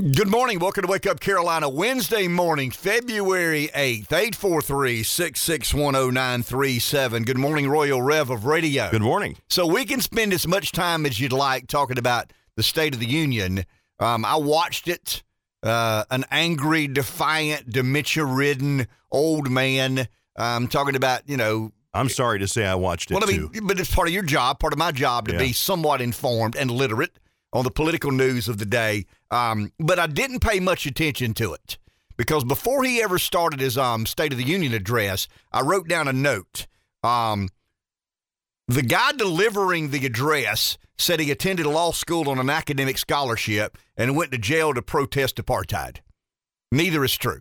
Good morning. Welcome to Wake Up Carolina Wednesday morning, February 8th, 843 661 0937. Good morning, Royal Rev of Radio. Good morning. So we can spend as much time as you'd like talking about the State of the Union. Um, I watched it. Uh, an angry, defiant, dementia ridden old man um, talking about, you know, I'm sorry to say I watched it well, I mean, too. but it's part of your job, part of my job to Yeah. be somewhat informed and literate on the political news of the day. Um, but I didn't pay much attention to it because before he ever started his um, State of the Union address, I wrote down a note. Um, the guy delivering the address said he attended law school on an academic scholarship and went to jail to protest apartheid. Neither is true.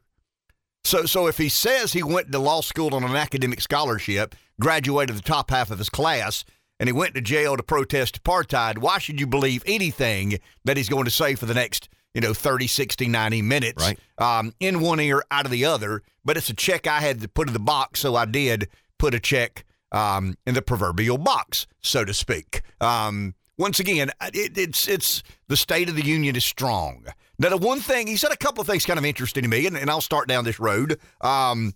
So, so if he says he went to law school on an academic scholarship, graduated the top half of his class, and he went to jail to protest apartheid, why should you believe anything that he's going to say for the next, you know, 30, 60, 90 minutes? Right. Um, in one ear, out of the other. But it's a check I had to put in the box, so I did put a check um, in the proverbial box, so to speak. Um, once again, it, it's it's the state of the union is strong. Now, the one thing he said a couple of things kind of interesting to me, and, and I'll start down this road. Um,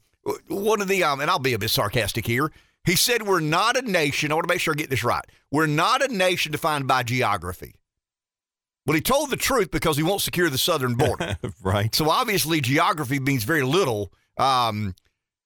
one of the um, and I'll be a bit sarcastic here. He said we're not a nation. I want to make sure I get this right. We're not a nation defined by geography. Well, he told the truth because he won't secure the southern border. right. So obviously, geography means very little. Um,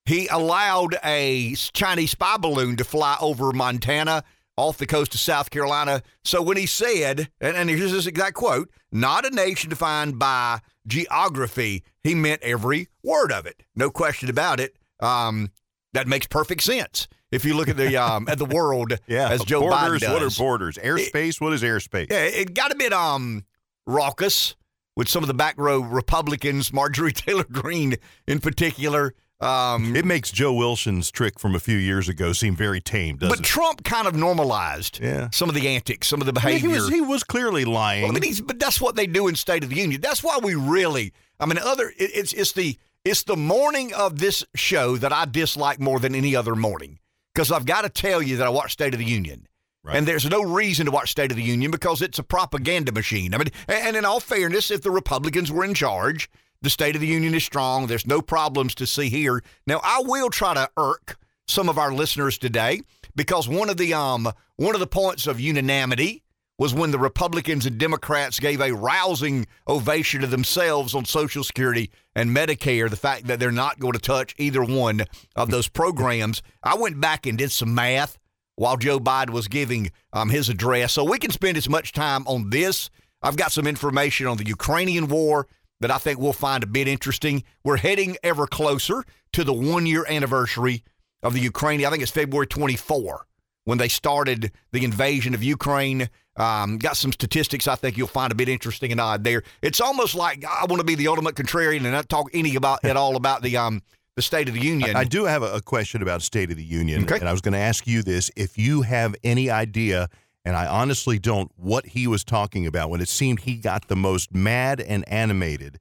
he allowed a Chinese spy balloon to fly over Montana off the coast of South Carolina. So when he said, and, and here's his exact quote, not a nation defined by geography, he meant every word of it. No question about it. Um, that makes perfect sense. If you look at the um, at the world Yeah. as Joe borders. Biden What are borders? Airspace. what is airspace? Yeah, it got a bit um raucous with some of the back row Republicans, Marjorie Taylor Greene in particular. Um, It makes Joe Wilson's trick from a few years ago seem very tame, doesn't but Trump kind of normalized? Yeah. some of the antics, some of the I mean, behavior. he was he was clearly lying. Well, I mean, he's, but that's what they do in State of the Union. That's why we really. I mean, other it, it's it's the it's the morning of this show that I dislike more than any other morning because I've got to tell you that I watch State of the Union. Right. And there's no reason to watch State of the Union because it's a propaganda machine. I mean, and in all fairness, if the Republicans were in charge, the State of the Union is strong. There's no problems to see here. Now, I will try to irk some of our listeners today because one of the um one of the points of unanimity was when the Republicans and Democrats gave a rousing ovation to themselves on Social Security and Medicare, the fact that they're not going to touch either one of those programs. I went back and did some math while Joe Biden was giving um, his address. So we can spend as much time on this. I've got some information on the Ukrainian war that I think we'll find a bit interesting. We're heading ever closer to the one year anniversary of the Ukraine. I think it's February 24 when they started the invasion of Ukraine. Um, got some statistics I think you'll find a bit interesting and odd there. It's almost like I want to be the ultimate contrarian and not talk any about at all about the um the State of the Union. I do have a, a question about State of the Union, Okay. and I was going to ask you this: if you have any idea, and I honestly don't, what he was talking about when it seemed he got the most mad and animated.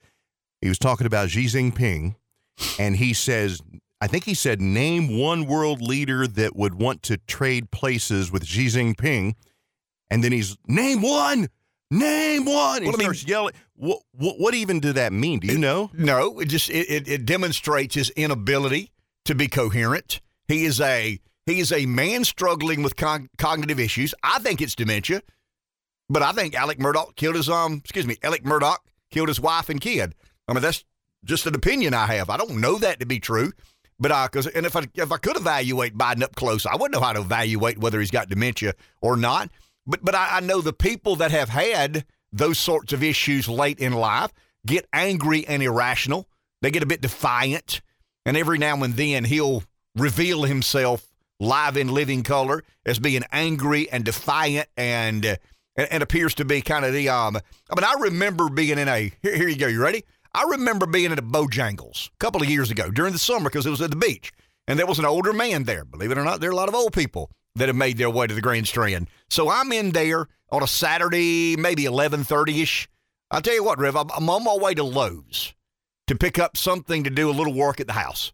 He was talking about Xi Jinping, and he says, I think he said, name one world leader that would want to trade places with Xi Jinping, and then he's name one, name one. He Well, I mean- starts yelling. What, what, what even did that mean? Do you know? No, it just it, it, it demonstrates his inability to be coherent. He is a he is a man struggling with con- cognitive issues. I think it's dementia, but I think Alec Murdaugh killed his um excuse me Alec Murdaugh killed his wife and kid. I mean that's just an opinion I have. I don't know that to be true, but uh, and if I if I could evaluate Biden up close, I wouldn't know how to evaluate whether he's got dementia or not. But but I, I know the people that have had those sorts of issues late in life get angry and irrational. They get a bit defiant, and every now and then he'll reveal himself live in living color as being angry and defiant and. Uh, and appears to be kind of the um. I mean, I remember being in a here. Here you go. You ready? I remember being at a Bojangles a couple of years ago during the summer because it was at the beach, and there was an older man there. Believe it or not, there are a lot of old people that have made their way to the Grand Strand. So I'm in there on a Saturday, maybe 11:30 ish. I'll tell you what, Rev, I'm on my way to Lowe's to pick up something to do a little work at the house.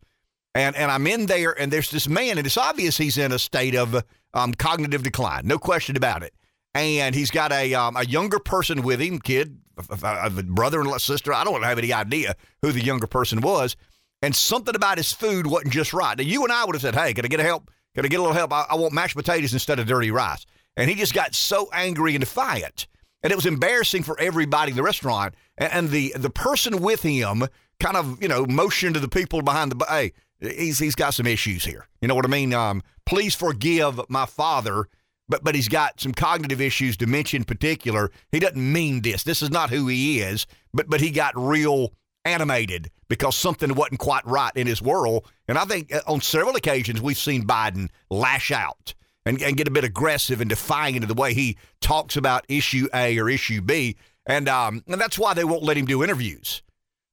And and I'm in there, and there's this man, and it's obvious he's in a state of um, cognitive decline, no question about it. And he's got a um, a younger person with him, kid, a, a brother-in-law, sister. I don't have any idea who the younger person was, and something about his food wasn't just right. Now you and I would have said, "Hey, can I get a help? Can I get a little help? I, I want mashed potatoes instead of dirty rice." And he just got so angry and defiant, and it was embarrassing for everybody in the restaurant. And, and the the person with him kind of you know motioned to the people behind the hey, he's he's got some issues here. You know what I mean? Um, please forgive my father but but he's got some cognitive issues, dementia in particular. He doesn't mean this. This is not who he is. But but he got real animated because something wasn't quite right in his world. And I think uh, on several occasions we've seen Biden lash out and, and get a bit aggressive and defiant of the way he talks about issue A or issue B. And um, and that's why they won't let him do interviews.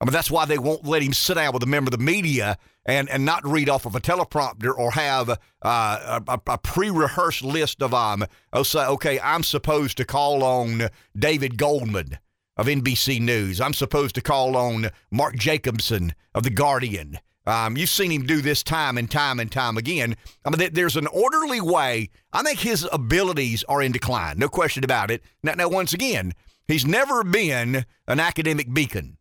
I mean, that's why they won't let him sit down with a member of the media and, and not read off of a teleprompter or have uh, a, a pre-rehearsed list of um. Oh, say, okay, I'm supposed to call on David Goldman of NBC News. I'm supposed to call on Mark Jacobson of The Guardian. Um, you've seen him do this time and time and time again. I mean, there's an orderly way. I think his abilities are in decline, no question about it. Now, now once again, he's never been an academic beacon.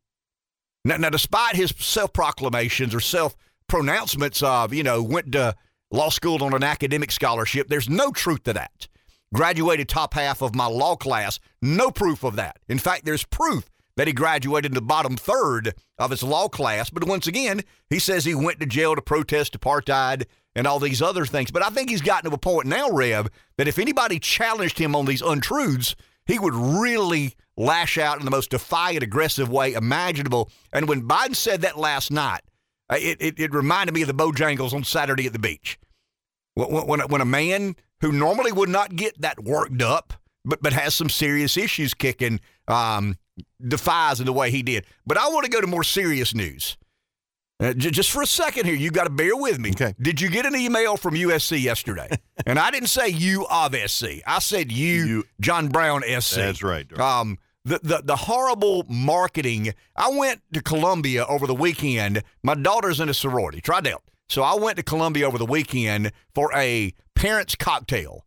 Now, now despite his self proclamations or self pronouncements of, you know, went to law school on an academic scholarship, there's no truth to that. Graduated top half of my law class, no proof of that. In fact, there's proof that he graduated in the bottom third of his law class. But once again, he says he went to jail to protest apartheid and all these other things. But I think he's gotten to a point now, Rev, that if anybody challenged him on these untruths, he would really lash out in the most defiant, aggressive way imaginable. And when Biden said that last night, it, it, it reminded me of the Bojangles on Saturday at the beach. When, when, when a man who normally would not get that worked up, but, but has some serious issues kicking, um, defies in the way he did. But I want to go to more serious news. Uh, j- just for a second here, you got to bear with me. Okay. Did you get an email from USC yesterday? and I didn't say you of SC. I said you, You- John Brown SC. That's right. Um, the, the the horrible marketing. I went to Columbia over the weekend. My daughter's in a sorority, Tri Delt. So I went to Columbia over the weekend for a parents' cocktail.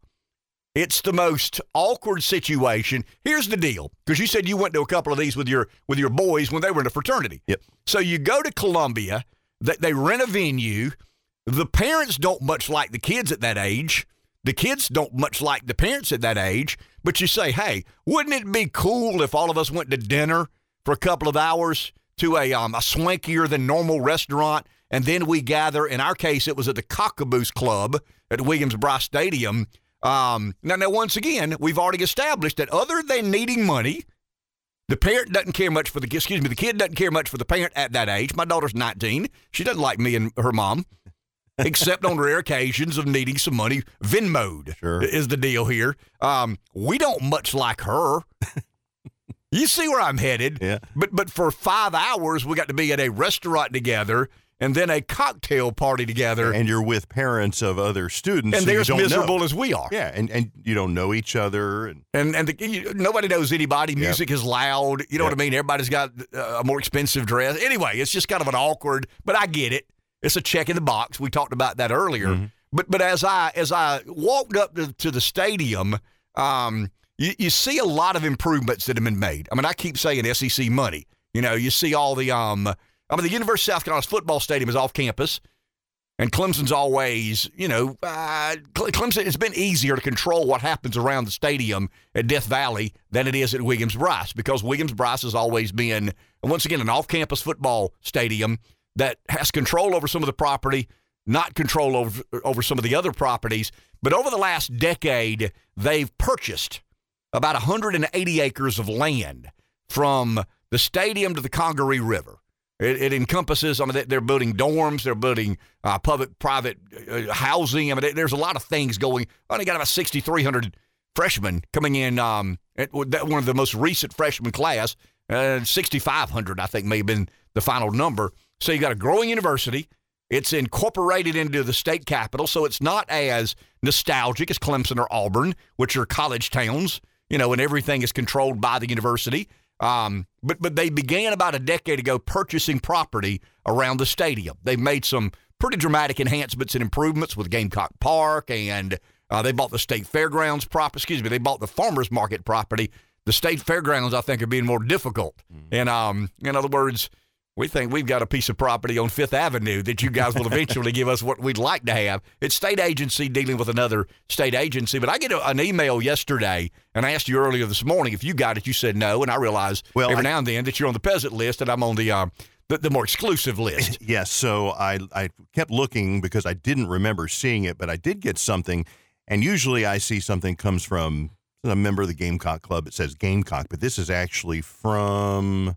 It's the most awkward situation. Here's the deal, because you said you went to a couple of these with your with your boys when they were in a fraternity. Yep. So you go to Columbia, they, they rent a venue. The parents don't much like the kids at that age. The kids don't much like the parents at that age. But you say, hey, wouldn't it be cool if all of us went to dinner for a couple of hours to a um, a swankier than normal restaurant, and then we gather. In our case, it was at the Cockaboose Club at Williams Brice Stadium. Um, now, now, once again, we've already established that other than needing money, the parent doesn't care much for the excuse me, the kid doesn't care much for the parent at that age. My daughter's 19. She doesn't like me and her mom, except on rare occasions of needing some money. Venmoed Sure. is the deal here. Um, we don't much like her. you see where I'm headed. Yeah. But but for five hours, we got to be at a restaurant together and then a cocktail party together, And you're with parents of other students. and who they're as miserable know. as we are. Yeah, and, and you don't know each other. And And and the, you, nobody knows anybody. Music is loud. You know what I mean? Everybody's got uh, a more expensive dress. Anyway, it's just kind of an awkward. But I get it. It's a check in the box. We talked about that earlier. But but as I as I walked up to, to the stadium, um, you, you see a lot of improvements that have been made. I mean, I keep saying SEC money. You know, you see all the um. I mean, the University of South Carolina's football stadium is off campus. And Clemson's always, you know, uh, Clemson, it's been easier to control what happens around the stadium at Death Valley than it is at Williams Brice because Williams Brice has always been, once again, an off campus football stadium that has control over some of the property, not control over, over some of the other properties. But over the last decade, they've purchased about 180 acres of land from the stadium to the Congaree River. It, it encompasses. I mean, they- they're building dorms, they're building uh, public-private uh, housing. I mean, there's a lot of things going. Only got about 6,300 freshmen coming in. Um, at one of the most recent freshman class, uh, 6,500 I think may have been the final number. So you got a growing university. It's incorporated into the state capital, so it's not as nostalgic as Clemson or Auburn, which are college towns, you know, and everything is controlled by the university. Um, but but they began about a decade ago purchasing property around the stadium. They've made some pretty dramatic enhancements and improvements with Gamecock Park and Uh, they bought the state fairgrounds property. Excuse me, they bought the farmers market property. The state fairgrounds, I think, are being more difficult. And um, in other words, we think we've got a piece of property on Fifth Avenue that you guys will eventually give us what we'd like to have. It's state agency dealing with another state agency. But I get a, an email yesterday, and I asked you earlier this morning if you got it. You said no, and I realize Well, every I- now and then that you're on the peasant list, and I'm on the um, the, the more exclusive list. Yes, so I I kept looking because I didn't remember seeing it, but I did get something, and usually I see something comes from a member of the Gamecock Club. It says Gamecock, but this is actually from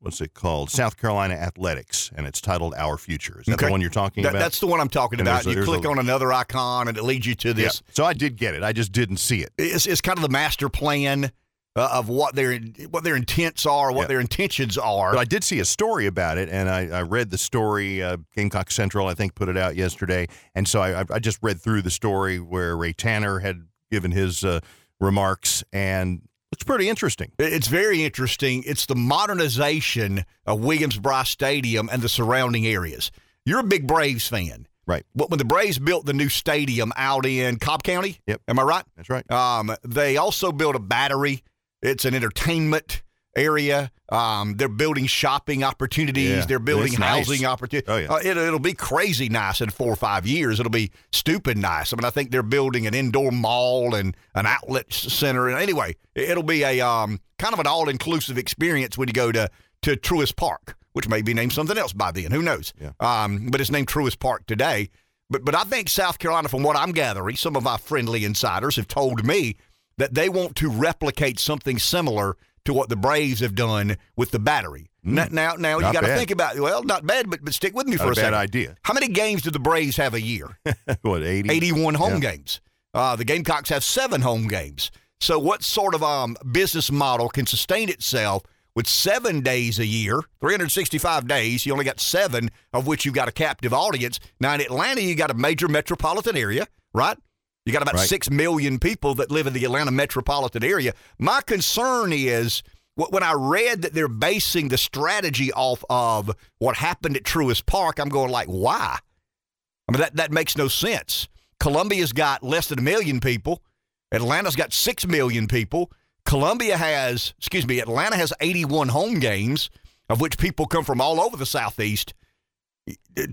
what's it called? South Carolina Athletics, and it's titled Our Future. Is that Okay. the one you're talking That- about? that's the one I'm talking And about. a- You click a- on another icon, and it leads you to Yeah. this. So I did get it. I just didn't see it. It's, it's kind of the master plan uh, of what their what their intents are, what Yeah. their intentions are. But I did see a story about it, and I, I read the story. Uh, Gamecock Central, I think, put it out yesterday, and so I, I just read through the story where Ray Tanner had given his uh, remarks, and it's pretty interesting. It's very interesting. It's the modernization of Williams Brice Stadium and the surrounding areas. You're a big Braves fan. Right. But when the Braves built the new stadium out in Cobb County, Yep. am I right? That's right. Um, they also built a battery. It's an entertainment area. Um, they're building shopping opportunities. Yeah, they're building it's nice. housing opportunities. Oh, yeah. Uh, it, it'll be crazy nice in four or five years. It'll be stupid nice. I mean, I think they're building an indoor mall and an outlet center. And anyway, it- it'll be a um, kind of an all-inclusive experience when you go to to Truist Park, which may be named something else by then. Who knows? Yeah. Um, but it's named Truist Park today. But but I think South Carolina, from what I'm gathering, some of our friendly insiders have told me that they want to replicate something similar to what the Braves have done with the battery. Now, now, now you. Got to think about well, not bad, but but stick with me Not for a second. idea. How many games do the Braves have a year? what, 80? 81 home Yeah. games. Uh, the Gamecocks have seven home games. So, what sort of um, business model can sustain itself with seven days a year, 365 days? You only got seven of which you've got a captive audience. Now, in Atlanta, you got a major metropolitan area, right? You got about Right. six million people that live in the Atlanta metropolitan area. My concern is when I read that they're basing the strategy off of what happened at Truist Park, I'm going like, why? I mean, that, that makes no sense. Columbia's got less than a million people. Atlanta's got six million people. Columbia has, excuse me, Atlanta has 81 home games, of which people come from all over the Southeast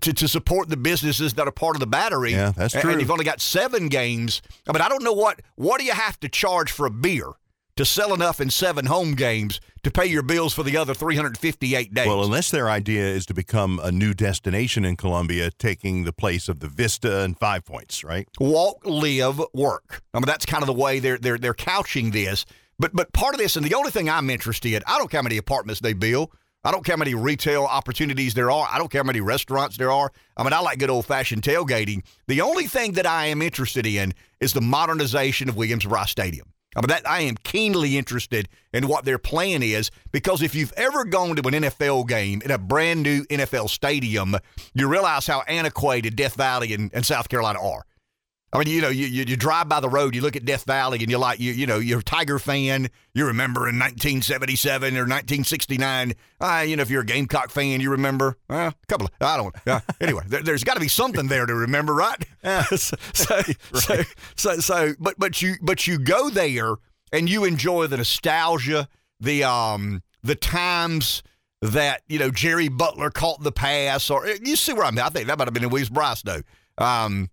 to, to support the businesses that are part of the battery. Yeah, that's true. And you've only got seven games. I mean, I don't know what, what do you have to charge for a beer to sell enough in seven home games to pay your bills for the other 358 days? Well, unless their idea is to become a new destination in Columbia, taking the place of the Vista and Five Points, right? walk, live, work. I mean, that's kind of the way they're they're they're couching this. But but part of this, and the only thing I'm interested in, I don't care how many apartments they build. I don't care how many retail opportunities there are. I don't care how many restaurants there are. I mean, I like good old fashioned tailgating. The only thing that I am interested in is the modernization of Williams Brice Stadium. I mean, that I am keenly interested in what their plan is because if you've ever gone to an NFL game in a brand new NFL stadium, you realize how antiquated Death Valley and, and South Carolina are. I mean, you know, you, you, you drive by the road, you look at Death Valley, and you're like, you you know, you're a Tiger fan. You remember in 1977 or 1969. Uh, you know, if you're a Gamecock fan, you remember uh, a couple of, I don't, uh, anyway, there, there's got to be something there to remember, right? so, so, so, so, so, but, but you, but you go there and you enjoy the nostalgia, the, um, the times that, you know, Jerry Butler caught the pass, or you see where I'm at. I think that might have been in Williams Brice, though. Um,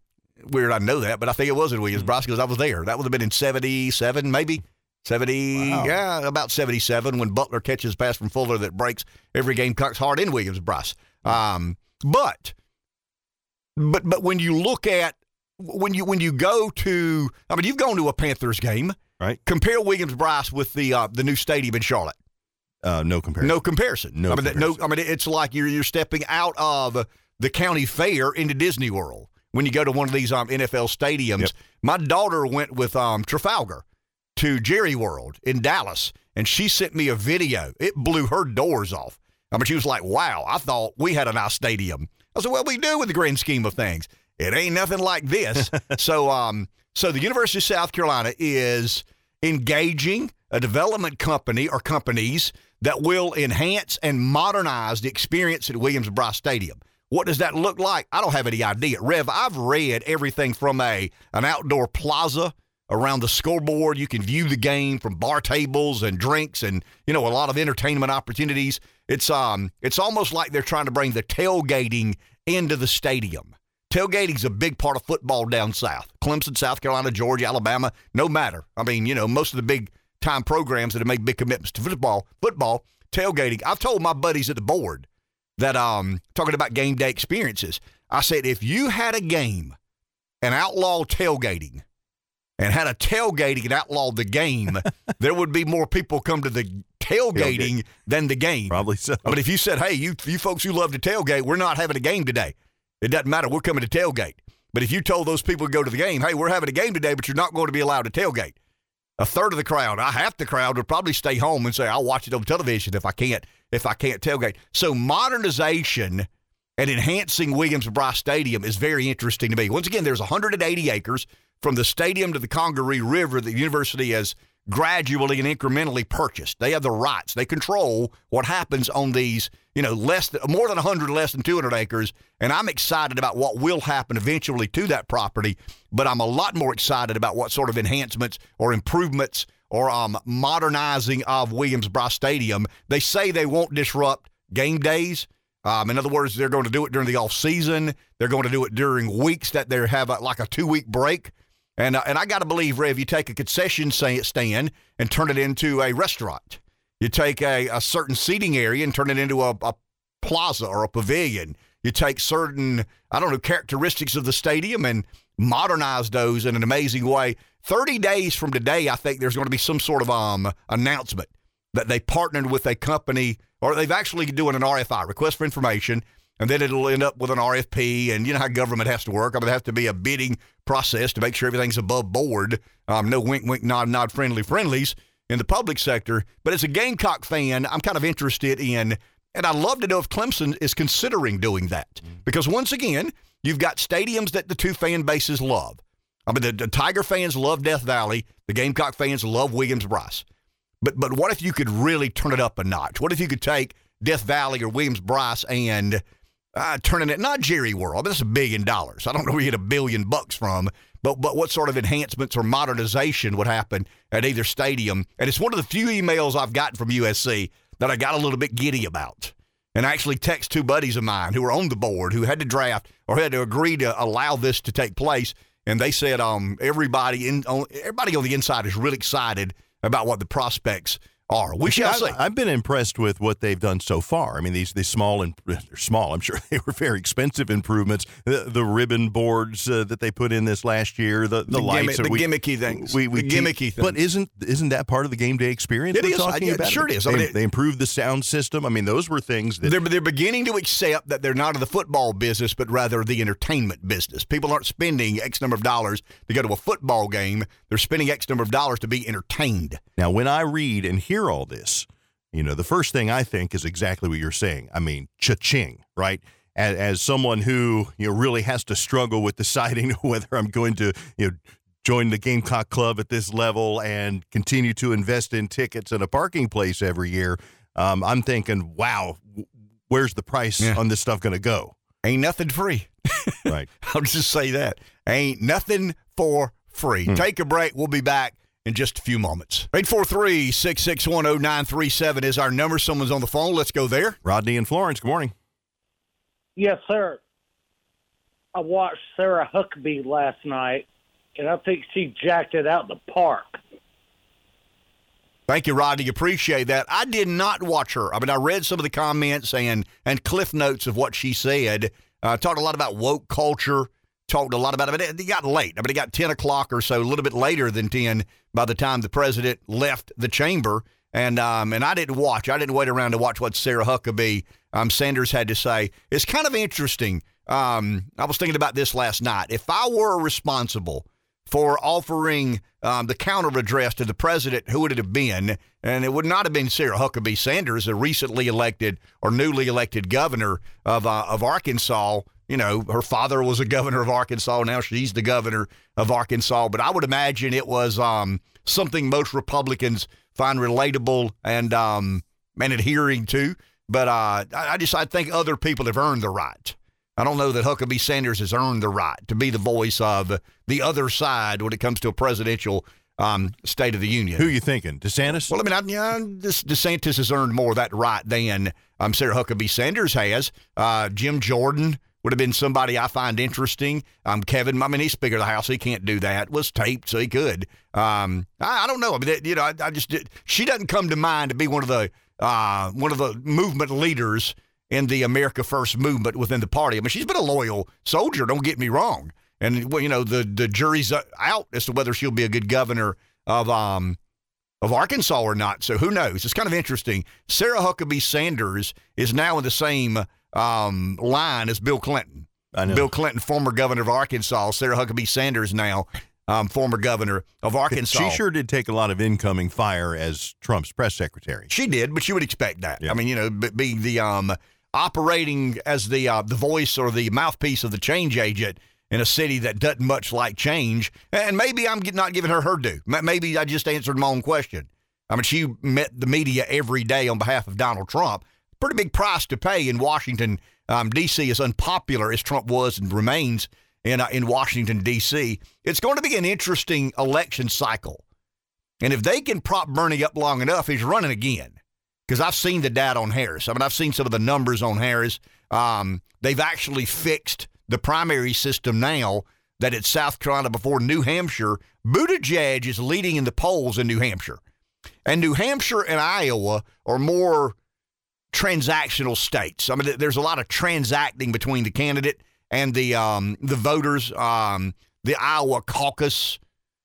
weird I know that, but I think it was in Williams Brice because I was there. That would have been in 77, maybe. 70, Wow. yeah, about 77 when Butler catches pass from Fuller that breaks every Gamecock's heart in Williams Brice. Um, but, but, but when you look at, when you, when you go to, I mean, you've gone to a Panthers game. Right. Compare Williams Brice with the, uh, the new stadium in Charlotte. Uh, no comparison. No comparison. No I mean, that- no. I mean, it's like you're you're stepping out of the county fair into Disney World when you go to one of these um, NFL stadiums. Yep. My daughter went with um, Trafalgar to Jerry World in Dallas, and she sent me a video. It blew her doors off. I mean, she was like, "Wow, I thought we had a nice stadium." I said, "Well, we do with the grand scheme of things. It ain't nothing like this." so, um, so the University of South Carolina is engaging a development company or companies that will enhance and modernize the experience at Williams Brice Stadium. What does that look like? I don't have any idea. Rev, I've read everything from a an outdoor plaza around the scoreboard. You can view the game from bar tables and drinks and, you know, a lot of entertainment opportunities. It's um it's almost like they're trying to bring the tailgating into the stadium. Tailgating's a big part of football down south. Clemson, South Carolina, Georgia, Alabama, no matter. I mean, you know, most of the big time programs that have made big commitments to football, football, tailgating. I've told my buddies at the board that um talking about game day experiences. I said if you had a game and outlawed tailgating and had a tailgating and outlawed the game, there would be more people come to the tailgating Tailgate. than the game. Probably so. I mean, if you said, "Hey, you you folks who love to tailgate, we're not having a game today," it doesn't matter. We're coming to tailgate. But if you told those people to go to the game, "Hey, we're having a game today, but you're not going to be allowed to tailgate," a third of the crowd, I half the crowd would probably stay home and say, "I'll watch it on television if I can't if I can't tailgate." So modernization and enhancing Williams Brice Stadium is very interesting to me. Once again, there's 180 acres from the stadium to the Congaree River. That the university has gradually and incrementally purchased. They have the rights. They control what happens on these, you know, less than more than 100, less than 200 acres. And I'm excited about what will happen eventually to that property. But I'm a lot more excited about what sort of enhancements or improvements or um, modernizing of Williams Brice Stadium. They say they won't disrupt game days. Um, in other words, they're going to do it during the off season. They're going to do it during weeks that they have a, like a two week break. And uh, and I got to believe, Rev, you take a concession stand and turn it into a restaurant. You take a, a certain seating area and turn it into a, a plaza or a pavilion. You take certain, I don't know, characteristics of the stadium and modernize those in an amazing way. 30 days from today, I think there's going to be some sort of um announcement that they partnered with a company or they've actually doing an RFI, request for information, and then it'll end up with an RFP. And you know how government has to work. I mean, there has to be a bidding process to make sure everything's above board. Um, no wink, wink, nod, nod, friendly, friendlies in the public sector. But as a Gamecock fan, I'm kind of interested in, and I'd love to know if Clemson is considering doing that. Because once again, you've got stadiums that the two fan bases love. I mean, the, the Tiger fans love Death Valley. The Gamecock fans love Williams Brice. But but what if you could really turn it up a notch? What if you could take Death Valley or Williams Brice and uh, turning it not Jerry World, but that's a billion dollars. I don't know where you get a billion bucks from, but but what sort of enhancements or modernization would happen at either stadium? And it's one of the few emails I've gotten from USC that I got a little bit giddy about. And I actually text two buddies of mine who were on the board who had to draft or had to agree to allow this to take place. And they said um, everybody in on, everybody on the inside is really excited about what the prospects are. We shall see. I, I've been impressed with what they've done so far. I mean, these these small and they're small. I'm sure they were very expensive improvements. The, the ribbon boards uh, that they put in this last year, the, the, The lights, gimmick- the gimmicky things. We, we The keep- gimmicky But isn't isn't that part of the game day experience? It we're is. Talking I- about sure it is. I They, mean, it- they improved the sound system. I mean, those were things that They're, they're beginning to accept that they're not in the football business, but rather the entertainment business. People aren't spending X number of dollars to go to a football game. They're spending X number of dollars to be entertained. Now, when I read and hear all this, you know, the first thing I think is exactly what you're saying. I mean, cha-ching, right? As, as someone who you know really has to struggle with deciding whether I'm going to you know join the Gamecock Club at this level and continue to invest in tickets and a parking place every year, um, I'm thinking, wow, where's the price Yeah. on this stuff going to go? Ain't nothing free. Right. I'll just say that. Ain't nothing for free. Take a break. We'll be back in just a few moments. 843 661 0937 is our number. Someone's on the phone. Let's go there. Rodney and Florence, good morning. Yes, sir. I watched Sarah Huckabee last night, and I think she jacked it out the park. Thank you, Rodney. Appreciate that. I did not watch her. I mean, I read some of the comments and and cliff notes of what she said. Uh, talked a lot about woke culture. Talked a lot about it. But it got late. I mean, it got ten o'clock or so, a little bit later than ten by the time the president left the chamber. And um, and I didn't watch. I didn't wait around to watch what Sarah Huckabee um, Sanders had to say. It's kind of interesting. Um, I was thinking about this last night. If I were responsible for offering um, the counter address to the president, who would it have been? And it would not have been Sarah Huckabee Sanders, a recently elected or newly elected governor of uh, of Arkansas. You know, her father was a governor of Arkansas. Now she's the governor of Arkansas. But I would imagine it was um, something most Republicans find relatable and um, and adhering to. But uh, I just I think other people have earned the right I don't know that Huckabee Sanders has earned the right to be the voice of the other side when it comes to a presidential um, State of the Union. Who are you thinking? DeSantis? Well, I mean, I, yeah, DeSantis has earned more of that right than um, Sarah Huckabee Sanders has. Uh, Jim Jordan would have been somebody I find interesting. Um, Kevin, I mean, he's Speaker of the House. He can't do that. Was taped, so he could. Um, I, I, don't know. I mean, you know, I, I just she doesn't come to mind to be one of the uh, one of the movement leaders in the America First movement within the party. I mean, she's been a loyal soldier. Don't get me wrong. And well, you know, the the jury's out as to whether she'll be a good governor of um of Arkansas or not. So who knows? It's kind of interesting. Sarah Huckabee Sanders is now in the same um, line is Bill Clinton. Bill Clinton, former governor of Arkansas. Sarah Huckabee Sanders now. Um, former governor of Arkansas. She sure did take a lot of incoming fire as Trump's press secretary. She did, but you would expect that. Yeah. I mean, you know, being the um, operating as the uh, the voice or the mouthpiece of the change agent in a city that doesn't much like change. And maybe I'm not giving her her due. Maybe I just answered my own question. I mean, she met the media every day on behalf of Donald Trump. Pretty big price to pay in Washington, um, D.C., as unpopular as Trump was and remains in, uh, in Washington, D.C. It's going to be an interesting election cycle. And if they can prop Bernie up long enough, he's running again. Because I've seen the data on Harris. I mean, I've seen some of the numbers on Harris. Um, they've actually fixed the primary system now that it's South Carolina before New Hampshire. Buttigieg is leading in the polls in New Hampshire. And New Hampshire and Iowa are more transactional states. I mean, there's a lot of transacting between the candidate and the um, the voters. Um, the Iowa caucus,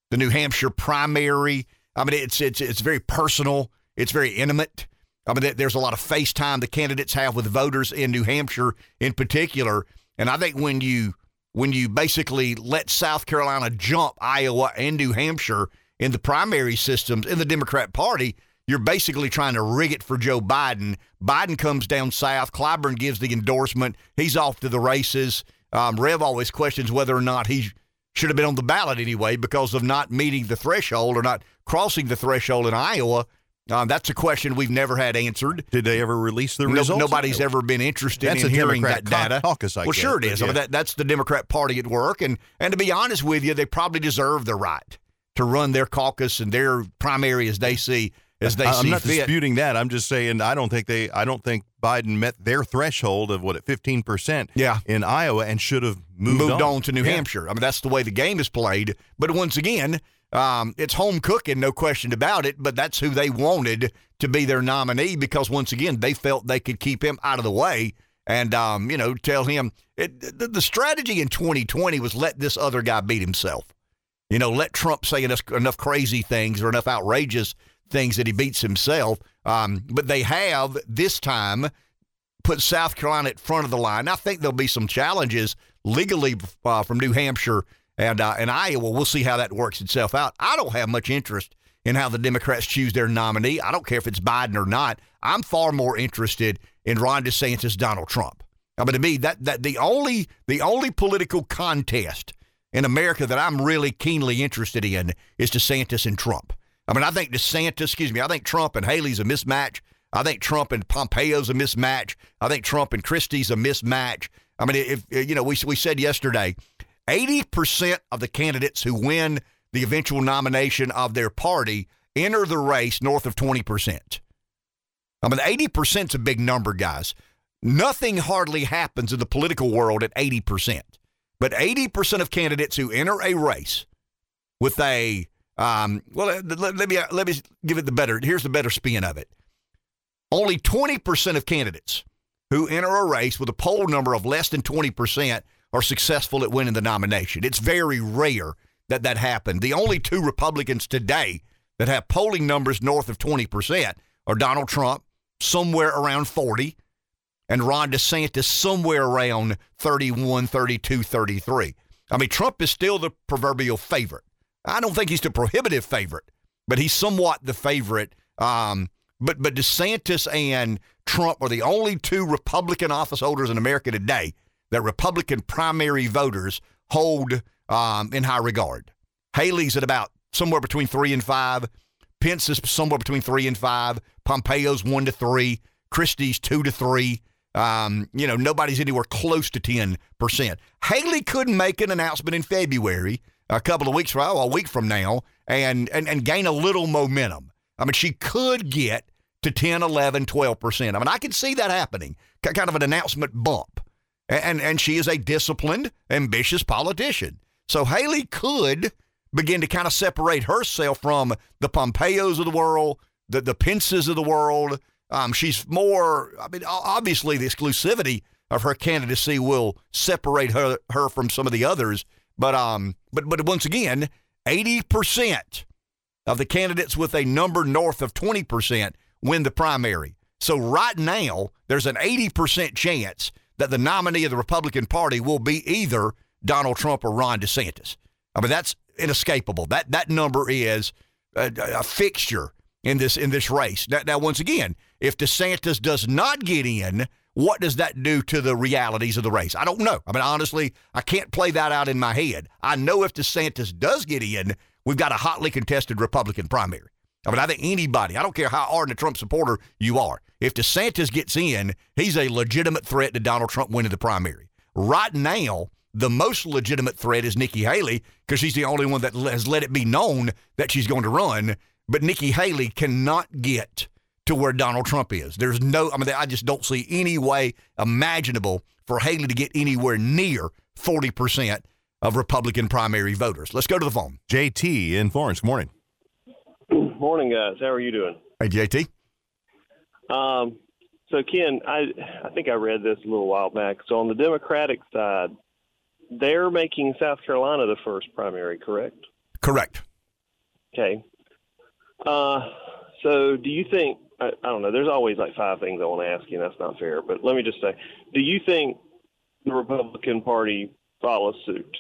the New Hampshire primary. I mean, it's it's it's very personal. It's very intimate. I mean, there's a lot of FaceTime the candidates have with voters in New Hampshire, in particular. And I think when you when you basically let South Carolina jump Iowa and New Hampshire in the primary systems in the Democrat Party, you're basically trying to rig it for Joe Biden. Biden comes down south. Clyburn gives the endorsement. He's off to the races. Um, Rev always questions whether or not he should have been on the ballot anyway because of not meeting the threshold or not crossing the threshold in Iowa. Um, that's a question we've never had answered. Did they ever release the results? No, nobody's ever been interested that's in hearing Democrat that data. Caucus, I well, guess, sure it is. Yeah. I mean, that, that's the Democrat Party at work, and and to be honest with you, they probably deserve the right to run their caucus and their primary as they see as they I'm see not fit. disputing that. I'm just saying I don't think they. I don't think Biden met their threshold of what at 15 percent. Yeah. in Iowa and should have moved, moved on. to New Yeah. Hampshire. I mean, that's the way the game is played. But once again, um, it's home cooking, no question about it. But that's who they wanted to be their nominee because once again, they felt they could keep him out of the way and um, you know tell him it, the, the strategy in 2020 was let this other guy beat himself. You know, let Trump say enough, enough crazy things or enough outrageous things that he beats himself. Um, but they have this time put South Carolina at front of the line. I think there'll be some challenges legally uh, from New Hampshire and uh, and Iowa. We'll see how that works itself out. I don't have much interest in how the Democrats choose their nominee. I don't care if it's Biden or not. I'm far more interested in Ron DeSantis, Donald Trump. I mean, to me, that that the only the only political contest in America that I'm really keenly interested in is DeSantis and Trump. I mean, I think DeSantis, excuse me, I think Trump and Haley's a mismatch. I think Trump and Pompeo's a mismatch. I think Trump and Christie's a mismatch. I mean, if you know, we we said yesterday, eighty percent of the candidates who win the eventual nomination of their party enter the race north of twenty percent. I mean, eighty percent's a big number, guys. Nothing hardly happens in the political world at eighty percent, but eighty percent of candidates who enter a race with a um, well, let, let me let me give it the better. Here's the better spin of it. Only 20% of candidates who enter a race with a poll number of less than 20% are successful at winning the nomination. It's very rare that that happened. The only two Republicans today that have polling numbers north of 20% are Donald Trump, somewhere around 40, and Ron DeSantis, somewhere around 31, 32, 33. I mean, Trump is still the proverbial favorite. I don't think he's the prohibitive favorite, but he's somewhat the favorite. Um, but but DeSantis and Trump are the only two Republican office holders in America today that Republican primary voters hold um, in high regard. Haley's at about somewhere between three and five. Pence is somewhere between three and five. Pompeo's one to three. Christie's two to three. Um, you know, nobody's anywhere close to 10%. Haley couldn't make an announcement in February, a couple of weeks from a week from now, and, and, and gain a little momentum. I mean, she could get to 10, 11, 12%. I mean, I can see that happening, kind of an announcement bump. And, and she is a disciplined, ambitious politician. So Haley could begin to kind of separate herself from the Pompeos of the world, the, the Pences of the world. Um, she's more, I mean, obviously the exclusivity of her candidacy will separate her, her from some of the others. But, um, but, but once again, 80% of the candidates with a number north of 20% win the primary. So right now, there's an 80% chance that the nominee of the Republican Party will be either Donald Trump or Ron DeSantis. I mean, that's inescapable. That that number is a, a fixture in this in this race. Now, now, once again, if DeSantis does not get in, what does that do to the realities of the race? I don't know. I mean, honestly, I can't play that out in my head. I know if DeSantis does get in, we've got a hotly contested Republican primary. I mean, I think anybody, I don't care how ardent a Trump supporter you are, if DeSantis gets in, he's a legitimate threat to Donald Trump winning the primary. Right now, the most legitimate threat is Nikki Haley because she's the only one that has let it be known that she's going to run. But Nikki Haley cannot get to where Donald Trump is. There's no, I mean, I just don't see any way imaginable for Haley to get anywhere near 40% of Republican primary voters. Let's go to the phone. JT in Florence. Good Morning. Morning, guys. How are you doing? Hey, JT. Um, so Ken, I I think I read this a little while back. So on the Democratic side, they're making South Carolina the first primary, correct? Correct. Okay. Uh, so do you think? I, I don't know. There's always like five things I want to ask you, and that's not fair. But let me just say, do you think the Republican Party follows suit?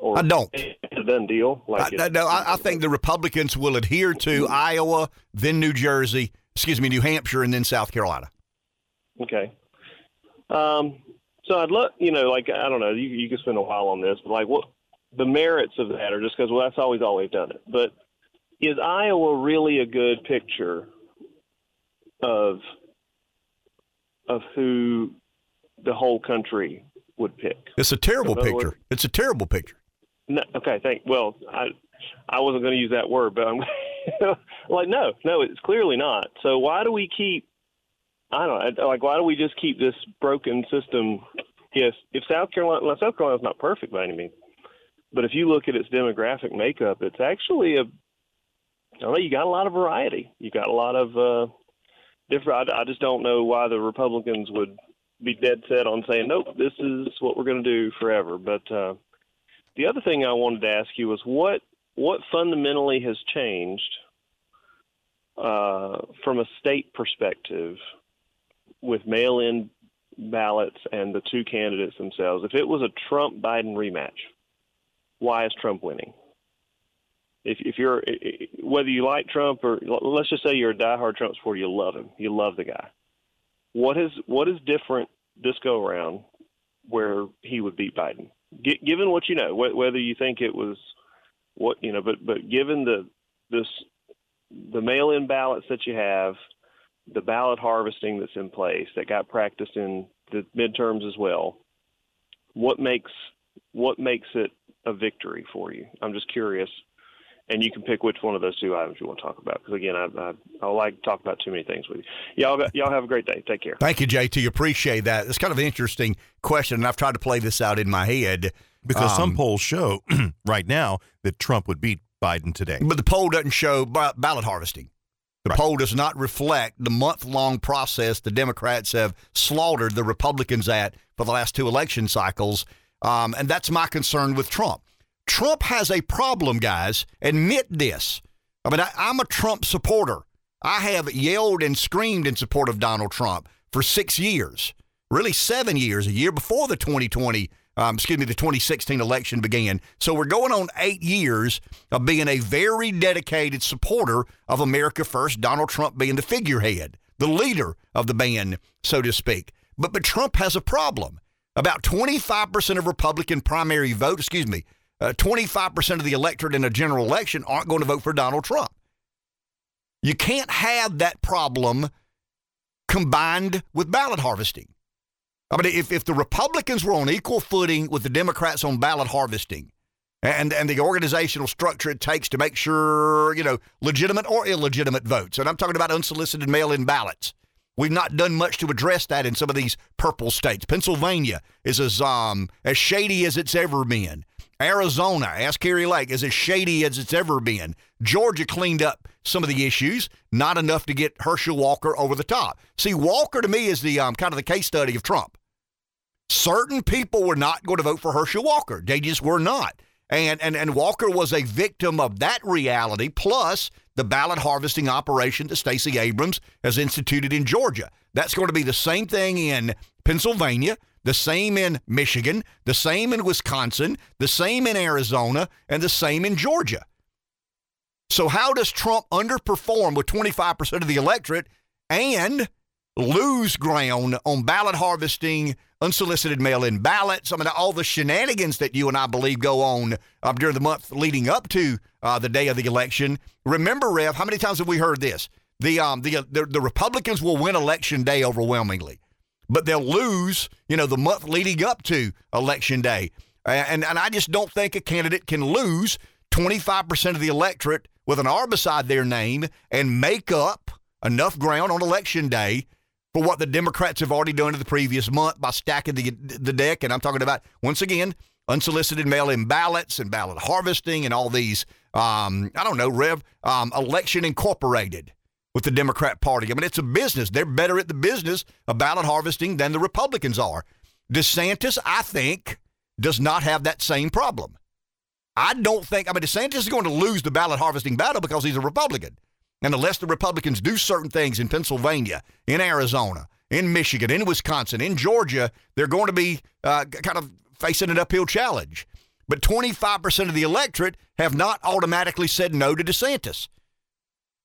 Or I don't. It's a done deal. Like I, no, I, I think the Republicans will adhere to Iowa, then New Jersey, excuse me, New Hampshire, and then South Carolina. Okay. Um, so I'd love, you know, like I don't know, you you could spend a while on this, but like what the merits of that are just because well, that's always all we've done it. But is Iowa really a good picture of of who the whole country would pick? It's a terrible picture. Words, it's a terrible picture. No, okay, thank. Well, I I wasn't going to use that word, but I'm like, no, no, it's clearly not. So why do we keep I don't know. Like, why do we just keep this broken system? Yes, if South Carolina, well, South Carolina's not perfect by any means, but if you look at its demographic makeup, it's actually a. I don't know. You got a lot of variety. You got a lot of uh, different. I, I just don't know why the Republicans would be dead set on saying, "Nope, this is what we're going to do forever." But uh, the other thing I wanted to ask you was what what fundamentally has changed uh, from a state perspective with mail in ballots and the two candidates themselves, if it was a Trump Biden rematch, why is Trump winning? If, if you're whether you like Trump or let's just say you're a diehard Trump supporter, you love him, you love the guy. What is what is different this go around where he would beat Biden? G- given what you know, wh- whether you think it was what you know, but but given the this the mail-in ballots that you have, the ballot harvesting that's in place that got practiced in the midterms as well. What makes what makes it a victory for you? I'm just curious, and you can pick which one of those two items you want to talk about. Because again, I, I, I like to talk about too many things with you. Y'all y'all have a great day. Take care. Thank you, JT. Appreciate that. It's kind of an interesting question, and I've tried to play this out in my head because um, some polls show right now that Trump would beat Biden today, but the poll doesn't show ballot harvesting. The right. poll does not reflect the month long process the Democrats have slaughtered the Republicans at for the last two election cycles. Um, and that's my concern with Trump. Trump has a problem, guys. Admit this. I mean, I, I'm a Trump supporter. I have yelled and screamed in support of Donald Trump for six years, really seven years, a year before the 2020 um, excuse me, the 2016 election began. So we're going on eight years of being a very dedicated supporter of America First, Donald Trump being the figurehead, the leader of the band, so to speak. But, but Trump has a problem. About 25% of Republican primary vote, excuse me, uh, 25% of the electorate in a general election aren't going to vote for Donald Trump. You can't have that problem combined with ballot harvesting. I mean, if, if the Republicans were on equal footing with the Democrats on ballot harvesting and, and the organizational structure it takes to make sure, you know, legitimate or illegitimate votes, and I'm talking about unsolicited mail in ballots. We've not done much to address that in some of these purple states. Pennsylvania is as um as shady as it's ever been. Arizona, ask Kari Lake, is as shady as it's ever been. Georgia cleaned up some of the issues, not enough to get Herschel Walker over the top. See, Walker to me is the um, kind of the case study of Trump. Certain people were not going to vote for Herschel Walker. They just were not. And, and, and Walker was a victim of that reality, plus the ballot harvesting operation that Stacey Abrams has instituted in Georgia. That's going to be the same thing in Pennsylvania, the same in Michigan, the same in Wisconsin, the same in Arizona, and the same in Georgia. So, how does Trump underperform with 25% of the electorate and lose ground on ballot harvesting, unsolicited mail in ballots. I mean, all the shenanigans that you and I believe go on uh, during the month leading up to uh, the day of the election. Remember, Rev, how many times have we heard this? The, um, the, uh, the, the Republicans will win election day overwhelmingly, but they'll lose, you know, the month leading up to election day. And, and I just don't think a candidate can lose 25% of the electorate with an R beside their name and make up enough ground on election day for what the Democrats have already done in the previous month by stacking the, the deck. And I'm talking about, once again, unsolicited mail in ballots and ballot harvesting and all these, um, I don't know, Rev, um, election incorporated with the Democrat Party. I mean, it's a business. They're better at the business of ballot harvesting than the Republicans are. DeSantis, I think, does not have that same problem. I don't think, I mean, DeSantis is going to lose the ballot harvesting battle because he's a Republican. And unless the Republicans do certain things in Pennsylvania, in Arizona, in Michigan, in Wisconsin, in Georgia, they're going to be uh, kind of facing an uphill challenge. But 25% of the electorate have not automatically said no to DeSantis.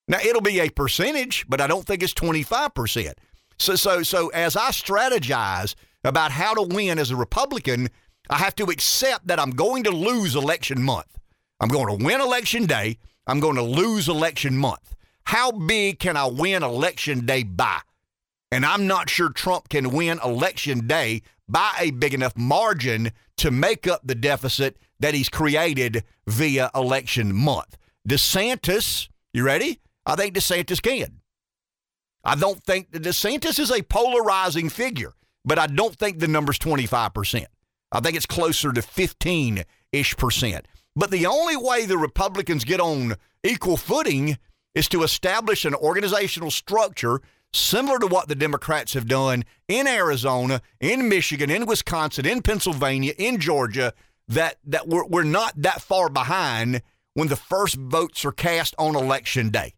Now, it'll be a percentage, but I don't think it's 25%. So, so, so as I strategize about how to win as a Republican, I have to accept that I'm going to lose election month. I'm going to win election day. I'm going to lose election month. How big can I win election day by? And I'm not sure Trump can win election day by a big enough margin to make up the deficit that he's created via election month. DeSantis, you ready? I think DeSantis can. I don't think DeSantis is a polarizing figure, but I don't think the number's 25%. I think it's closer to 15 ish percent. But the only way the Republicans get on equal footing is to establish an organizational structure similar to what the Democrats have done in Arizona, in Michigan, in Wisconsin, in Pennsylvania, in Georgia, that, that we're, we're not that far behind when the first votes are cast on election day.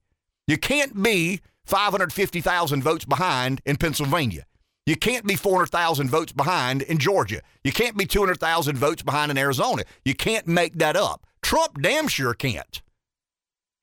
You can't be 550,000 votes behind in Pennsylvania. You can't be 400,000 votes behind in Georgia. You can't be 200,000 votes behind in Arizona. You can't make that up. Trump damn sure can't.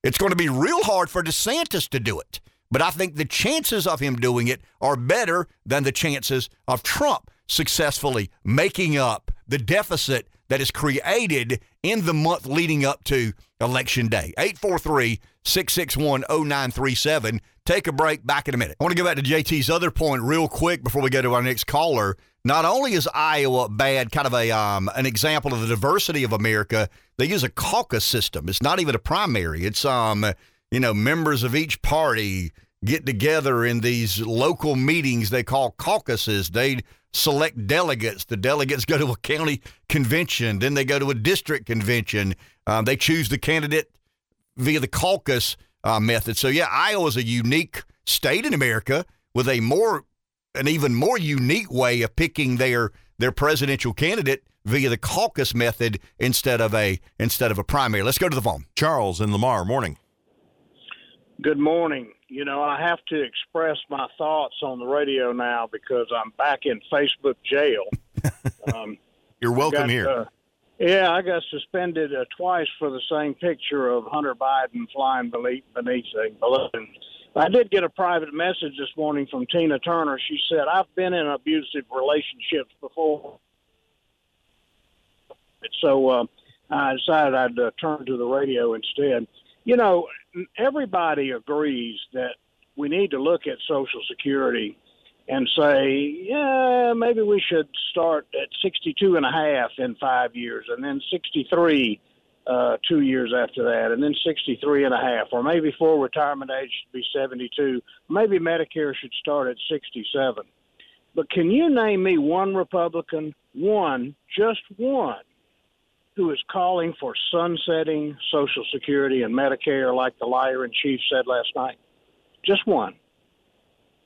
It's going to be real hard for DeSantis to do it. But I think the chances of him doing it are better than the chances of Trump successfully making up the deficit that is created in the month leading up to Election Day. 843 661 0937. Take a break. Back in a minute. I want to go back to JT's other point real quick before we go to our next caller. Not only is Iowa bad, kind of a um, an example of the diversity of America, they use a caucus system. It's not even a primary. It's um, you know, members of each party get together in these local meetings they call caucuses. They select delegates. The delegates go to a county convention, then they go to a district convention. Um, they choose the candidate via the caucus uh, method. So yeah, Iowa is a unique state in America with a more an even more unique way of picking their their presidential candidate via the caucus method instead of a instead of a primary. Let's go to the phone. Charles in Lamar, morning. Good morning. You know, I have to express my thoughts on the radio now because I'm back in Facebook jail. Um, You're welcome got, here. Uh, yeah, I got suspended uh, twice for the same picture of Hunter Biden flying beneath, beneath a balloon. I did get a private message this morning from Tina Turner. She said, I've been in abusive relationships before. So uh, I decided I'd uh, turn to the radio instead. You know, everybody agrees that we need to look at Social Security and say, yeah, maybe we should start at 62 and a half in five years, and then 63 uh, two years after that, and then 63 and a half, or maybe full retirement age should be 72. Maybe Medicare should start at 67. But can you name me one Republican, one, just one, who is calling for sunsetting Social Security and Medicare like the liar in chief said last night? Just one.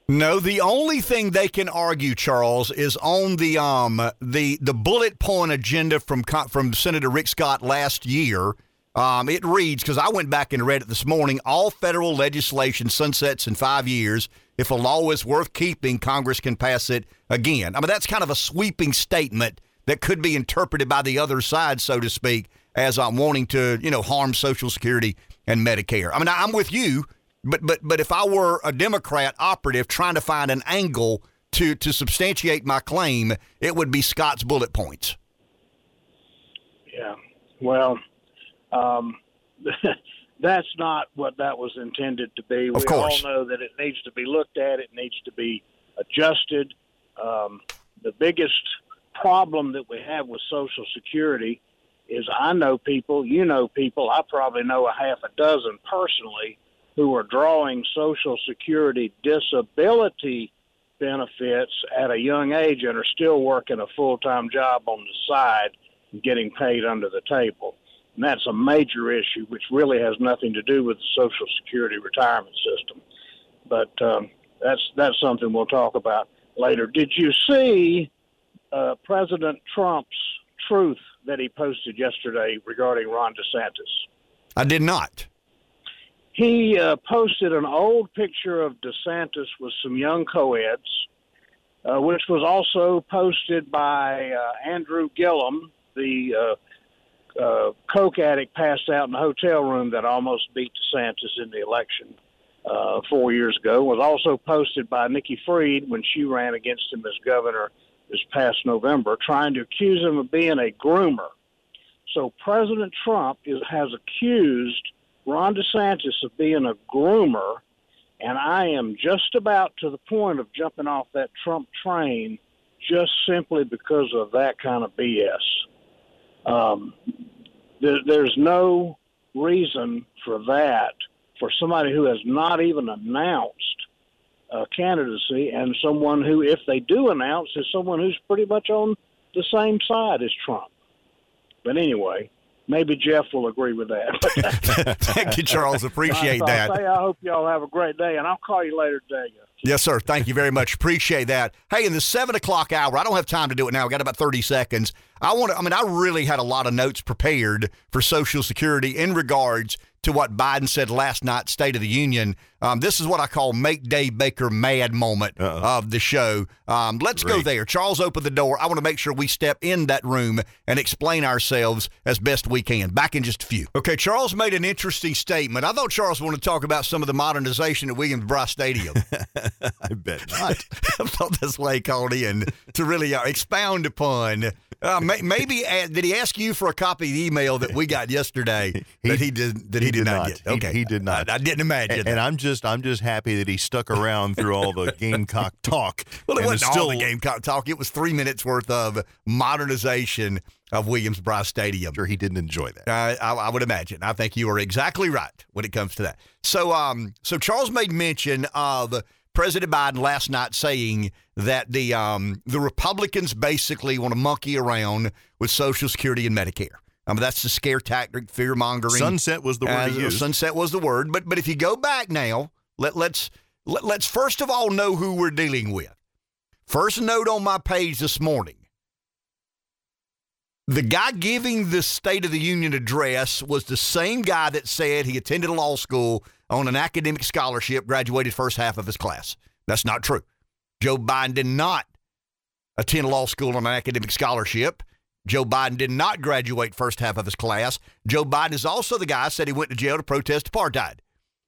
No, the only thing they can argue, Charles, is on the um the the bullet point agenda from from Senator Rick Scott last year. Um, it reads because I went back and read it this morning. All federal legislation sunsets in five years. If a law is worth keeping, Congress can pass it again. I mean, that's kind of a sweeping statement that could be interpreted by the other side, so to speak, as I'm wanting to, you know, harm Social Security and Medicare. I mean, I'm with you. But but but if I were a Democrat operative trying to find an angle to to substantiate my claim, it would be Scott's bullet points. Yeah. Well, um, that's not what that was intended to be. Of we course. all know that it needs to be looked at. It needs to be adjusted. Um, the biggest problem that we have with Social Security is I know people, you know people, I probably know a half a dozen personally who are drawing Social Security disability benefits at a young age and are still working a full time job on the side and getting paid under the table. And that's a major issue, which really has nothing to do with the Social Security retirement system. But um, that's that's something we'll talk about later. Did you see uh, President Trump's truth that he posted yesterday regarding Ron DeSantis? I did not he uh, posted an old picture of DeSantis with some young co-eds, uh, which was also posted by uh, Andrew Gillum, the uh, uh, coke addict passed out in the hotel room that almost beat DeSantis in the election uh, four years ago. Was also posted by Nikki Fried when she ran against him as governor this past November, trying to accuse him of being a groomer. So President Trump is, has accused Ron DeSantis of being a groomer, and I am just about to the point of jumping off that Trump train just simply because of that kind of BS. Um, there, there's no reason for that for somebody who has not even announced a candidacy and someone who, if they do announce, is someone who's pretty much on the same side as Trump. But anyway, maybe Jeff will agree with that. Thank you, Charles. Appreciate that. Say, I hope y'all have a great day, and I'll call you later today. Yes, sir. Thank you very much. Appreciate that. Hey, in the seven o'clock hour, I don't have time to do it now. I got about 30 seconds. I want to, I mean, I really had a lot of notes prepared for Social Security in regards to what Biden said last night, State of the Union. Um, this is what I call make Dave Baker mad moment Uh-oh. of the show. Um, let's Great. go there. Charles, open the door. I want to make sure we step in that room and explain ourselves as best we can. Back in just a few. Okay, Charles made an interesting statement. I thought Charles wanted to talk about some of the modernization at Williams-Brice Stadium. I bet not. I thought that's why he called in to really uh, expound upon uh, may, maybe uh, did he ask you for a copy of the email that we got yesterday he, that he did that he, he did, did, not, get? Okay, he, he did not. I, I, didn't imagine. And, and, I'm just I'm just happy that he stuck around through all the Gamecock talk. well, it wasn't still, all the Gamecock talk. It was three minutes worth of modernization of Williams-Brice Stadium. Sure, he didn't enjoy that. Uh, I, I, would imagine. I think you are exactly right when it comes to that. So, um, so Charles made mention of President Biden last night saying that the um, the Republicans basically want to monkey around with Social Security and Medicare. I mean, that's the scare tactic, fear mongering. Sunset was the word. Uh, sunset was the word. But but if you go back now, let let's let, let's first of all know who we're dealing with. First note on my page this morning. The guy giving the State of the Union address was the same guy that said he attended law school on an academic scholarship, graduated first half of his class. That's not true. Joe Biden did not attend law school on an academic scholarship. Joe Biden did not graduate first half of his class. Joe Biden is also the guy said he went to jail to protest apartheid.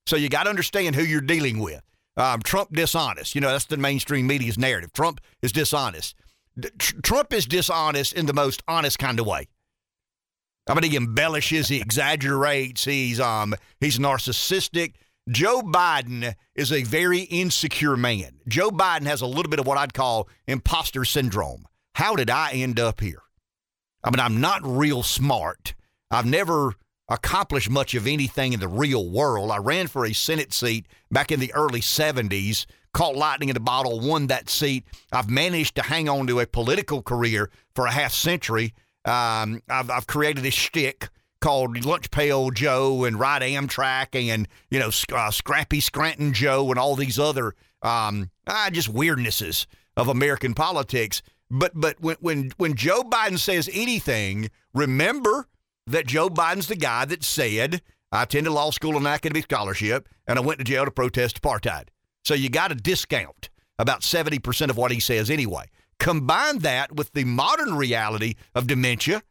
So you got to understand who you're dealing with. Um, Trump dishonest. You know, that's the mainstream media's narrative. Trump is dishonest. Tr- Trump is dishonest in the most honest kind of way. I mean, he embellishes, he exaggerates, he's um, he's narcissistic. Joe Biden is a very insecure man. Joe Biden has a little bit of what I'd call imposter syndrome. How did I end up here? I mean, I'm not real smart. I've never accomplished much of anything in the real world. I ran for a Senate seat back in the early 70s, caught lightning in a bottle, won that seat. I've managed to hang on to a political career for a half century. Um, I've, I've created a shtick called Lunch Pail Joe and Ride Amtrak and, you know, uh, Scrappy Scranton Joe and all these other um, uh, just weirdnesses of American politics. But but when, when when Joe Biden says anything, remember that Joe Biden's the guy that said, I attended law school and academic scholarship, and I went to jail to protest apartheid. So you got to discount about 70% of what he says anyway. Combine that with the modern reality of dementia,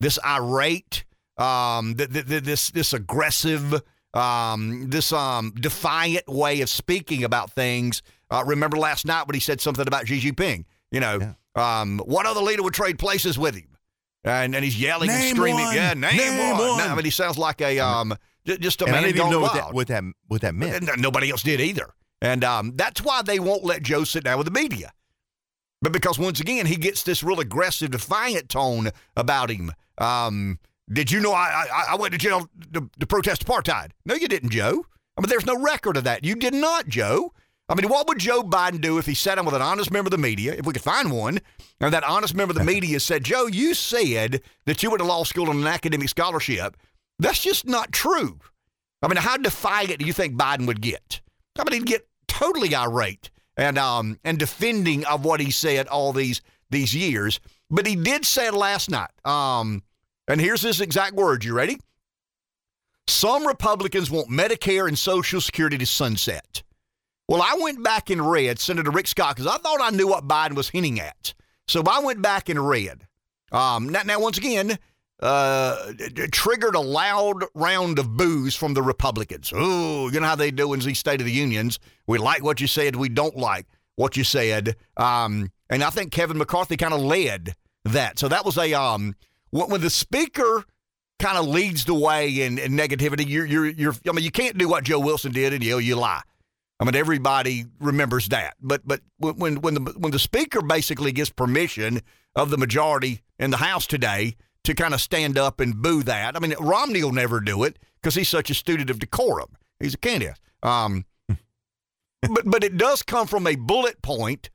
this irate, um, th- th- th- this this aggressive, um, this um, defiant way of speaking about things. Uh, remember last night when he said something about Xi Jinping? You know, yeah. um, what other leader would trade places with him? And, and he's yelling name and screaming. One. Yeah, name, name one. one. No, I mean, he sounds like a um, just a and man I didn't even gone know wild. what that, what that what that meant. Nobody else did either. And um, that's why they won't let Joe sit down with the media. But because once again, he gets this real aggressive, defiant tone about him. Um, did you know I, I, I went to jail to, to, protest apartheid? No, you didn't, Joe. I mean, there's no record of that. You did not, Joe. I mean, what would Joe Biden do if he sat down with an honest member of the media, if we could find one, and that honest member of the media said, Joe, you said that you went to law school on an academic scholarship. That's just not true. I mean, how defiant do you think Biden would get? I mean, he'd get totally irate and um and defending of what he said all these these years. But he did say it last night. Um, and here's his exact words. You ready? Some Republicans want Medicare and Social Security to sunset. Well, I went back and read Senator Rick Scott because I thought I knew what Biden was hinting at. So I went back and read. Um, now, now, once again, uh, triggered a loud round of boos from the Republicans. Oh, you know how they do in these State of the Unions. We like what you said. We don't like what you said. Um, and I think Kevin McCarthy kind of led that. So that was a um, when the speaker kind of leads the way in, in negativity. You're, you're, you're. I mean, you can't do what Joe Wilson did and yell you lie. I mean, everybody remembers that. But but when when the when the speaker basically gets permission of the majority in the House today to kind of stand up and boo that. I mean, Romney will never do it because he's such a student of decorum. He's a candidate. Um, but but it does come from a bullet point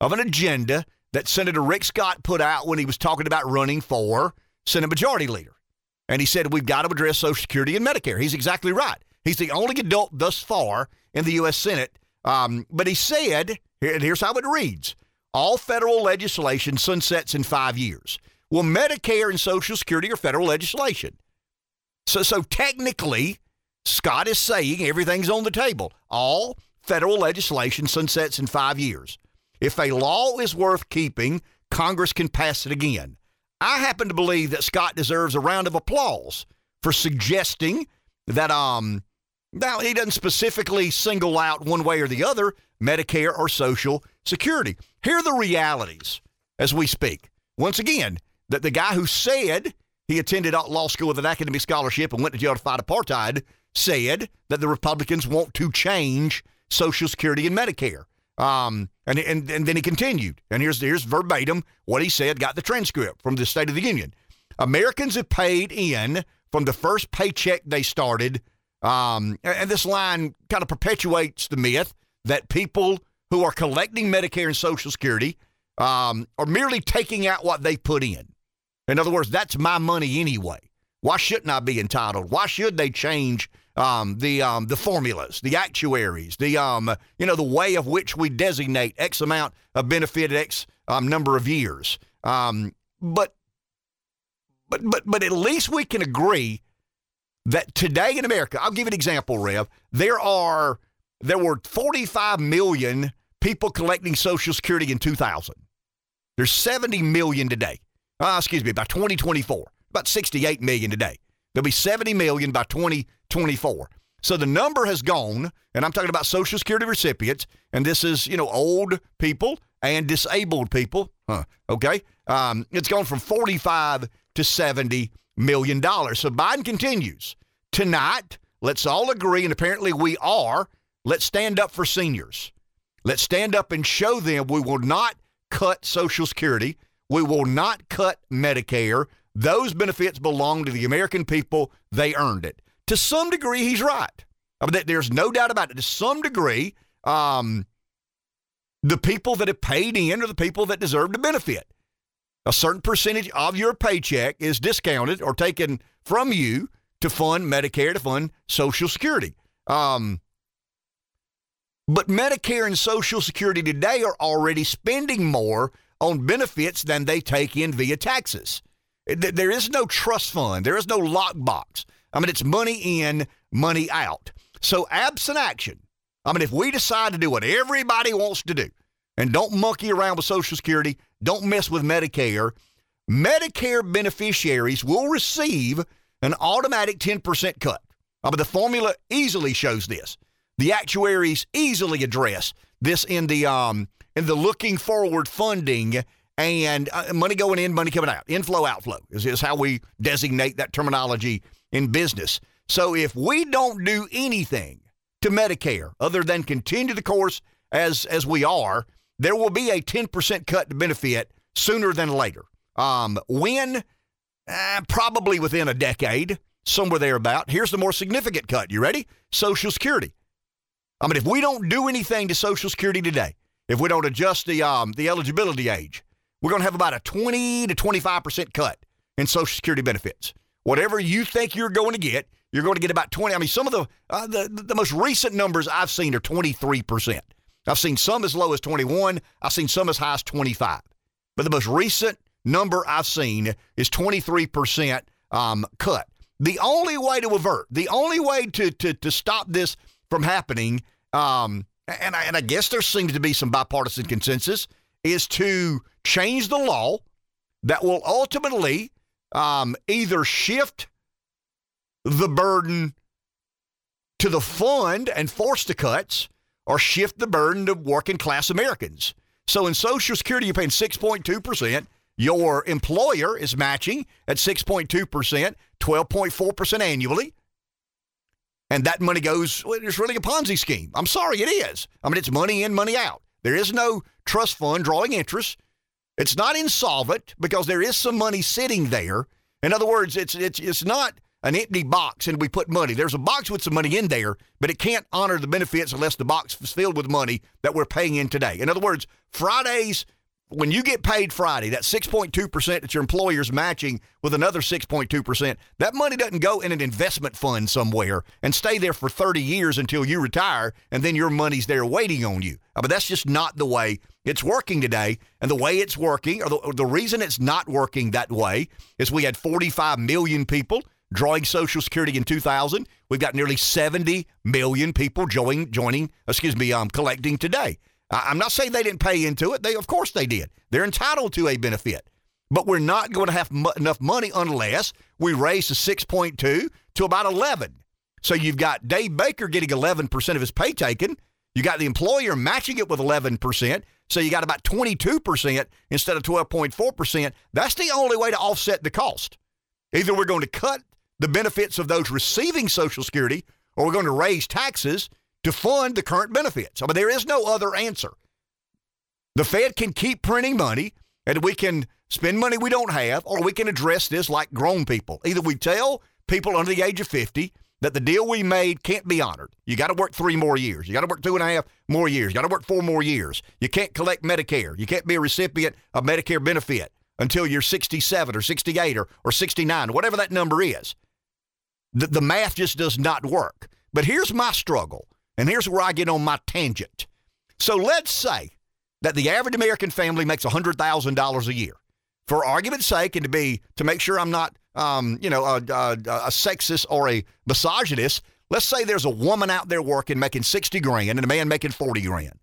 of an agenda that Senator Rick Scott put out when he was talking about running for Senate Majority Leader. And he said, We've got to address Social Security and Medicare. He's exactly right. He's the only adult thus far in the U.S. Senate. Um, but he said, and here's how it reads all federal legislation sunsets in five years. Well, Medicare and Social Security are federal legislation. So, so technically, Scott is saying everything's on the table. All federal legislation sunsets in five years. If a law is worth keeping, Congress can pass it again. I happen to believe that Scott deserves a round of applause for suggesting that um now he doesn't specifically single out one way or the other Medicare or Social Security. Here are the realities as we speak. Once again, that the guy who said he attended law school with an academic scholarship and went to jail to fight apartheid said that the Republicans want to change Social Security and Medicare. Um, and, and, and then he continued. And here's, here's verbatim what he said, got the transcript from the State of the Union. Americans have paid in from the first paycheck they started. Um, and this line kind of perpetuates the myth that people who are collecting Medicare and Social Security um, are merely taking out what they put in. In other words, that's my money anyway. Why shouldn't I be entitled? Why should they change um, the um, the formulas, the actuaries, the um, you know the way of which we designate X amount of benefit X um, number of years? Um, but but but but at least we can agree that today in America, I'll give an example, Rev. There are there were 45 million people collecting Social Security in 2000. There's 70 million today. Uh, excuse me, by 2024, about 68 million today. There'll be 70 million by 2024. So the number has gone, and I'm talking about Social Security recipients, and this is, you know, old people and disabled people. Huh, okay? Um, it's gone from 45 to 70 million dollars. So Biden continues. Tonight, let's all agree, and apparently we are, let's stand up for seniors. Let's stand up and show them we will not cut Social Security. We will not cut Medicare. Those benefits belong to the American people. They earned it. To some degree, he's right. I mean, there's no doubt about it. To some degree, um, the people that have paid in are the people that deserve to benefit. A certain percentage of your paycheck is discounted or taken from you to fund Medicare, to fund Social Security. Um, but Medicare and Social Security today are already spending more on benefits than they take in via taxes. There is no trust fund, there is no lockbox. I mean, it's money in, money out. So, absent action, I mean, if we decide to do what everybody wants to do and don't monkey around with Social Security, don't mess with Medicare, Medicare beneficiaries will receive an automatic 10% cut. I mean, the formula easily shows this. The actuaries easily address this in the um, in the looking forward funding and uh, money going in, money coming out. Inflow, outflow is, is how we designate that terminology in business. So if we don't do anything to Medicare other than continue the course as as we are, there will be a 10% cut to benefit sooner than later. Um, when? Uh, probably within a decade, somewhere thereabout. Here's the more significant cut. You ready? Social Security. I mean, if we don't do anything to Social Security today, if we don't adjust the um, the eligibility age, we're going to have about a 20 to 25 percent cut in Social Security benefits. Whatever you think you're going to get, you're going to get about 20. I mean, some of the uh, the, the most recent numbers I've seen are 23 percent. I've seen some as low as 21. I've seen some as high as 25. But the most recent number I've seen is 23 percent um, cut. The only way to avert, the only way to to to stop this from happening, um, and I, and I guess there seems to be some bipartisan consensus, is to change the law that will ultimately um, either shift the burden to the fund and force the cuts or shift the burden to working class Americans. So in Social Security, you're paying 6.2%. Your employer is matching at 6.2%, 12.4% annually. And that money goes, well, it's really a Ponzi scheme. I'm sorry, it is. I mean, it's money in, money out. There is no trust fund drawing interest. It's not insolvent because there is some money sitting there. In other words, it's it's it's not an empty box and we put money. There's a box with some money in there, but it can't honor the benefits unless the box is filled with money that we're paying in today. In other words, Friday's when you get paid Friday, that 6.2% that your employer's matching with another 6.2%, that money doesn't go in an investment fund somewhere and stay there for 30 years until you retire and then your money's there waiting on you. I mean, that's just not the way it's working today. And the way it's working, or the, or the reason it's not working that way, is we had 45 million people drawing Social Security in 2000. We've got nearly 70 million people joining, joining excuse me, um, collecting today. I'm not saying they didn't pay into it. They, of course, they did. They're entitled to a benefit, but we're not going to have m- enough money unless we raise the 6.2 to about 11. So you've got Dave Baker getting 11% of his pay taken. You got the employer matching it with 11%. So you got about 22% instead of 12.4%. That's the only way to offset the cost. Either we're going to cut the benefits of those receiving Social Security or we're going to raise taxes to fund the current benefits. I mean, there is no other answer. The Fed can keep printing money, and we can spend money we don't have, or we can address this like grown people. Either we tell people under the age of 50 that the deal we made can't be honored. You got to work three more years. You got to work two and a half more years. You got to work four more years. You can't collect Medicare. You can't be a recipient of Medicare benefit until you're 67 or 68 or, or 69, whatever that number is. The, the math just does not work. But here's my struggle and here's where I get on my tangent. So let's say that the average American family makes $100,000 a year. For argument's sake, and to be to make sure I'm not, um, you know, a, a, a sexist or a misogynist, let's say there's a woman out there working making 60 grand and a man making 40 grand.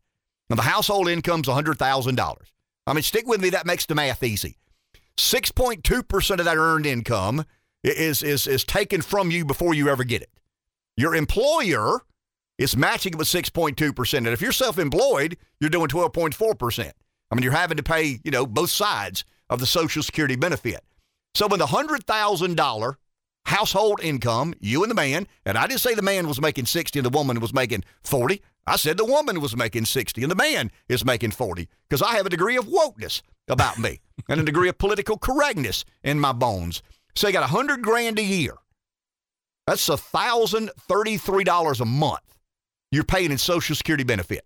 Now the household income's $100,000. I mean, stick with me, that makes the math easy. 6.2% of that earned income is, is, is taken from you before you ever get it. Your employer it's matching with 6.2%. And if you're self employed, you're doing 12.4%. I mean, you're having to pay, you know, both sides of the Social Security benefit. So when the $100,000 household income, you and the man, and I didn't say the man was making 60 and the woman was making 40. I said the woman was making 60 and the man is making 40 because I have a degree of wokeness about me and a degree of political correctness in my bones. So you got 100 grand a year. That's $1,033 a month you're paying in Social Security benefit.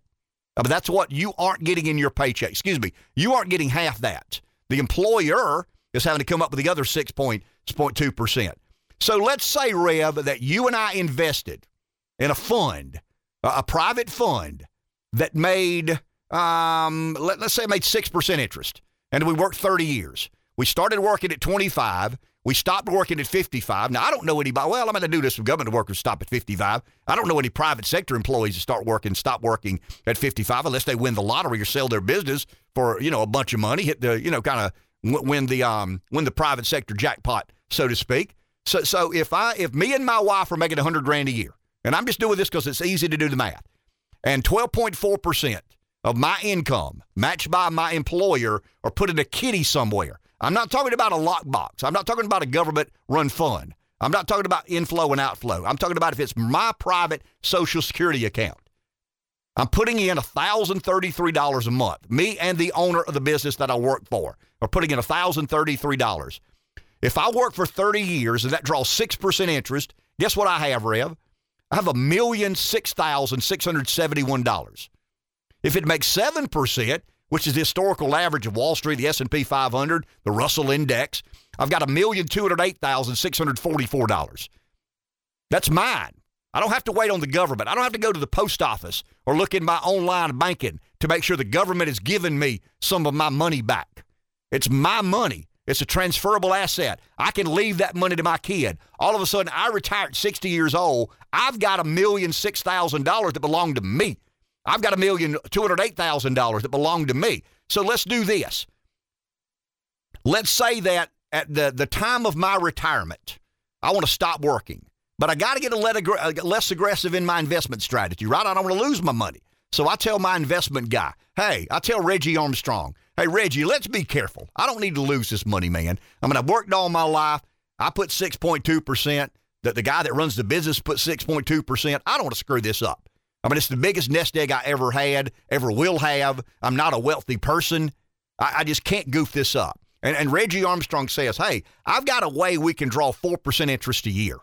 But that's what you aren't getting in your paycheck. Excuse me. You aren't getting half that. The employer is having to come up with the other 6.2%. So let's say, Rev, that you and I invested in a fund, a private fund that made, um, let, us say it made 6% interest, and we worked 30 years. We started working at 25. We stopped working at 55. Now, I don't know anybody. Well, I'm going to do this with government workers stop at 55. I don't know any private sector employees that start working, stop working at 55 unless they win the lottery or sell their business for, you know, a bunch of money, hit the, you know, kind of win the um win the private sector jackpot, so to speak. So so if I if me and my wife are making 100 grand a year, and I'm just doing this because it's easy to do the math, and 12.4 percent of my income matched by my employer are put in a kitty somewhere. I'm not talking about a lockbox. I'm not talking about a government run fund. I'm not talking about inflow and outflow. I'm talking about if it's my private Social Security account. I'm putting in $1,033 a month. Me and the owner of the business that I work for are putting in $1,033. If I work for 30 years and that draws 6% interest, guess what I have, Rev? I have a million six thousand six hundred seventy-one dollars. If it makes seven percent, which is the historical average of Wall Street, the S&P 500, the Russell Index, I've got a million two hundred eight thousand six hundred forty-four dollars. That's mine. I don't have to wait on the government. I don't have to go to the post office or look in my online banking to make sure the government is giving me some of my money back. It's my money. It's a transferable asset. I can leave that money to my kid. All of a sudden, I retired 60 years old. I've got a million six thousand dollars that belong to me. I've got a million two hundred eight thousand dollars that belong to me. So let's do this. Let's say that at the, the time of my retirement, I want to stop working, but I got to get a uh, less aggressive in my investment strategy, right? I don't want to lose my money. So I tell my investment guy, hey, I tell Reggie Armstrong, Hey, Reggie, let's be careful. I don't need to lose this money, man. I mean, I've worked all my life. I put 6.2%. That the guy that runs the business put 6.2%. I don't want to screw this up. I mean, it's the biggest nest egg I ever had, ever will have. I'm not a wealthy person. I, I just can't goof this up. And, and Reggie Armstrong says, hey, I've got a way we can draw 4% interest a year.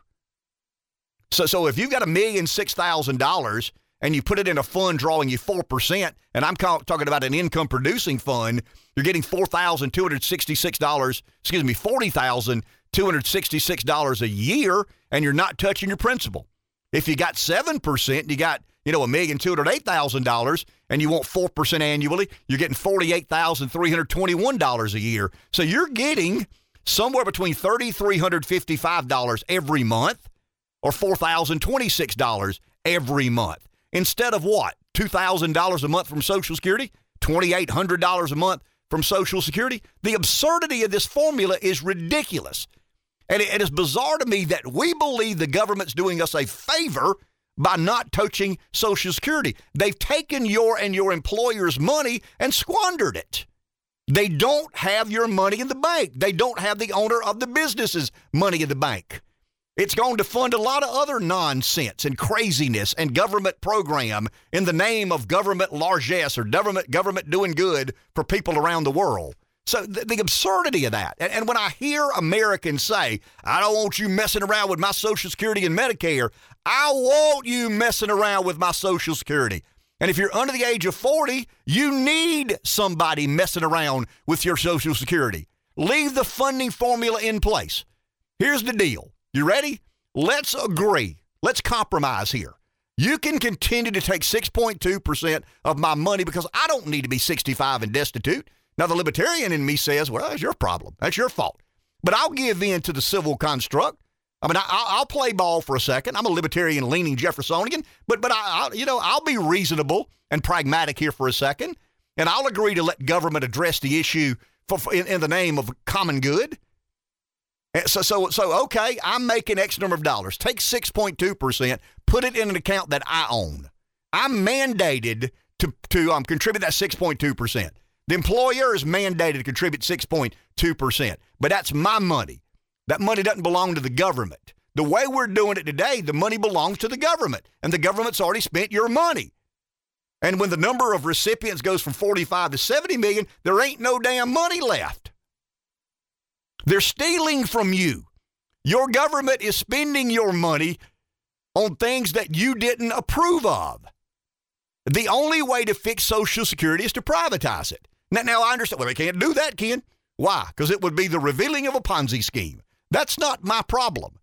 So, so if you've got a million six thousand dollars and you put it in a fund drawing you 4%, and I'm talking about an income producing fund, you're getting $4,266, excuse me, $40,266 a year, and you're not touching your principal. If you got 7%, you got, you know, a million two hundred eight thousand dollars and you want four percent annually, you're getting forty-eight thousand three hundred twenty-one dollars a year. So you're getting somewhere between thirty-three hundred fifty-five dollars every month or four thousand twenty-six dollars every month instead of what? $2,000 a month from Social Security? $2,800 a month from Social Security? The absurdity of this formula is ridiculous. And it is bizarre to me that we believe the government's doing us a favor by not touching Social Security. They've taken your and your employer's money and squandered it. They don't have your money in the bank. They don't have the owner of the business's money in the bank. It's going to fund a lot of other nonsense and craziness and government program in the name of government largesse or government government doing good for people around the world. So the, the absurdity of that. And, and when I hear Americans say, I don't want you messing around with my Social Security and Medicare, I want you messing around with my Social Security. And if you're under the age of 40, you need somebody messing around with your Social Security. Leave the funding formula in place. Here's the deal you ready? Let's agree. Let's compromise here. You can continue to take 6.2% of my money because I don't need to be 65 and destitute. Now, the libertarian in me says, well, that's your problem. That's your fault. But I'll give in to the civil construct. I mean, I, will play ball for a second. I'm a libertarian leaning Jeffersonian, but but I, I, you know I'll be reasonable and pragmatic here for a second, and I'll agree to let government address the issue for, in, in the name of common good. Eh, so, so, so, okay, I'm making X number of dollars. Take 6.2%, put it in an account that I own. I'm mandated to, to um, contribute that 6.2%. The employer is mandated to contribute 6.2%, but that's my money. That money doesn't belong to the government. The way we're doing it today, the money belongs to the government, and the government's already spent your money. And when the number of recipients goes from 45 to 70 million, there ain't no damn money left. They're stealing from you. Your government is spending your money on things that you didn't approve of. The only way to fix Social Security is to privatize it. Now, now I understand. Well, they can't do that, Ken. Why? Because it would be the revealing of a Ponzi scheme. That's not my problem.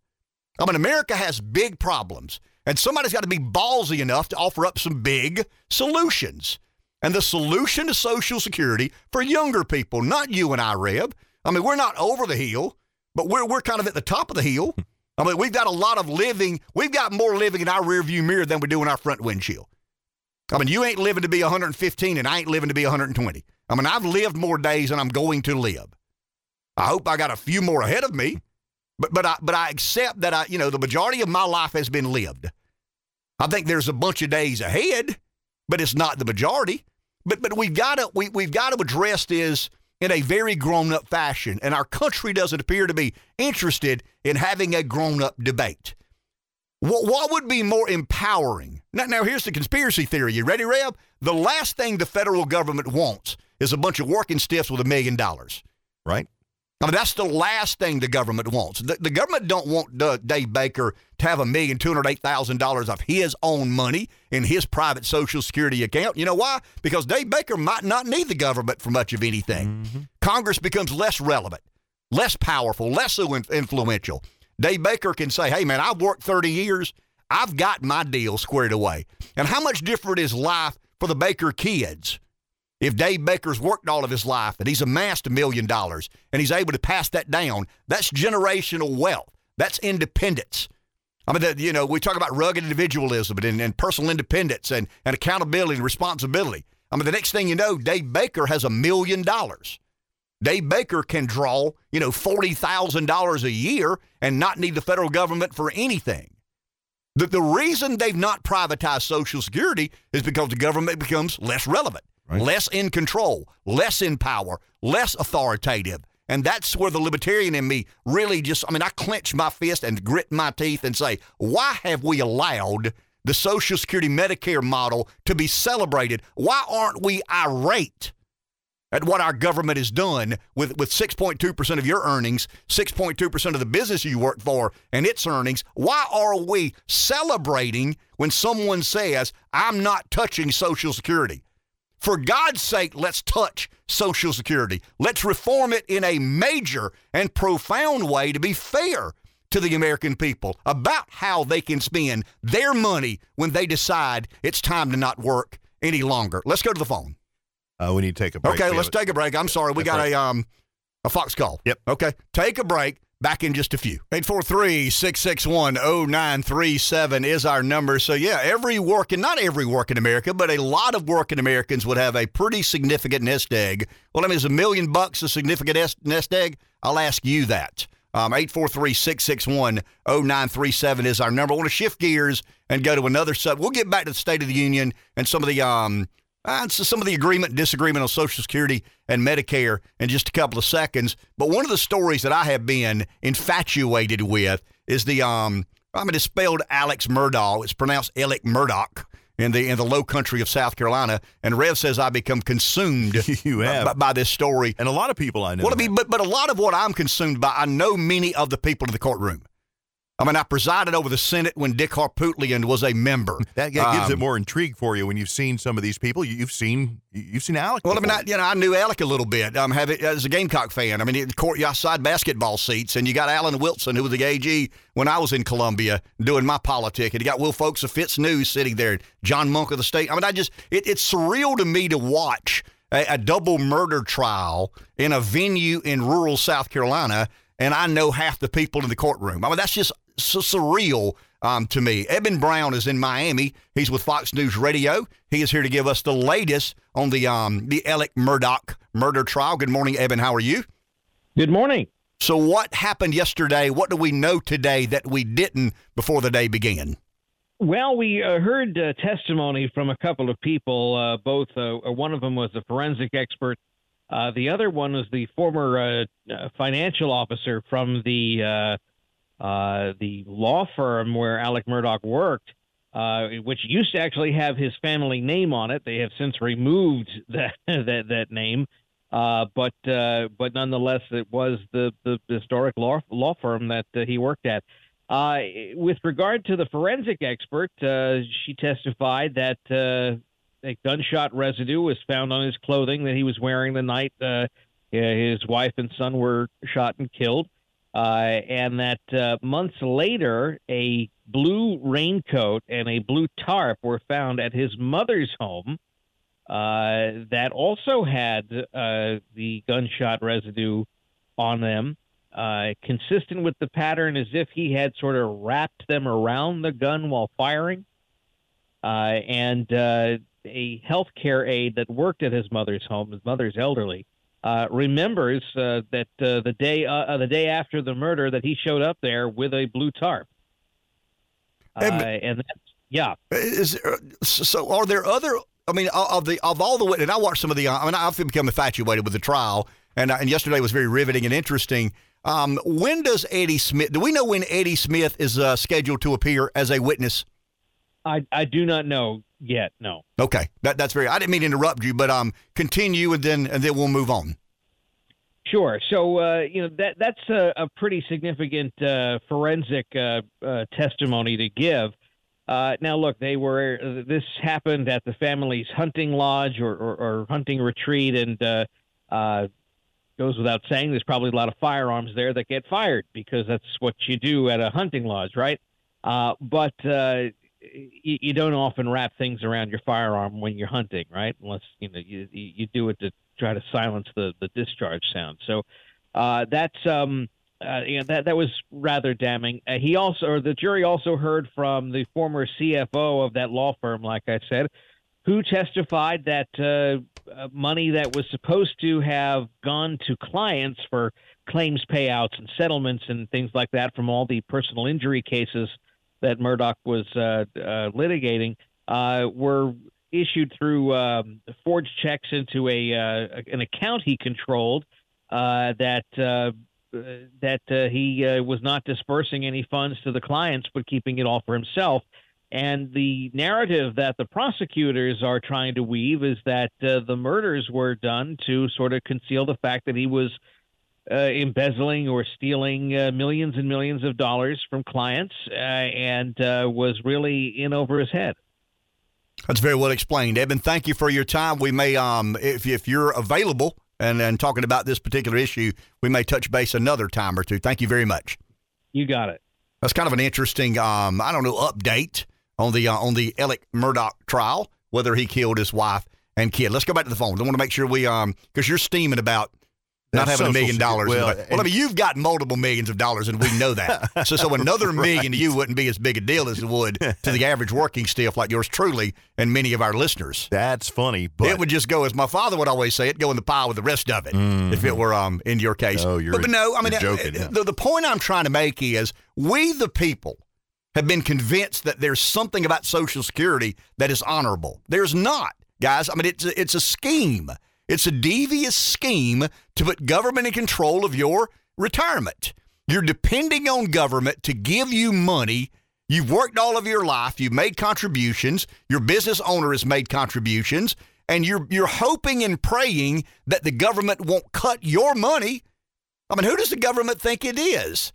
I mean, America has big problems, and somebody's got to be ballsy enough to offer up some big solutions. And the solution to Social Security for younger people, not you and I, Rev. I mean, we're not over the hill, but we're, we're kind of at the top of the hill. I mean, we've got a lot of living, we've got more living in our rearview mirror than we do in our front windshield. I mean, you ain't living to be 115 and I ain't living to be 120. I mean, I've lived more days than I'm going to live. I hope I got a few more ahead of me, but but I but I accept that I, you know, the majority of my life has been lived. I think there's a bunch of days ahead, but it's not the majority. But but we've got to we, we've got to address this in a very grown up fashion, and our country doesn't appear to be interested in having a grown up debate. What, what would be more empowering? Now, now, here's the conspiracy theory. You ready, Rev? The last thing the federal government wants is a bunch of working stiffs with a million dollars. Right? I mean, that's the last thing the government wants. The, the government don't want Dave Baker to have a million two hundred eight thousand dollars of his own money in his private Social Security account. You know why? Because Dave Baker might not need the government for much of anything. Mm-hmm. Congress becomes less relevant, less powerful, less so influential. Dave Baker can say, "Hey, man, I've worked thirty years. I've got my deal squared away." And how much different is life for the Baker kids? If Dave Baker's worked all of his life and he's amassed a million dollars and he's able to pass that down, that's generational wealth. That's independence. I mean, the, you know, we talk about rugged individualism and, and personal independence and, and accountability and responsibility. I mean, the next thing you know, Dave Baker has a million dollars. Dave Baker can draw, you know, $40,000 a year and not need the federal government for anything. The, the reason they've not privatized Social Security is because the government becomes less relevant right. less in control, less in power, less authoritative. And that's where the libertarian in me really just, I mean, I clench my fist and grit my teeth and say, why have we allowed the Social Security Medicare model to be celebrated? Why aren't we irate at what our government has done with, with 6.2% of your earnings, 6.2% of the business you work for, and its earnings? Why are we celebrating when someone says, I'm not touching Social Security? For God's sake, let's touch Social Security. Let's reform it in a major and profound way to be fair to the American people about how they can spend their money when they decide it's time to not work any longer. Let's go to the phone. Uh, we need to take a break. Okay, let's take a break. I'm sorry. We got a um a Fox call. Yep. Okay. Take a break. Back in just a few. 843 661 0937 is our number. So, yeah, every working, not every working America, but a lot of working Americans would have a pretty significant nest egg. Well, I mean, is a million bucks a significant nest egg? I'll ask you that. Um, 843 661 0937 is our number. I want to shift gears and go to another sub. We'll get back to the State of the Union and some of the um, uh, so some of the agreement disagreement on Social Security and Medicare in just a couple of seconds. But one of the stories that I have been infatuated with is the um I mean it's spelled Alex Murdaugh. It's pronounced Alec Murdoch in the in the low country of South Carolina. And Rev says I become consumed you have. By, by, this story. And a lot of people I know. Well, I mean, but but a lot of what I'm consumed by, I know many of the people in the courtroom. I mean, I presided over the Senate when Dick Harpootlian was a member. That, that gives um, it more intrigue for you when you've seen some of these people. You, have seen you've seen Alec. Well, before. I mean, I, you know, I knew Alec a little bit. Um, have it as a Gamecock fan. I mean, the court outside basketball seats, and you got Alan Wilson, who was the AG when I was in Columbia doing my politic, and you got Will Folks of FITSNews sitting there, John Monk of the state. I mean, I just it, it's surreal to me to watch a, a double murder trial in a venue in rural South Carolina and I know half the people in the courtroom. I mean, that's just so surreal um, to me. Eben Brown is in Miami. He's with Fox News Radio. He is here to give us the latest on the um, the Alec Murdaugh murder trial. Good morning, Eben. How are you? Good morning. So, what happened yesterday? What do we know today that we didn't before the day began? Well, we uh, heard uh, testimony from a couple of people. Uh, both uh, one of them was a forensic expert Uh, the other one was the former uh, uh, financial officer from the uh, uh, the law firm where Alec Murdaugh worked, uh, which used to actually have his family name on it. They have since removed that that, that name, but but nonetheless, it was the, the historic law law firm that he worked at. with regard to the forensic expert, she testified that a gunshot residue was found on his clothing that he was wearing the night uh, his wife and son were shot and killed. Uh, and that uh, months later, a blue raincoat and a blue tarp were found at his mother's home uh, that also had uh, the gunshot residue on them, uh, consistent with the pattern as if he had sort of wrapped them around the gun while firing. and a healthcare aide that worked at his mother's home. His mother's elderly. Uh, remembers uh, that uh, the day uh, uh, the day after the murder that he showed up there with a blue tarp. Uh, and that's, yeah. Is there, so? Are there other? I mean, of the of all the and I watched some of the. I mean, I've become infatuated with the trial, and and yesterday was very riveting and interesting. Um, when does Eddie Smith? Do we know when Eddie Smith is scheduled to appear as a witness? I I do not know yet. No. Okay, that that's very. I didn't mean to interrupt you, but um, continue and then and then we'll move on. Sure. So uh, you know that that's a, a pretty significant uh, forensic uh, uh testimony to give. Uh, now, look, they were. This happened at the family's hunting lodge or, or, or hunting retreat, and uh, goes without saying, there's probably a lot of firearms there that get fired because that's what you do at a hunting lodge, right? but you, you don't often wrap things around your firearm when you're hunting, right? Unless you know you you do it to try to silence the the discharge sound. So uh, that's um, uh, you know, that that was rather damning. Uh, he also, or the jury also heard from the former CFO of that law firm, like I said, who testified that uh, uh, money that was supposed to have gone to clients for claims payouts and settlements and things like that from all the personal injury cases that Murdaugh was uh, uh, litigating uh, were issued through um, forged checks into a an account he controlled that that he was not dispersing any funds to the clients, but keeping it all for himself. And the narrative that the prosecutors are trying to weave is that uh, the murders were done to sort of conceal the fact that he was uh, embezzling or stealing uh, millions and millions of dollars from clients uh, and uh, was really in over his head. That's very well explained, Eben. Thank you for your time. We may, um, if if you're available and and talking about this particular issue, we may touch base another time or two. Thank you very much. You got it. That's kind of an interesting, um, I don't know, update on the uh, on the Alec Murdaugh trial, whether he killed his wife and kid. Let's go back to the phone. I want to make sure we, um, because you're steaming about not having a million dollars. Well, well, I mean, you've got multiple millions of dollars, and we know that. so, so another right. million to you wouldn't be as big a deal as it would to the average working stiff like yours truly and many of our listeners. That's funny, but it would just go as my father would always say it, go in the pile with the rest of it. Mm-hmm. If it were um in your case, oh, you're but, but no, I mean, joking, the, the point I'm trying to make is we the people have been convinced that there's something about Social Security that is honorable. There's not, guys. I mean, it's it's a scheme. It's a devious scheme to put government in control of your retirement. You're depending on government to give you money. You've worked all of your life, you've made contributions, your business owner has made contributions, and you're you're hoping and praying that the government won't cut your money. I mean, who does the government think it is?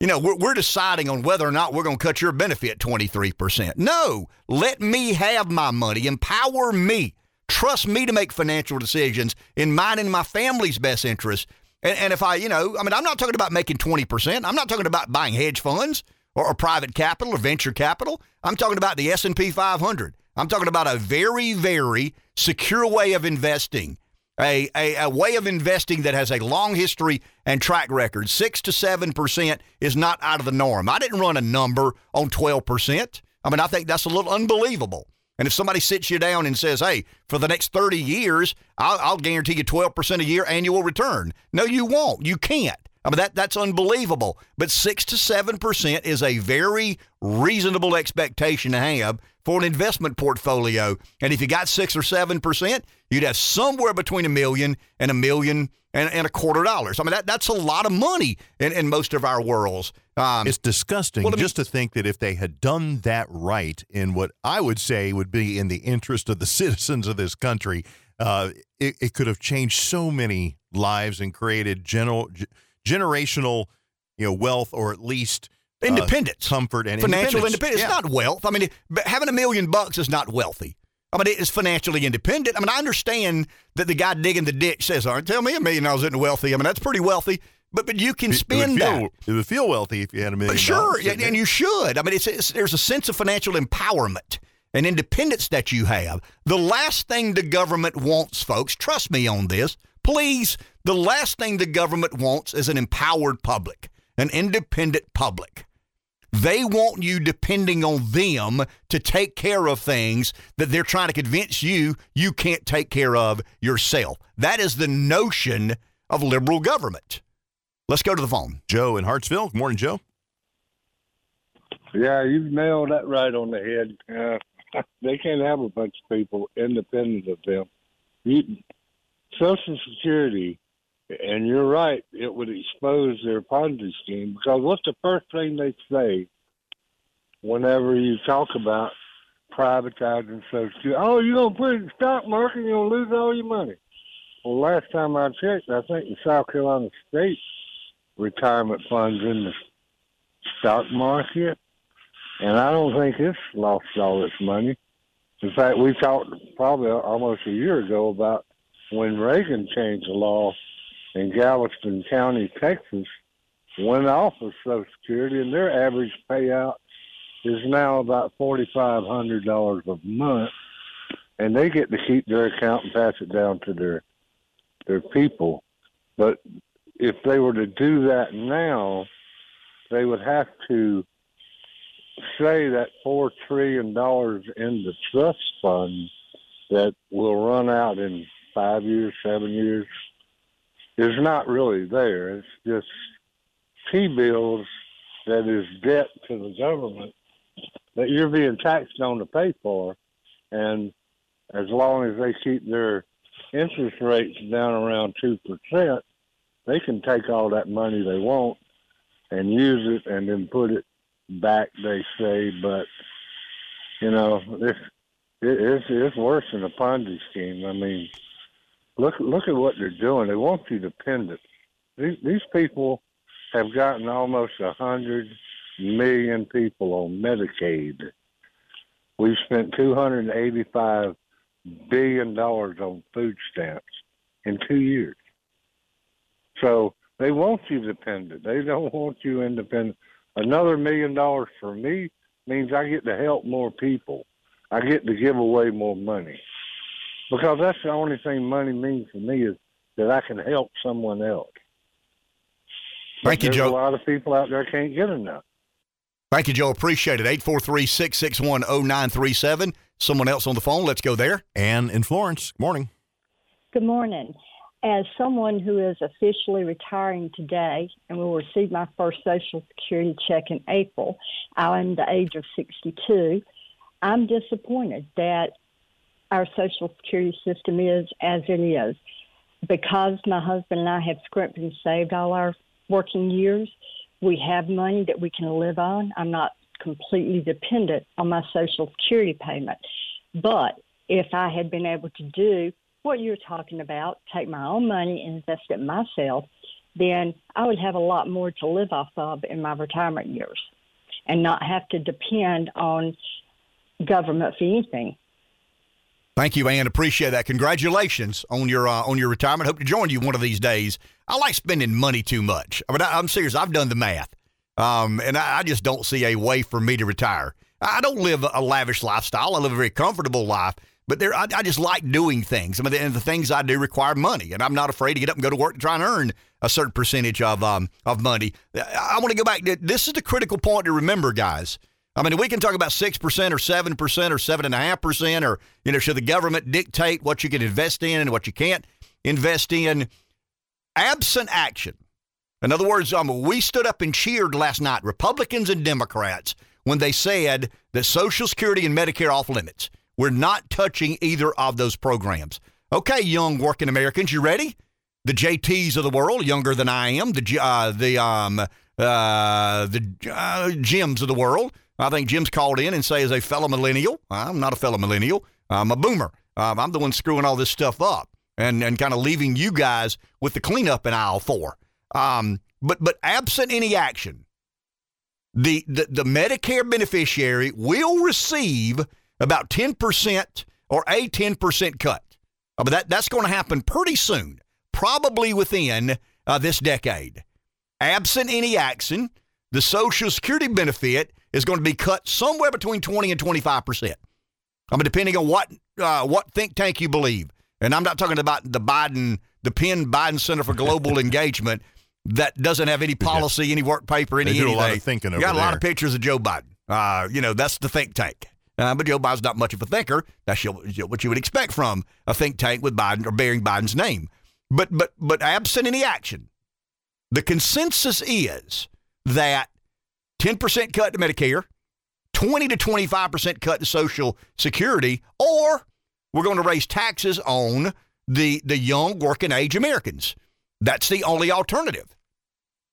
You know, we're, we're deciding on whether or not we're going to cut your benefit 23%. No, let me have my money. Empower me. Trust me to make financial decisions in mine and my family's best interest. And, and if I, you know, I mean, I'm not talking about making 20%. I'm not talking about buying hedge funds or, or private capital or venture capital. I'm talking about the S&P 500. I'm talking about a very, very secure way of investing. A, a, a, way of investing that has a long history and track record. Six to seven percent is not out of the norm. I didn't run a number on 12%. I mean, I think that's a little unbelievable. And if somebody sits you down and says, hey, for the next 30 years, I'll, I'll guarantee you 12% a year annual return. No, you won't. You can't. I mean, that, that's unbelievable. But 6 to 7% is a very reasonable expectation to have for an investment portfolio. And if you got six or seven percent, you'd have somewhere between a million and a million and, and a quarter dollars. I mean, that, that's a lot of money in, in most of our worlds. Um, it's disgusting well, just to think that if they had done that right in what I would say would be in the interest of the citizens of this country, uh, it, it, could have changed so many lives and created general, generational, you know, wealth or at least uh, independence, uh, comfort, and financial independence. independence. Yeah. It's not wealth. I mean, having a million bucks is not wealthy. I mean, it's financially independent. I mean, I understand that the guy digging the ditch says, "All right, tell me a million dollars isn't wealthy." I mean, that's pretty wealthy. But but you can spend it feel, that. It would feel wealthy if you had a million. But Sure, and, and you should. I mean, it's, it's, there's a sense of financial empowerment and independence that you have. The last thing the government wants, folks, trust me on this, please. The last thing the government wants is an empowered public, an independent public. They want you depending on them to take care of things that they're trying to convince you you can't take care of yourself. That is the notion of liberal government. Let's go to the phone. Joe in Hartsville. Good morning, Joe. Yeah, you've nailed that right on the head. Uh, they can't have a bunch of people independent of them. You, Social Security and you're right, it would expose their Ponzi scheme because what's the first thing they say whenever you talk about privatizing Social Security? Oh, you're going to put it in the stock market and you'll lose all your money. Well, last time I checked, I think the South Carolina State retirement funds in the stock market, and I don't think it's lost all its money. In fact, we talked probably almost a year ago about when Reagan changed the law in Galveston County, Texas, went off of Social Security, and their average payout is now about forty five hundred dollars a month, and they get to keep their account and pass it down to their their people. But if they were to do that now, they would have to say that four trillion dollars in the trust fund that will run out in five years, seven years, is not really there. It's just T bills that is debt to the government that you're being taxed on to pay for. And as long as they keep their interest rates down around 2%, they can take all that money they want and use it and then put it back, they say. But, you know, it's, it's, it's worse than a Ponzi scheme. I mean, Look look at what they're doing. They want you dependent. These these people have gotten almost a hundred million people on Medicaid. We've spent two hundred and eighty five billion dollars on food stamps in two years. So they want you dependent. They don't want you independent. Another million dollars for me means I get to help more people. I get to give away more money because that's the only thing money means to me is that I can help someone else. Thank you, Joe. A lot of people out there can't get enough. Thank you, Joe. Appreciate it. 843 661 0937. Someone else on the phone. Let's go there. Anne in Florence. Good morning. Good morning. As someone who is officially retiring today and will receive my first Social Security check in April, I'm the age of 62. I'm disappointed that our Social Security system is as it is. Because my husband and I have scrimped and saved all our working years, we have money that we can live on. I'm not completely dependent on my Social Security payment. But if I had been able to do what you're talking about, take my own money and invest it myself, then I would have a lot more to live off of in my retirement years and not have to depend on government for anything. Thank you, Ann. Appreciate that. Congratulations on your uh, on your retirement. Hope to join you one of these days. I like spending money too much. I mean, I, am serious. I've done the math, um, and I, I, just don't see a way for me to retire. I don't live a lavish lifestyle. I live a very comfortable life, but there, I, I just like doing things. I mean, the, the, things I do require money, and I'm not afraid to get up and go to work to try and earn a certain percentage of um, of money. I, I want to go back. To, This is the critical point to remember, guys. I mean, we can talk about 6% or 7% or 7.5%, or, you know, should the government dictate what you can invest in and what you can't invest in? Absent action. In other words, um, we stood up and cheered last night, Republicans and Democrats, when they said that Social Security and Medicare off limits. We're not touching either of those programs. Okay, young working Americans, you ready? The JTs of the world, younger than I am, the uh, the um uh, the uh, Jims of the world. I think Jim's called in and say, as a fellow millennial, I'm not a fellow millennial. I'm a boomer. Um, I'm the one screwing all this stuff up and and kind of leaving you guys with the cleanup in aisle four. Um, but but absent any action, the, the the Medicare beneficiary will receive about ten percent or a ten percent cut. Uh, but that that's going to happen pretty soon, probably within uh, this decade. Absent any action, the Social Security benefit is going to be cut somewhere between twenty and twenty five percent. I mean, depending on what uh, what think tank you believe. And I'm not talking about the Biden, the Penn Biden Center for Global Engagement that doesn't have any policy, any work paper, any They do anything. a lot of thinking you got a lot of pictures of Joe Biden. Uh, you know, that's the think tank. Uh, but Joe Biden's not much of a thinker. That's what you would expect from a think tank with Biden or bearing Biden's name. But but but absent any action, the consensus is that 10% cut to Medicare, 20 to 25% cut to Social Security, or we're going to raise taxes on the, the young working age Americans. That's the only alternative.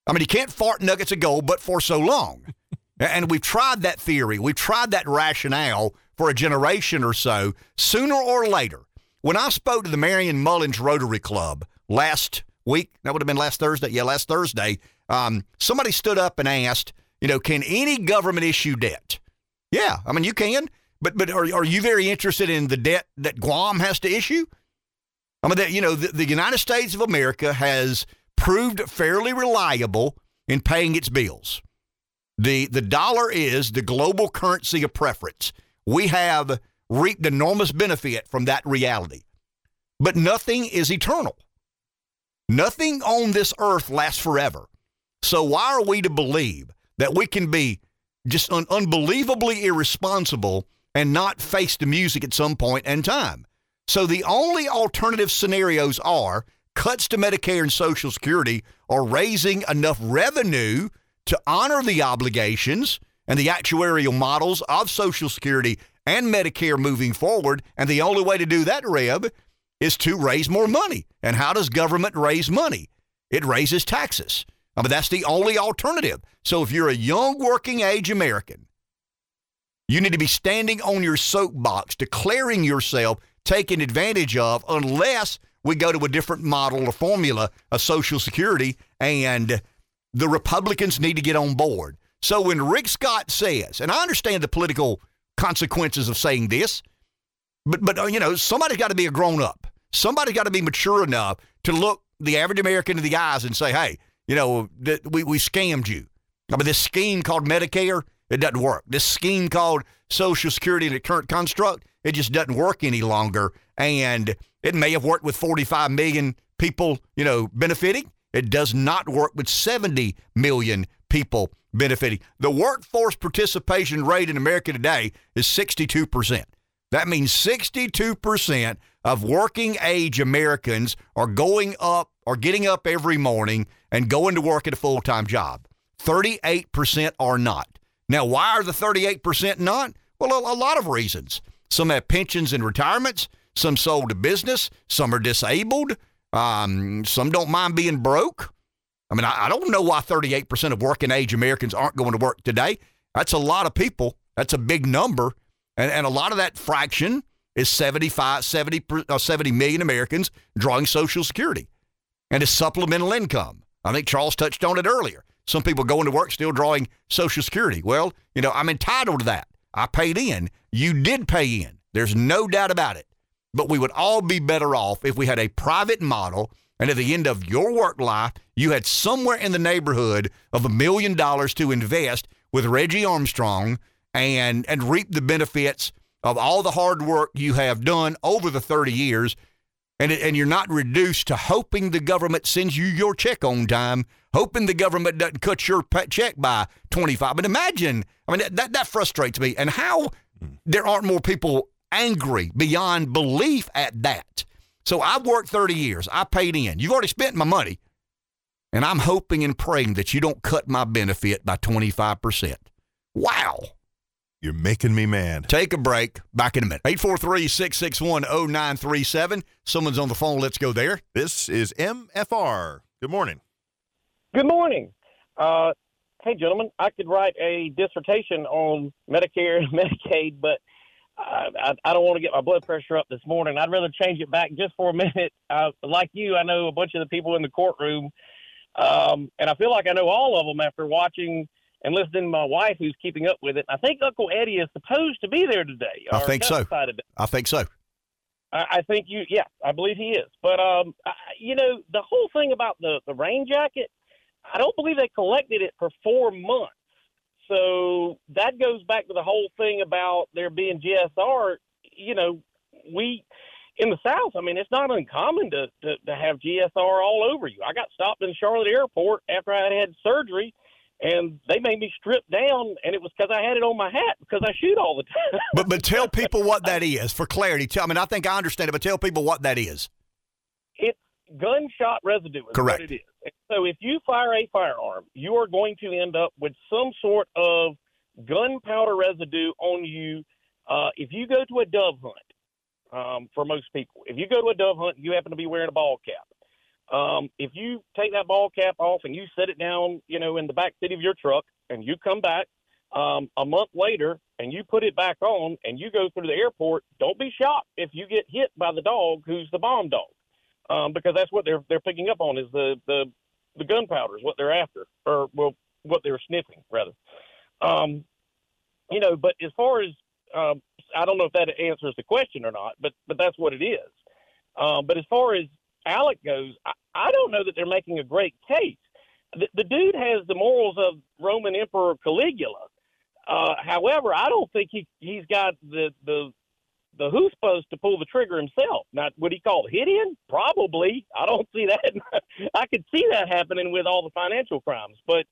I mean, you can't fart nuggets of gold, but for so long. and we've tried that theory, we've tried that rationale for a generation or so. Sooner or later, when I spoke to the Marion Mullins Rotary Club last week, that would have been last Thursday. Yeah, last Thursday. Um, somebody stood up and asked, you know, can any government issue debt? Yeah, I mean, you can, but but are, are you very interested in the debt that Guam has to issue? I mean, that, you know, the, the United States of America has proved fairly reliable in paying its bills. The the dollar is the global currency of preference. We have reaped enormous benefit from that reality. But nothing is eternal. Nothing on this earth lasts forever. So why are we to believe that we can be just un- unbelievably irresponsible and not face the music at some point in time? So the only alternative scenarios are cuts to Medicare and Social Security or raising enough revenue to honor the obligations and the actuarial models of Social Security and Medicare moving forward. And the only way to do that, Rev, is to raise more money. And how does government raise money? It raises taxes. I mean, that's the only alternative. So if you're a young working age American, you need to be standing on your soapbox, declaring yourself taken advantage of, unless we go to a different model or formula of Social Security, and the Republicans need to get on board. So when Rick Scott says, and I understand the political consequences of saying this, but but uh, you know somebody's got to be a grown up. Somebody's got to be mature enough to look the average American in the eyes and say, "Hey, you know, th- we we scammed you." I mean, this scheme called Medicare, it doesn't work. This scheme called Social Security in the current construct, it just doesn't work any longer. And it may have worked with 45 million people, you know, benefiting. It does not work with 70 million people benefiting. The workforce participation rate in America today is 62%. That means 62% of working age Americans are going up or getting up every morning and going to work at a full time job. 38% are not. Now, why are the 38% not? Well, a, a lot of reasons. Some have pensions and retirements, some sold a business, some are disabled, um, some don't mind being broke. I mean, I, I don't know why 38% of working age Americans aren't going to work today. That's a lot of people. That's a big number. And, and a lot of that fraction is 75, 70, uh, 70 million Americans drawing Social Security and it's supplemental income. I think Charles touched on it earlier. Some people going to work still drawing Social Security. Well, you know, I'm entitled to that. I paid in. You did pay in. There's no doubt about it. But we would all be better off if we had a private model and at the end of your work life, you had somewhere in the neighborhood of a million dollars to invest with Reggie Armstrong and and reap the benefits of all the hard work you have done over the 30 years and and you're not reduced to hoping the government sends you your check on time, hoping the government doesn't cut your check by 25. But imagine, I mean that that, that frustrates me, and how there aren't more people angry beyond belief at that. So I've worked 30 years. I paid in. You've already spent my money. And I'm hoping and praying that you don't cut my benefit by 25%. Wow. You're making me mad. Take a break. Back in a minute. 843 661 0937. Someone's on the phone. Let's go there. This is MFR. Good morning. Good morning. Uh, hey, gentlemen, I could write a dissertation on Medicare and Medicaid, but I, I, I don't want to get my blood pressure up this morning. I'd rather change it back just for a minute. Uh, like you, I know a bunch of the people in the courtroom, um, and I feel like I know all of them after watching and listening to my wife who's keeping up with it. I think Uncle Eddie is supposed to be there today. I think so. I think so. I, I think you, yeah, I believe he is. But um, I, you know, the whole thing about the the rain jacket, I don't believe they collected it for four months. So that goes back to the whole thing about there being GSR. You know, we in the South, I mean, it's not uncommon to, to, to have GSR all over you. I got stopped in Charlotte Airport after I had had surgery and they made me strip down, and it was because I had it on my hat because I shoot all the time. but but tell people what that is for clarity. Tell I mean I think I understand it, but tell people what that is. It's gunshot residue. Is Correct. It is. So if you fire a firearm, you are going to end up with some sort of gunpowder residue on you. Uh, if you go to a dove hunt, um, for most people, if you go to a dove hunt, and you happen to be wearing a ball cap. Um, if you take that ball cap off and you set it down, you know, in the back seat of your truck, and you come back um, a month later and you put it back on and you go through the airport, don't be shocked if you get hit by the dog who's the bomb dog, um, because that's what they're they're picking up on is the the the gunpowder is what they're after, or well, what they're sniffing rather. Um, you know, but as far as um, I don't know if that answers the question or not, but but that's what it is. Um, but as far as Alec goes, I, I don't know that they're making a great case. The, the dude has the morals of Roman Emperor Caligula. Uh, however, I don't think he he's got the the the chutzpahs to pull the trigger himself. Not what he call it in? Probably. I don't see that. I could see that happening with all the financial crimes, but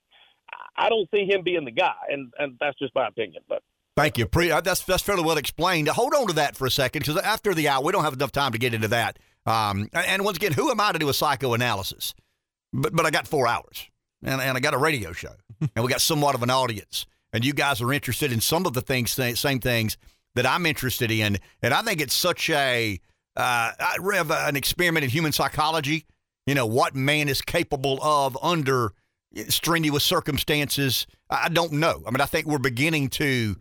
I don't see him being the guy, and and that's just my opinion. But Thank you. Pre- uh, that's that's fairly well explained. Hold on to that for a second, because after the hour, we don't have enough time to get into that. Um, and once again, who am I to do a psychoanalysis? But but I got four hours, and and I got a radio show, and we got somewhat of an audience, and you guys are interested in some of the things, same things that I'm interested in, and I think it's such a uh, an experiment in human psychology. You know what man is capable of under strenuous circumstances. I don't know. I mean, I think we're beginning to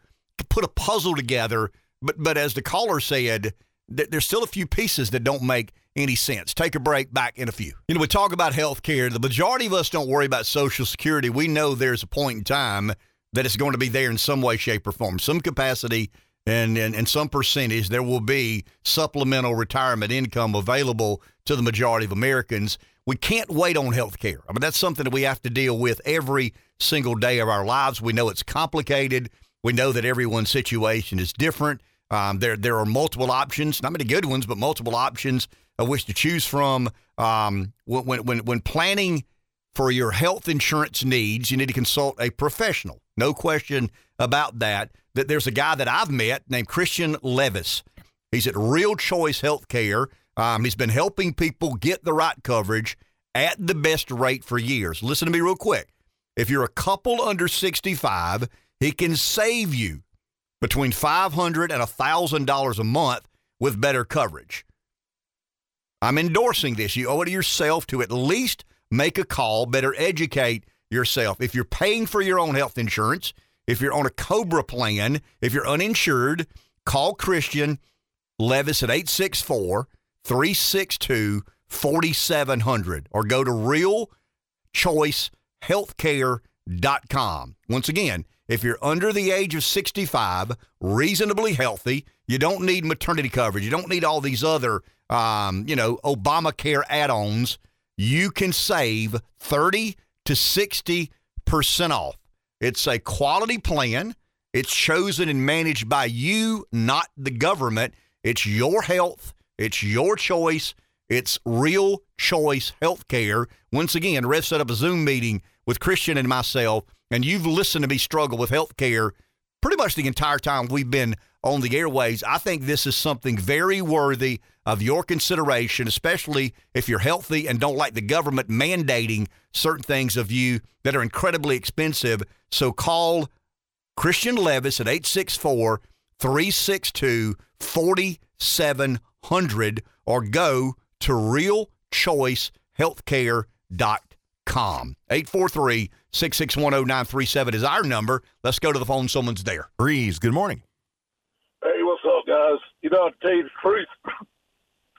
put a puzzle together. But but as the caller said, th- there's still a few pieces that don't make any sense. Take a break. Back in a few. You know, we talk about health care. The majority of us don't worry about Social Security. We know there's a point in time that it's going to be there in some way, shape, or form, some capacity. And, and, and some percentage, there will be supplemental retirement income available to the majority of Americans. We can't wait on health care. I mean, that's something that we have to deal with every single day of our lives. We know it's complicated. We know that everyone's situation is different. Um, there, there are multiple options, not many good ones, but multiple options of which to choose from. Um, when, when, when planning for your health insurance needs, you need to consult a professional. No question about that. That there's a guy that I've met named Christian Levis. He's at Real Choice Healthcare. Um, he's been helping people get the right coverage at the best rate for years. Listen to me real quick. If you're a couple under 65, he can save you between 500 and $1,000 a month with better coverage. I'm endorsing this. You owe it to yourself to at least make a call, better educate yourself. If you're paying for your own health insurance, if you're on a Cobra plan, if you're uninsured, call Christian Levis at 864 362 4700 or go to realchoicehealthcare.com. Once again, if you're under the age of 65, reasonably healthy, you don't need maternity coverage, you don't need all these other, um, you know, Obamacare add ons, you can save 30 to 60% off. It's a quality plan. It's chosen and managed by you, not the government. It's your health. It's your choice. It's real choice healthcare. Once again, Rev set up a Zoom meeting with Christian and myself, and you've listened to me struggle with healthcare pretty much the entire time we've been on the airways. I think this is something very worthy of your consideration, especially if you're healthy and don't like the government mandating certain things of you that are incredibly expensive. So call Christian Levis at 864 362 4700 or go to realchoicehealthcare.com. 843 661 0937 is our number. Let's go to the phone. Someone's there. Brice, good morning. Hey, what's up, guys? You know, to tell you the truth,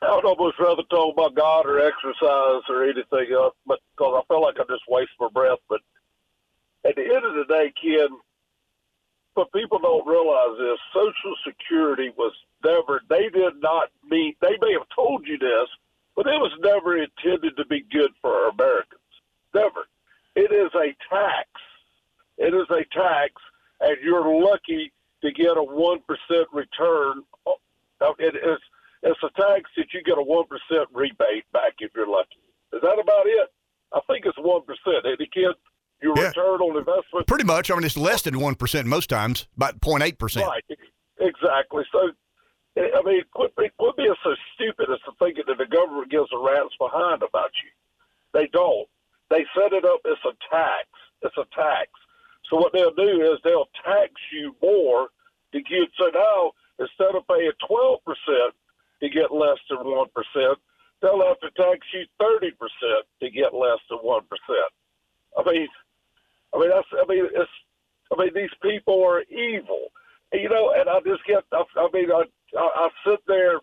I would almost rather talk about God or exercise or anything else, but because I feel like I just waste my breath. But at the end of the day, Ken, what people don't realize is Social Security was never, they did not meet, they may have told you this, but it was never intended to be good for Americans. Never. It is a tax. It is a tax, and you're lucky to get a 1% return. Oh, it is, it's a tax that you get a 1% rebate back if you're lucky. Is that about it? I think it's 1%. And again, your Yeah. return on investment Pretty much. I mean, it's less than 1% most times, about 0.8%. Right, exactly. So, I mean, quit, quit being so stupid as to thinking that the government gives a rat's behind about you. They don't. They set it up as a tax. It's a tax. So what they'll do is they'll tax you more to get. So now instead of paying twelve percent to get less than one percent, they'll have to tax you thirty percent to get less than one percent. I mean, I mean that's. I mean it's. I mean these people are evil. And, you know, and I just get. I, I mean, I, I I sit there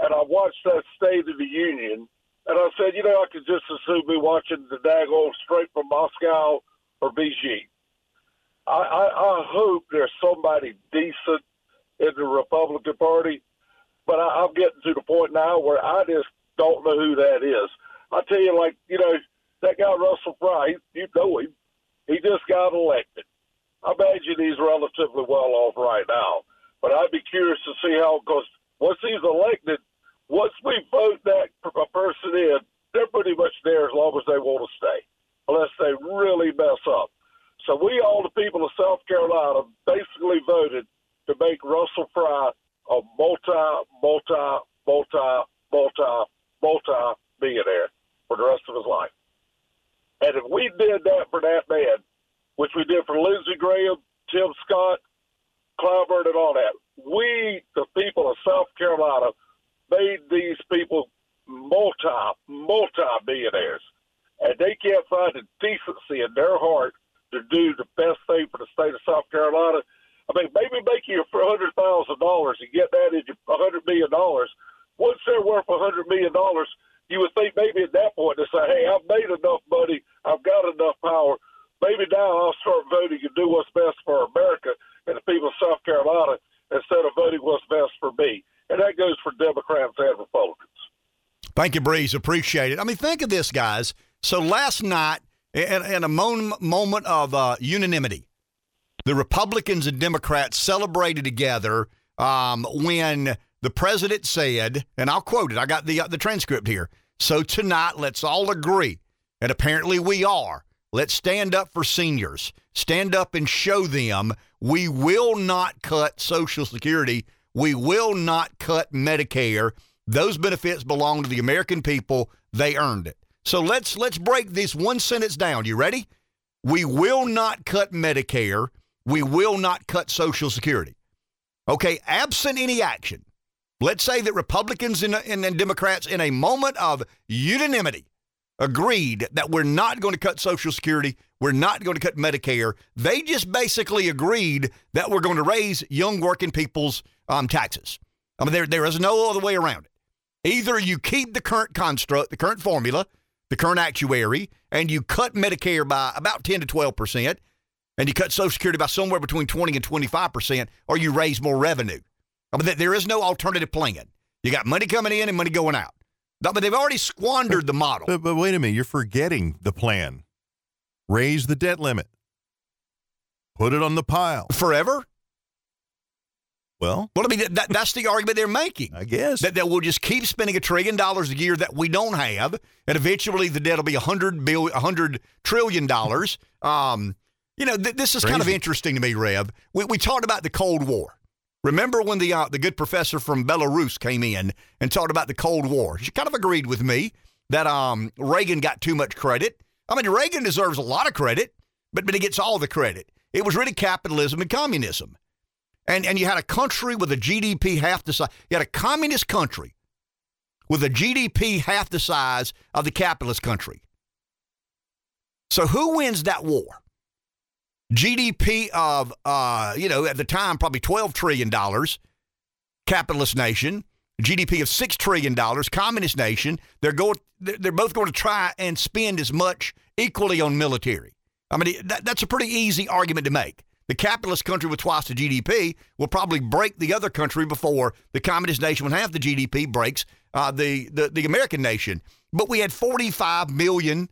and I watch that State of the Union, and I said, you know, I could just as soon be watching the daggone straight from Moscow or Beijing. I, I, I hope there's somebody decent in the Republican Party, but I, I'm getting to the point now where I just don't know who that is. I tell you, like you know, that guy Russell Fry, you know him. He just got elected. I imagine he's relatively well off right now, but I'd be curious to see how because once he's elected, once we vote that p- a person in, they're pretty much there as long as they want to stay, unless they really mess up. So we, all the people of South Carolina, basically voted to make Russell Fry a multi, multi, multi, multi, multi millionaire for the rest of his life. And if we did that for that man, which we did for Lindsey Graham, Tim Scott, Clyburn, and all that, we, the people of South Carolina, made these people multi, multi millionaires. And they can't find the decency in their heart to do the best thing for the state of South Carolina. I mean, maybe make you for a hundred thousand dollars and get that into a hundred million dollars. Once they're worth a hundred million dollars, you would think maybe at that point to say, "Hey, I've made enough money, I've got enough power. Maybe now I'll start voting and do what's best for America and the people of South Carolina instead of voting what's best for me." And that goes for Democrats and Republicans. You, Brice. Appreciate it. I mean, think of this, guys. So last night, in, in a moment of uh, unanimity, the Republicans and Democrats celebrated together um, when the president said, and I'll quote it. I got the uh, the transcript here. So tonight, let's all agree, and apparently we are. Let's stand up for seniors. Stand up and show them we will not cut Social Security. We will not cut Medicare. Those benefits belong to the American people. They earned it. So let's let's break this one sentence down. You ready? We will not cut Medicare. We will not cut Social Security. Okay, absent any action. Let's say that Republicans and, and, and Democrats, in a moment of unanimity, agreed that we're not going to cut Social Security, we're not going to cut Medicare. They just basically agreed that we're going to raise young working people's um, taxes. I mean, there, there is no other way around it. Either you keep the current construct, the current formula, the current actuary, and you cut Medicare by about 10 to 12 percent, and you cut Social Security by somewhere between 20 and 25 percent, or you raise more revenue. I mean, there is no alternative plan. You got money coming in and money going out. But they've already squandered the model. But, but wait a minute, you're forgetting the plan. Raise the debt limit. Put it on the pile. Forever? Well, Well, I mean, that, that's the argument they're making. I guess. That, that we'll just keep spending a trillion dollars a year that we don't have, and eventually the debt will be a hundred billion, a hundred trillion dollars. Um, you know, th- this is kind of interesting to me, Rev. We, we talked about the Cold War. Remember when the uh, the good professor from Belarus came in and talked about the Cold War? She kind of agreed with me that um, Reagan got too much credit. I mean, Reagan deserves a lot of credit, but but he gets all the credit. it was really capitalism and communism. And, and you had a country with a GDP half the size. You had a communist country with a GDP half the size of the capitalist country. So who wins that war? GDP of, uh, you know, at the time, probably $12 trillion, capitalist nation, GDP of $6 trillion, communist nation. They're, going, they're both going to try and spend as much equally on military. I mean, that, that's a pretty easy argument to make. The capitalist country with twice the GDP will probably break the other country before the communist nation with half the GDP breaks uh, the, the, the American nation. But we had 45 million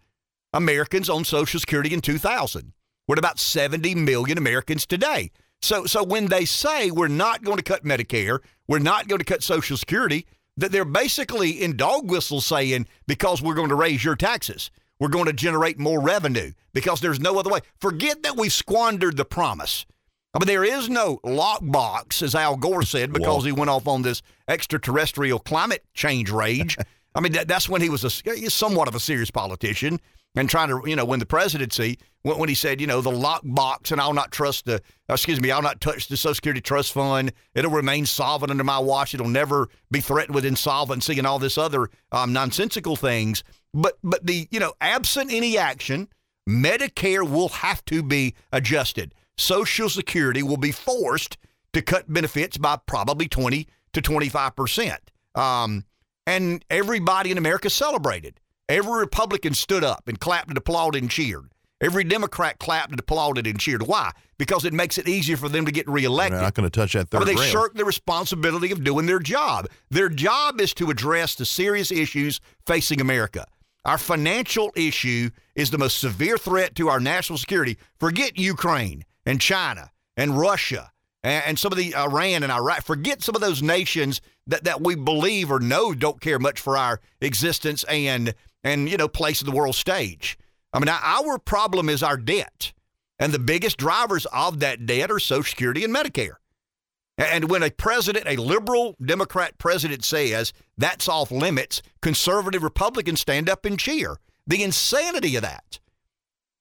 Americans on Social Security in 2000. We're at about 70 million Americans today. So, so when they say we're not going to cut Medicare, we're not going to cut Social Security, that they're basically in dog whistles saying because we're going to raise your taxes we're going to generate more revenue because there's no other way. Forget that we squandered the promise. I mean, there is no lockbox, as Al Gore said, because he went off on this extraterrestrial climate change rage. I mean, that, that's when he was a, somewhat of a serious politician and trying to, you know, win the presidency. When, when he said, you know, the lockbox, and I'll not trust the, excuse me, I'll not touch the Social Security Trust Fund. It'll remain solvent under my watch. It'll never be threatened with insolvency and all this other um, nonsensical things. But but the you know absent any action, Medicare will have to be adjusted. Social Security will be forced to cut benefits by probably 20 to 25 percent. Um, and everybody in America celebrated. Every Republican stood up and clapped and applauded and cheered. Every Democrat clapped and applauded and cheered. Why? Because it makes it easier for them to get reelected. They're not going to touch that third they rail. shirk the responsibility of doing their job. Their job is to address the serious issues facing America. Our financial issue is the most severe threat to our national security. Forget Ukraine and China and Russia and, and some of the Iran and Iraq. Forget some of those nations that, that we believe or know don't care much for our existence and and you know place in the world stage. I mean, our problem is our debt, and the biggest drivers of that debt are Social Security and Medicare. And when a president, a liberal Democrat president says that's off limits, conservative Republicans stand up and cheer. The insanity of that.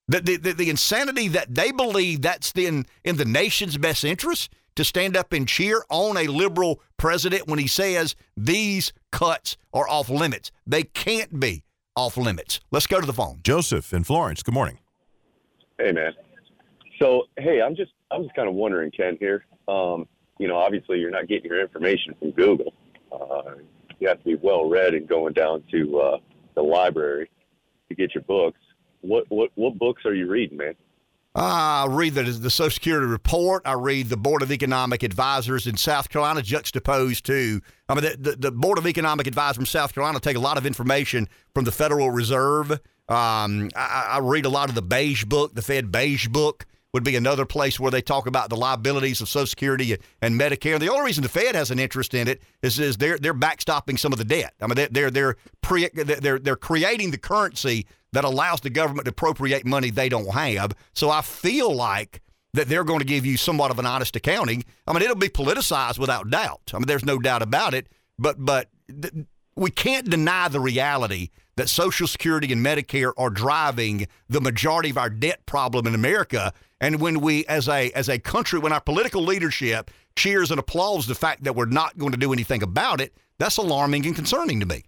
The, the, the, the insanity that they believe that's in, in the nation's best interest to stand up and cheer on a liberal president when he says these cuts are off limits. They can't be off limits. Let's go to the phone. Joseph in Florence. Good morning. Hey, man. So, hey, I'm just I'm just kind of wondering, Ken. Here, um, you know, obviously you're not getting your information from Google. Uh, you have to be well read and going down to uh, the library to get your books. What what what books are you reading, man? I read the, the Social Security report. I read the Board of Economic Advisors in South Carolina, juxtaposed to, I mean, the, the, the Board of Economic Advisors from South Carolina take a lot of information from the Federal Reserve. Um, I, I, read a lot of the Beige Book, the Fed Beige Book would be another place where they talk about the liabilities of Social Security and Medicare. The only reason the Fed has an interest in it is, is they're they're backstopping some of the debt. I mean, they're they're they're, pre, they're they're creating the currency that allows the government to appropriate money they don't have. So I feel like that they're going to give you somewhat of an honest accounting. I mean, it'll be politicized without doubt. I mean, there's no doubt about it. But but th- we can't deny the reality that Social Security and Medicare are driving the majority of our debt problem in America. And when we, as a as a country, when our political leadership cheers and applauds the fact that we're not going to do anything about it, that's alarming and concerning to me.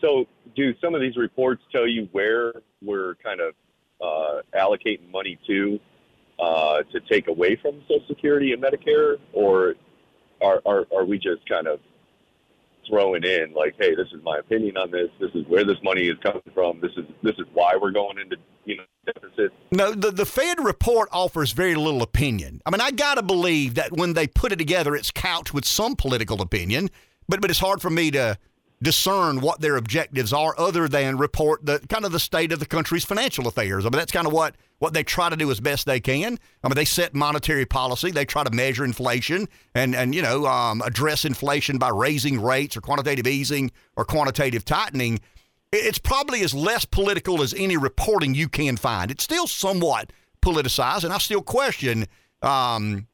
So, do some of these reports tell you where we're kind of uh, allocating money to uh, to take away from Social Security and Medicare, or are, are are we just kind of throwing in like, hey, this is my opinion on this. This is where this money is coming from. This is this is why we're going into you know deficit. No, the the Fed report offers very little opinion. I mean, I gotta believe that when they put it together, it's couched with some political opinion. But but it's hard for me to discern what their objectives are other than report the kind of the state of the country's financial affairs. I mean, that's kind of what, what they try to do as best they can. I mean, they set monetary policy. They try to measure inflation and, and you know, um, address inflation by raising rates or quantitative easing or quantitative tightening. It's probably as less political as any reporting you can find. It's still somewhat politicized, and I still question um,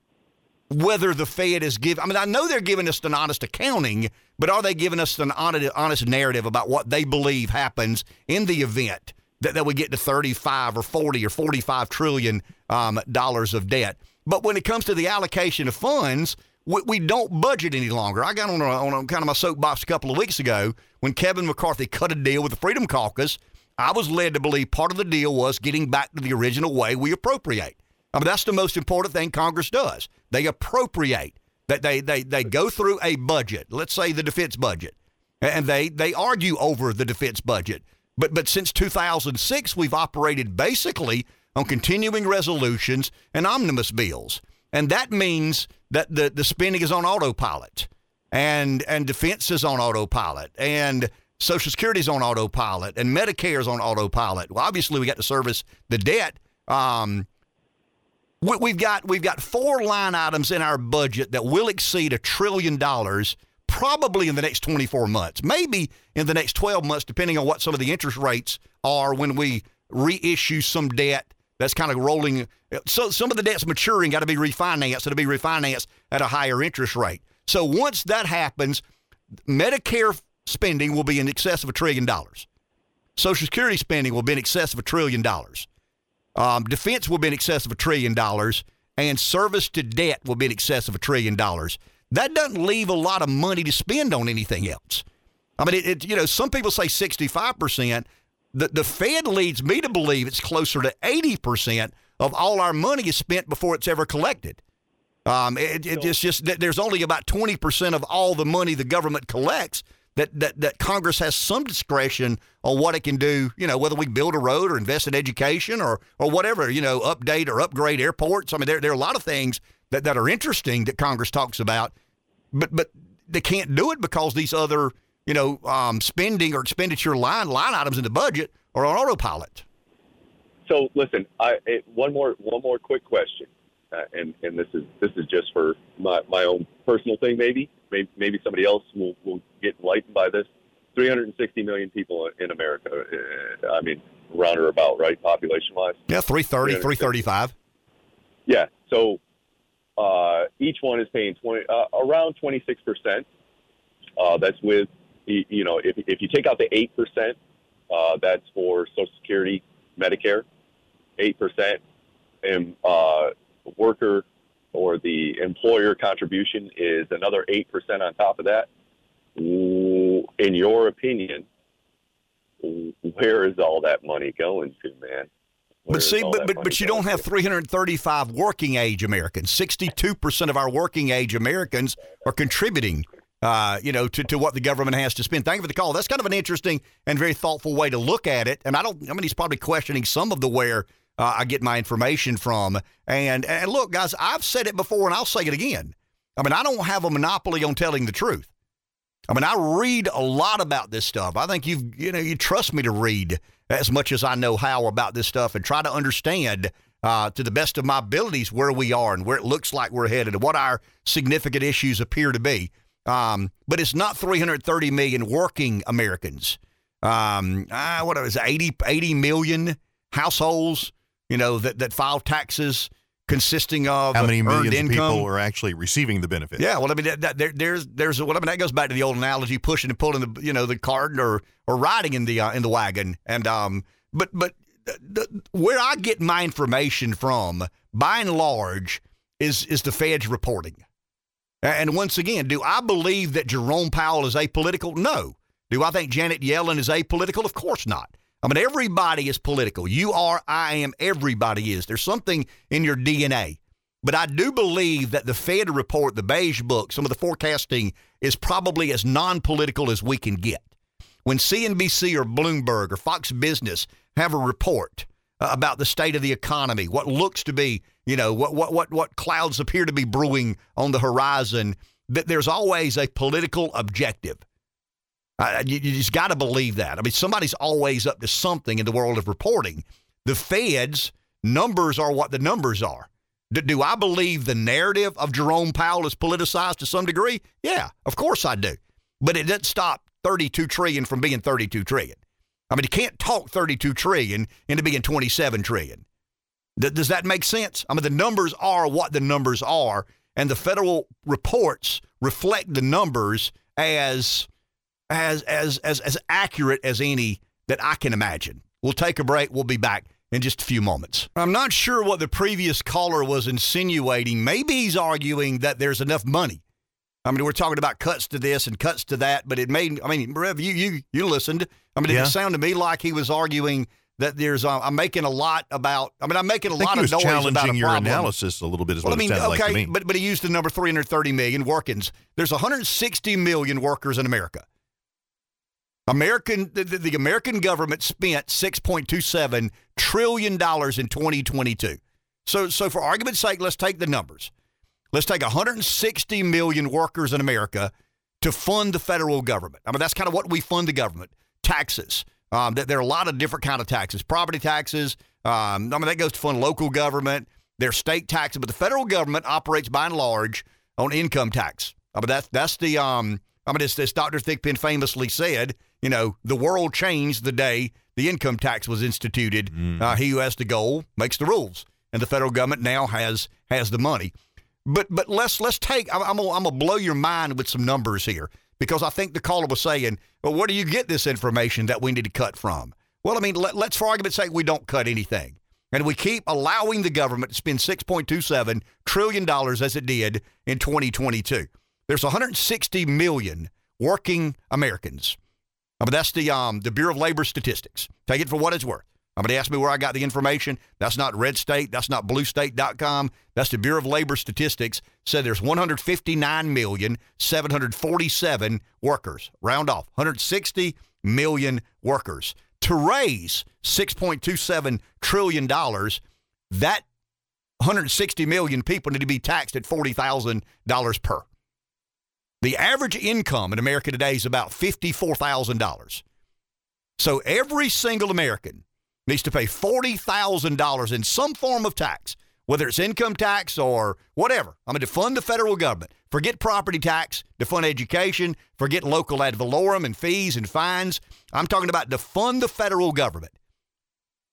whether the Fed is giving. I mean, I know they're giving us an honest accounting, but are they giving us an honest, narrative about what they believe happens in the event that, that we get to 35 or 40 or 45 trillion um, dollars of debt. But when it comes to the allocation of funds, we, we don't budget any longer. I got on, a, on a, kind of my soapbox a couple of weeks ago when Kevin McCarthy cut a deal with the Freedom Caucus. I was led to believe part of the deal was getting back to the original way we appropriate. I mean, that's the most important thing Congress does. They appropriate. That they, they, they go through a budget, let's say the defense budget, and they, they argue over the defense budget. But, but since 2006, we've operated basically on continuing resolutions and omnibus bills. And that means that the, the spending is on autopilot and, and defense is on autopilot and Social Security is on autopilot and Medicare is on autopilot. Well, obviously, we got to service the debt. Um, We've got we've got four line items in our budget that will exceed a trillion dollars probably in the next 24 months, maybe in the next 12 months, depending on what some of the interest rates are when we reissue some debt that's kind of rolling. So some of the debt's maturing, got to be refinanced. It'll be refinanced at a higher interest rate. So once that happens, Medicare spending will be in excess of a trillion dollars. Social Security spending will be in excess of a trillion dollars. Um, defense will be in excess of a trillion dollars, and service to debt will be in excess of a trillion dollars. That doesn't leave a lot of money to spend on anything else. I mean, it, it you know, some people say 65%. The, the Fed leads me to believe it's closer to 80% of all our money is spent before it's ever collected. Um, it, it, it's just that there's only about 20% of all the money the government collects that, that, that Congress has some discretion on what it can do, you know, whether we build a road or invest in education or, or whatever, you know, update or upgrade airports. I mean, there, there are a lot of things that, that are interesting that Congress talks about, but, but they can't do it because these other, you know, um, spending or expenditure line, line items in the budget are on autopilot. So listen, I, it, one more one more quick question, uh, and and this is this is just for my, my own personal thing, maybe maybe, maybe somebody else will, will get enlightened by this. 360 million people in America. Uh, I mean, round or about, right, population wise? Yeah, 330, 335. Yeah. So uh, each one is paying 20, uh, around 26%. Uh, that's with, you know, if, if you take out the 8%, uh, that's for Social Security, Medicare, 8%, and uh, worker or the employer contribution is another 8% on top of that, in your opinion, where is all that money going to, man? Where but see, but, but, but you don't have 335 working age Americans. 62% of our working age Americans are contributing, uh, you know, to, to what the government has to spend. Thank you for the call. That's kind of an interesting and very thoughtful way to look at it. And I don't, I mean, he's probably questioning some of the where uh, I get my information from. And and look, guys, I've said it before, and I'll say it again. I mean, I don't have a monopoly on telling the truth. I mean, I read a lot about this stuff. I think you've you know you trust me to read as much as I know how about this stuff and try to understand uh, to the best of my abilities where we are and where it looks like we're headed and what our significant issues appear to be. Um, but it's not 330 million working Americans. Um, uh, what was it, 80, 80 million households you know, that, that file taxes consisting of how many millions of people are actually receiving the benefit? Yeah, well, I mean, that, that, there, there's there's well, I mean, that goes back to the old analogy, pushing and pulling the you know the cart or or riding in the uh, in the wagon, and um, but but the, where I get my information from, by and large, is is the Fed's reporting. And once again, do I believe that Jerome Powell is apolitical? No. Do I think Janet Yellen is apolitical? Of course not. I mean, everybody is political. You are, I am, everybody is. There's something in your DNA. But I do believe that the Fed report, the beige book, some of the forecasting is probably as non political as we can get. When CNBC or Bloomberg or Fox Business have a report uh, about the state of the economy, what looks to be, you know, what, what, what, what clouds appear to be brewing on the horizon, that there's always a political objective. You, you just got to believe that. I mean, somebody's always up to something in the world of reporting. The Fed's numbers are what the numbers are. Do, do I believe the narrative of Jerome Powell is politicized to some degree? Yeah, of course I do. But it doesn't stop 32 trillion from being 32 trillion. I mean, you can't talk 32 trillion into being 27 trillion. Th- does that make sense? I mean, the numbers are what the numbers are, and the federal reports reflect the numbers as as as as as accurate as any that I can imagine. We'll take a break. We'll be back in just a few moments. I'm not sure what the previous caller was insinuating. Maybe he's arguing that there's enough money. I mean, we're talking about cuts to this and cuts to that, but it made. I mean, Rev, you you you listened. I mean, Yeah. it sounded to me like he was arguing that there's. Uh, I'm making a lot about. I mean, I'm making a lot of noise about challenging your problem. analysis a little bit, is Well, what I mean, okay, like but but he used the number 330 million workings. There's 160 million workers in America. American the, the American government spent 6.27 trillion dollars in 2022. So so for argument's sake, let's take the numbers. Let's take 160 million workers in America to fund the federal government. I mean, that's kind of what we fund the government. Taxes. Um, there there are a lot of different kind of taxes. Property taxes. Um, I mean, that goes to fund local government. There's state taxes, but the federal government operates by and large on income tax. I mean, that's that's the um. I mean, as, as Dr. Thigpen famously said, you know, the world changed the day the income tax was instituted. Uh, he who has the goal makes the rules, and the federal government now has has the money. But but let's let's take. I'm I'm gonna, I'm gonna blow your mind with some numbers here because I think the caller was saying, well, where do you get this information that we need to cut from? Well, I mean, let, let's for argument's sake, we don't cut anything, and we keep allowing the government to spend 6.27 trillion dollars as it did in 2022. There's 160 million working Americans. I mean, that's the um the Bureau of Labor Statistics. Take it for what it's worth. I'm going to ask me where I got the information. That's not Red State. That's not BlueState.com. That's the Bureau of Labor Statistics. Said there's 159,747 workers. Round off, 160 million workers. To raise 6.27 trillion dollars, that 160 million people need to be taxed at $40,000 per. The average income in America today is about $54,000. So every single American needs to pay $40,000 in some form of tax, whether it's income tax or whatever. I'm going to fund the federal government. Forget property tax, defund education, forget local ad valorem and fees and fines. I'm talking about defund the federal government.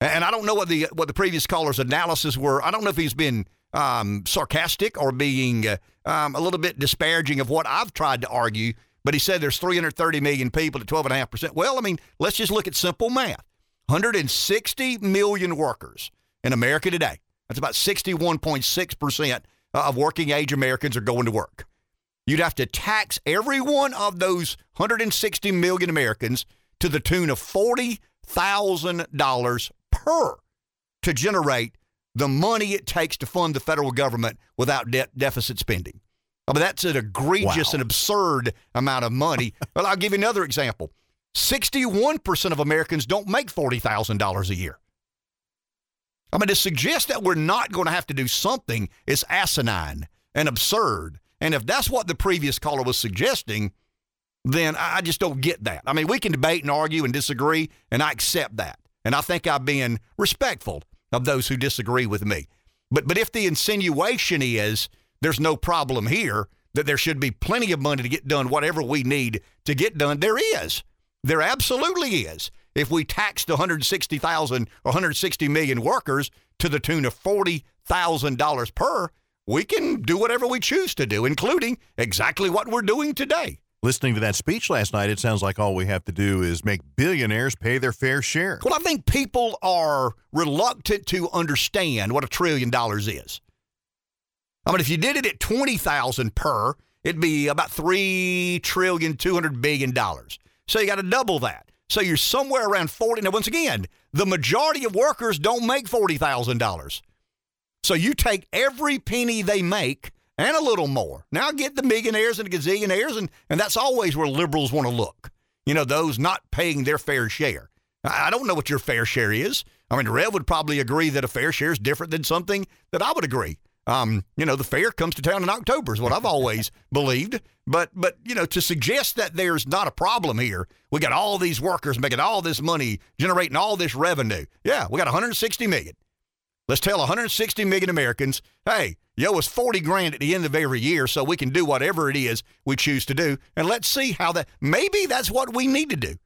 And I don't know what the what the previous caller's analysis were. I don't know if he's been um, sarcastic or being uh, um, a little bit disparaging of what I've tried to argue. But he said there's 330 million people at 12.5 percent. Well, I mean, let's just look at simple math. 160 million workers in America today. That's about 61.6 percent of working age Americans are going to work. You'd have to tax every one of those 160 million Americans to the tune of $40,000 per to generate the money it takes to fund the federal government without debt deficit spending. I mean, that's an egregious Wow. and absurd amount of money. well, I'll give you another example 61% of Americans don't make $40,000 a year. I mean, to suggest that we're not going to have to do something is asinine and absurd. And if that's what the previous caller was suggesting, then I just don't get that. I mean, we can debate and argue and disagree, and I accept that. And I think I've been respectful of those who disagree with me. But but if the insinuation is there's no problem here, that there should be plenty of money to get done whatever we need to get done, there is. There absolutely is. If we taxed 160,000 160 million workers to the tune of $40,000 per, we can do whatever we choose to do, including exactly what we're doing today. Listening to that speech last night, it sounds like all we have to do is make billionaires pay their fair share. Well, I think people are reluctant to understand what a trillion dollars is. I mean, if you did it at 20,000 per, it'd be about 3 trillion 200 billion dollars. So you got to double that. So you're somewhere around 40. Now, once again, the majority of workers don't make $40,000. So you take every penny they make and a little more. Now get the millionaires and the gazillionaires, and, and that's always where liberals want to look. You know, those not paying their fair share. I don't know what your fair share is. I mean, Rev would probably agree that a fair share is different than something that I would agree. Um, you know, the fair comes to town in October is what I've always believed. But but you know, to suggest that there's not a problem here, we got all these workers making all this money, generating all this revenue. Yeah, we got 160 million. Let's tell 160 million Americans, hey, yo, owe us 40 grand at the end of every year so we can do whatever it is we choose to do. And let's see how that, maybe that's what we need to do.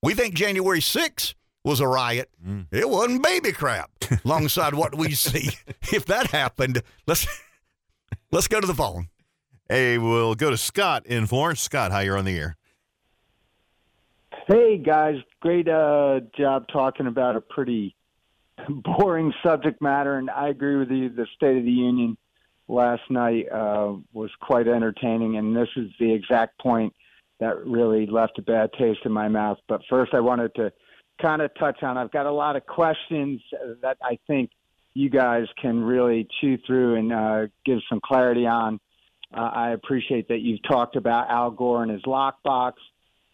We think January 6th was a riot. It wasn't baby crap alongside what we see. If that happened, let's, let's go to the phone. Hey, we'll go to Scott in Florence. Scott, hi, you're on the air. Hey guys, great uh, job talking about a pretty boring subject matter, and I agree with you. The State of the Union last night uh, was quite entertaining, and this is the exact point that really left a bad taste in my mouth. But first, I wanted to kind of touch on. I've got a lot of questions that I think you guys can really chew through and uh, give some clarity on. Uh, I appreciate that you've talked about Al Gore and his lockbox.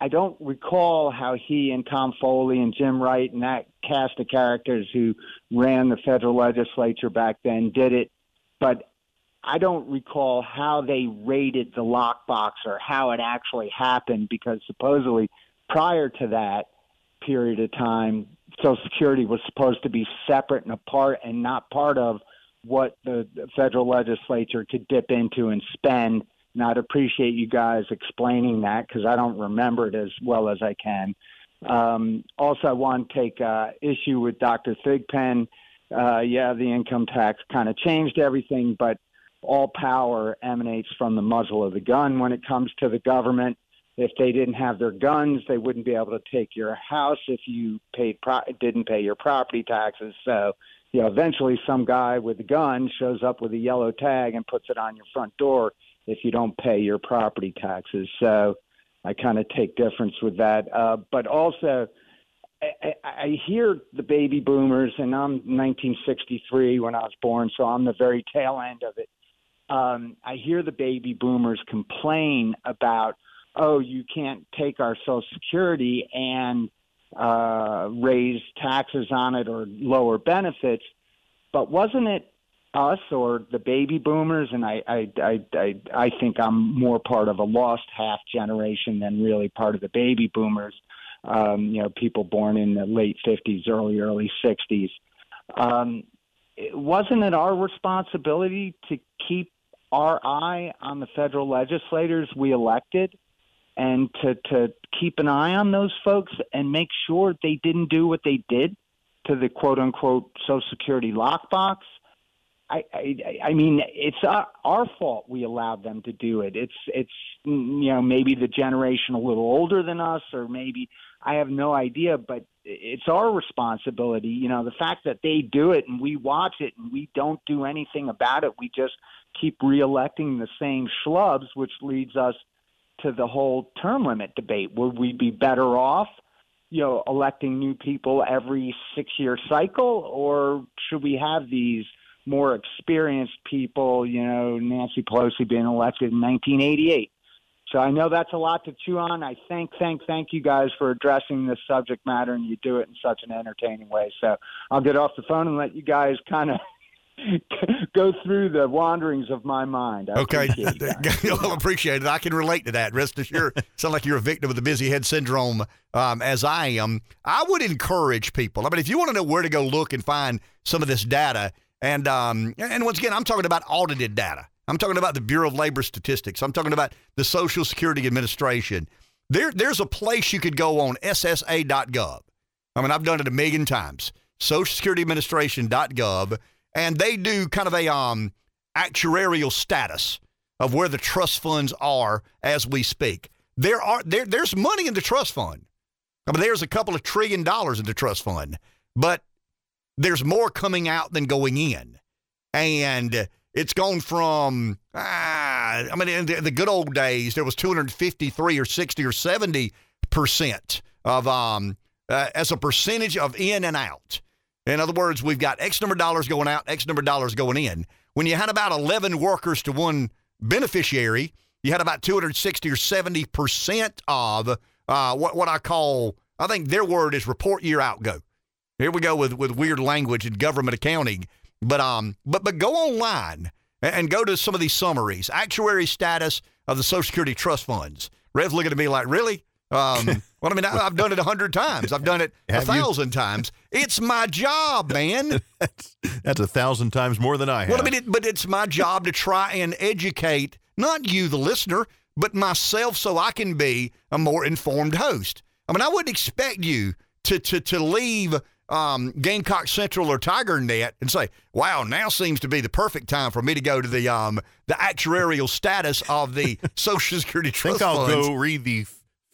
I don't recall how he and Tom Foley and Jim Wright and that cast of characters who ran the federal legislature back then did it, but I don't recall how they raided the lockbox or how it actually happened because supposedly prior to that period of time, Social Security was supposed to be separate and apart and not part of what the federal legislature could dip into and spend. And I'd appreciate you guys explaining that because I don't remember it as well as I can. Um, also, I want to take uh, issue with Dr. Thigpen. Uh, yeah, the income tax kind of changed everything, but all power emanates from the muzzle of the gun when it comes to the government. If they didn't have their guns, they wouldn't be able to take your house if you paid pro- didn't pay your property taxes. So, you know, eventually some guy with a gun shows up with a yellow tag and puts it on your front door if you don't pay your property taxes. So, I kind of take difference with that. Uh, but also, I, I hear the baby boomers, and I'm 1963 when I was born, so I'm the very tail end of it. Um, I hear the baby boomers complain about, oh, you can't take our Social Security and uh, raise taxes on it or lower benefits. But wasn't it us or the baby boomers? And I, I, I, I, I think I'm more part of a lost half generation than really part of the baby boomers. Um, you know, people born in the late 50s, early, early 60s. Um, wasn't it our responsibility to keep our eye on the federal legislators we elected and to, to keep an eye on those folks and make sure they didn't do what they did to the quote unquote Social Security lockbox. I, I, I mean, it's our, our fault we allowed them to do it. It's, it's, you know, maybe the generation a little older than us, or maybe I have no idea, but it's our responsibility. You know, the fact that they do it and we watch it and we don't do anything about it, we just keep reelecting the same schlubs, which leads us to the whole term limit debate. Would we be better off, you know, electing new people every six year cycle, or should we have these more experienced people, you know, Nancy Pelosi being elected in 1988? So I know that's a lot to chew on. I thank, thank, thank you guys for addressing this subject matter, and you do it in such an entertaining way. So I'll get off the phone and let you guys kind of go through the wanderings of my mind. I okay, appreciate well, appreciate it. I can relate to that. Rest assured, sound like you're a victim of the busy head syndrome, um, as I am. I would encourage people. I mean, if you want to know where to go look and find some of this data, and um, and once again, I'm talking about audited data. I'm talking about the Bureau of Labor Statistics. I'm talking about the Social Security Administration. There, there's a place you could go on SSA.gov. I mean, I've done it a million times. Social Security Administration.gov and they do kind of a um, actuarial status of where the trust funds are as we speak. There are there there's money in the trust fund. I mean, there's a couple of trillion dollars in the trust fund, but there's more coming out than going in, and it's gone from ah, I mean, in the, good old days, there was 253 or 60 or 70 percent of um uh, as a percentage of in and out. In other words, we've got X number of dollars going out, X number of dollars going in. When you had about 11 workers to one beneficiary, you had about 260 or 70 percent of uh, what what I call I think their word is report year outgo. Here we go with with weird language in government accounting, but um but but go online and go to some of these summaries, actuary status of the Social Security trust funds. Rev's looking at me like, really? Um, well, I mean, I, have done it a hundred times. I've done it a thousand times. It's my job, man. that's, that's a thousand times more than I have. Well, I mean, it, but it's my job to try and educate not you, the listener, but myself, so I can be a more informed host. I mean, I wouldn't expect you to to to leave um, Gamecock Central or Tiger Net and say, "Wow, now seems to be the perfect time for me to go to the um, the actuarial status of the Social Security Trust I think I'll funds. go read the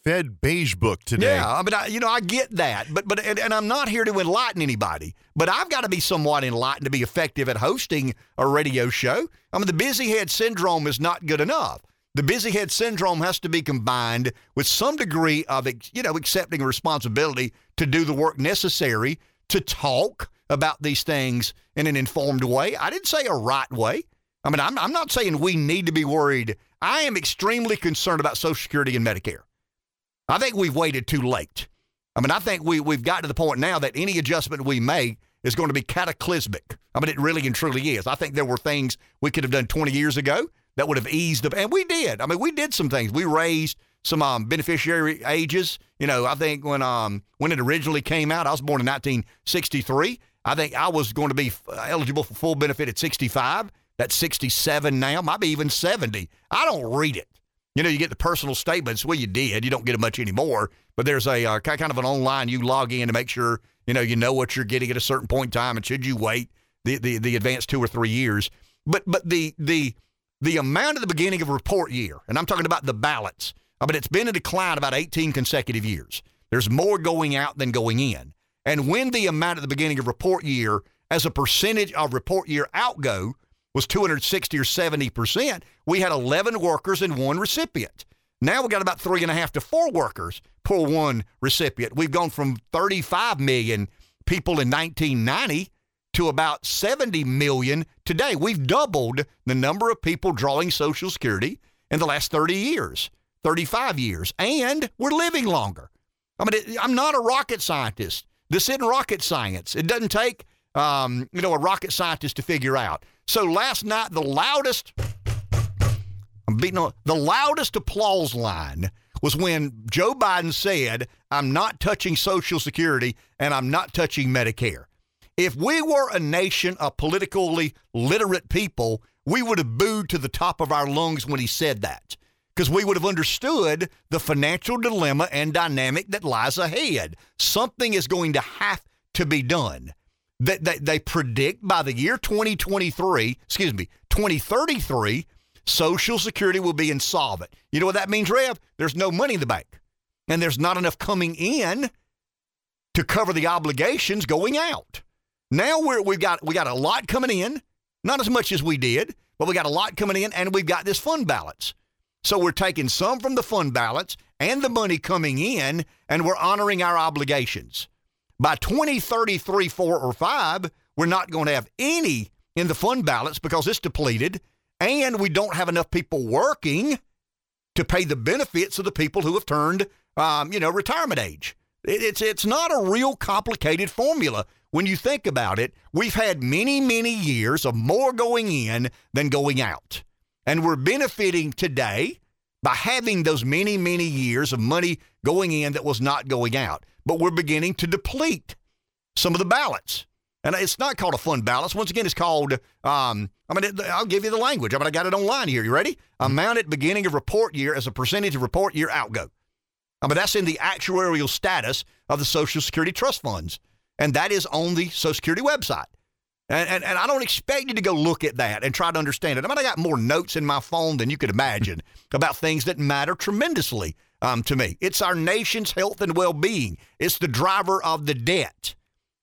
Fed beige book today. Yeah, I mean, I, you know, I get that, but but and, and I'm not here to enlighten anybody, but I've got to be somewhat enlightened to be effective at hosting a radio show. I mean, the busy head syndrome is not good enough. The busy head syndrome has to be combined with some degree of you know accepting responsibility to do the work necessary to talk about these things in an informed way. I didn't say a right way. I mean, I'm, I'm not saying we need to be worried. I am extremely concerned about Social Security and Medicare. I think we've waited too late. I mean, I think we, we've got to the point now that any adjustment we make is going to be cataclysmic. I mean, it really and truly is. I think there were things we could have done 20 years ago that would have eased the, and we did. I mean, we did some things. We raised some um, beneficiary ages. You know, I think when um when it originally came out, I was born in 1963. I think I was going to be eligible for full benefit at 65. That's 67 now, might be even 70. I don't read it. You know, you get the personal statements. Well, you did. You don't get it much anymore. But there's a uh, kind of an online you log in to make sure you know you know what you're getting at a certain point in time, and should you wait the the, the advanced two or three years. But but the the the amount at the beginning of report year, and I'm talking about the ballots. Uh, I mean, it's been a decline about 18 consecutive years. There's more going out than going in. And when the amount at the beginning of report year as a percentage of report year outgo was 260 or 70 percent, we had 11 workers and one recipient. Now we've got about three and a half to four workers per one recipient. We've gone from 35 million people in 1990 to about 70 million today. We've doubled the number of people drawing Social Security in the last 30 years, 35 years, and we're living longer. I mean, I'm not a rocket scientist. This isn't rocket science. It doesn't take, um, you know, a rocket scientist to figure out. So last night, the loudest, I'm beating on, the loudest applause line was when Joe Biden said, I'm not touching Social Security and I'm not touching Medicare. If we were a nation of politically literate people, we would have booed to the top of our lungs when he said that because we would have understood the financial dilemma and dynamic that lies ahead. Something is going to have to be done. They, they, they predict by the year 2023, excuse me, 2033, Social Security will be insolvent. You know what that means, Rev? There's no money in the bank, and there's not enough coming in to cover the obligations going out. Now we're, we've got we got a lot coming in, not as much as we did, but we got a lot coming in, and we've got this fund balance. So we're taking some from the fund balance and the money coming in, and we're honoring our obligations. By 2033, 4, or 5, we're not going to have any in the fund balance because it's depleted, and we don't have enough people working to pay the benefits of the people who have turned, um, you know, retirement age. It, it's it's not a real complicated formula when you think about it. We've had many many years of more going in than going out. And we're benefiting today by having those many, many years of money going in that was not going out. But we're beginning to deplete some of the balance. And it's not called a fund balance. Once again, it's called, um, I mean, I'll give you the language. I mean, I got it online here. You ready? Mm-hmm. Amount at beginning of report year as a percentage of report year outgo. I mean, that's in the actuarial status of the Social Security trust funds. And that is on the Social Security website. And, and, and, I don't expect you to go look at that and try to understand it. I mean, I got more notes in my phone than you could imagine about things that matter tremendously um, to me. It's our nation's health and well being, it's the driver of the debt.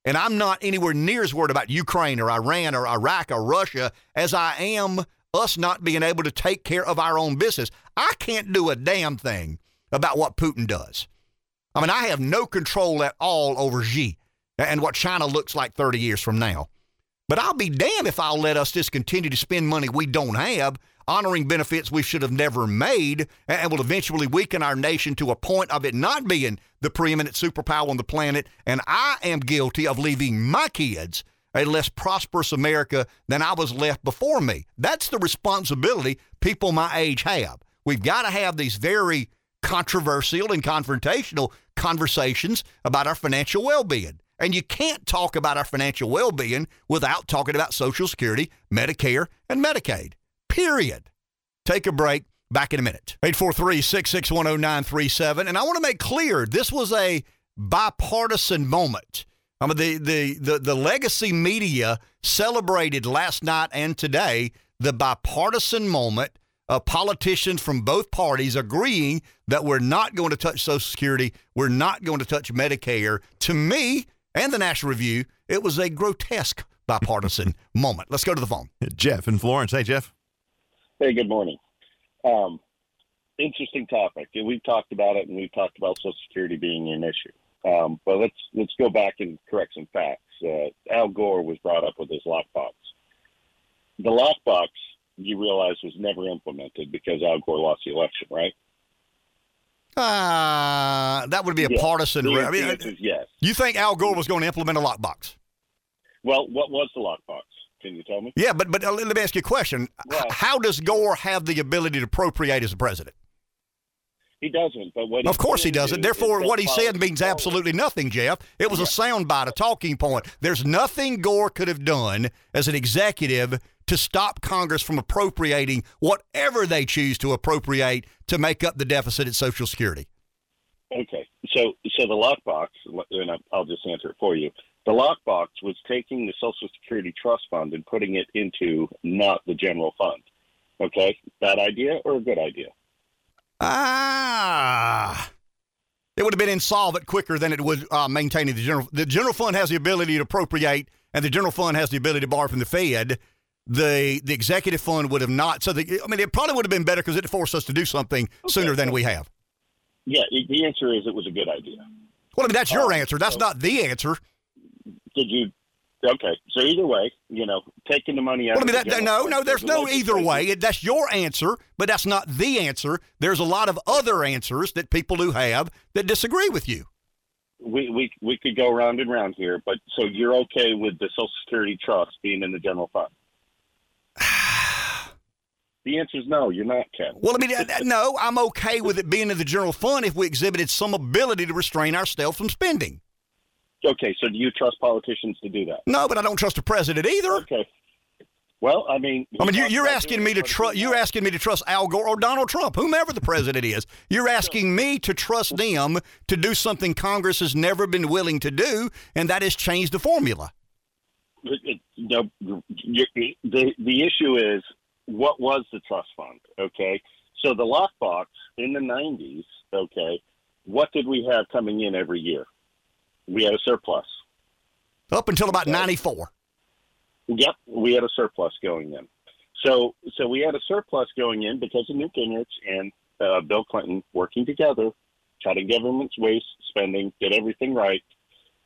And I'm not anywhere near as worried about Ukraine or Iran or Iraq or Russia as I am us not being able to take care of our own business. I can't do a damn thing about what Putin does. I mean, I have no control at all over Xi and what China looks like 30 years from now. But I'll be damned if I'll let us just continue to spend money we don't have, honoring benefits we should have never made, and will eventually weaken our nation to a point of it not being the preeminent superpower on the planet. And I am guilty of leaving my kids a less prosperous America than I was left before me. That's the responsibility people my age have. We've got to have these very controversial and confrontational conversations about our financial well being. And you can't talk about our financial well being without talking about Social Security, Medicare, and Medicaid. Period. Take a break. Back in a minute. 843 661 0937. And I want to make clear this was a bipartisan moment. I mean, the, the, the, the legacy media celebrated last night and today the bipartisan moment of politicians from both parties agreeing that we're not going to touch Social Security, we're not going to touch Medicare. To me and the National Review, it was a grotesque bipartisan moment. Let's go to the phone. Jeff in Florence. Hey, Jeff. Hey, good morning. Um, interesting topic. We've talked about it, and we've talked about Social Security being an issue. Um, but let's let's go back and correct some facts. Uh, Al Gore was brought up with his lockbox. The lockbox, you realize, was never implemented because Al Gore lost the election, right? Uh, that would be a Yeah. partisan. The I mean, yes. you think Al Gore was going to implement a lockbox? Well, what was the lockbox? Can you tell me? Yeah, but but uh, let me ask you a question. H- How does Gore have the ability to appropriate as the president? He doesn't. But what? Of course he doesn't. do Therefore, what he said means forward. absolutely nothing, Jeff. It was a soundbite, a talking point. There's nothing Gore could have done as an executive to stop Congress from appropriating whatever they choose to appropriate to make up the deficit at Social Security. Okay, so so the lockbox, and I'll just answer it for you. The lockbox was taking the Social Security Trust Fund and putting it into not the general fund. Okay, bad idea or a good idea? Ah. It would have been insolvent quicker than it would uh, maintaining the general. The general fund has the ability to appropriate, and the general fund has the ability to borrow from the Fed. The the executive fund would have not. So the, I mean, it probably would have been better because it forced us to do something sooner than we have. Yeah, the answer is it was a good idea. Well, I mean, that's Uh, your answer. That's not the answer. Did you? Okay, so either way, you know, taking the money out. Well, I mean, of the that, no, no, there's no either way. It- That's your answer, but that's not the answer. There's a lot of other answers that people who have that disagree with you. We we we could go round and round here, but so you're okay with the Social Security Trust being in the general fund? The answer is no. You're not, Ken. Well, I mean, uh, uh, no, I'm okay with it being in the general fund if we exhibited some ability to restrain ourselves from spending. Okay, so do you trust politicians to do that? No, but I don't trust the president either. Okay. Well, I mean, I mean, you're, you're asking me to trust. You're asking me to trust Al Gore or Donald Trump, whomever the president is. You're asking me to trust them to do something Congress has never been willing to do, and that is change the formula. It- no, the the issue is what was the trust fund? Okay, so the lockbox in the '90s. Okay, what did we have coming in every year? We had a surplus. Up until about '94. Yep, we had a surplus going in. So, so we had a surplus going in because of Newt Gingrich and uh, Bill Clinton working together, cutting government's waste spending, did everything right.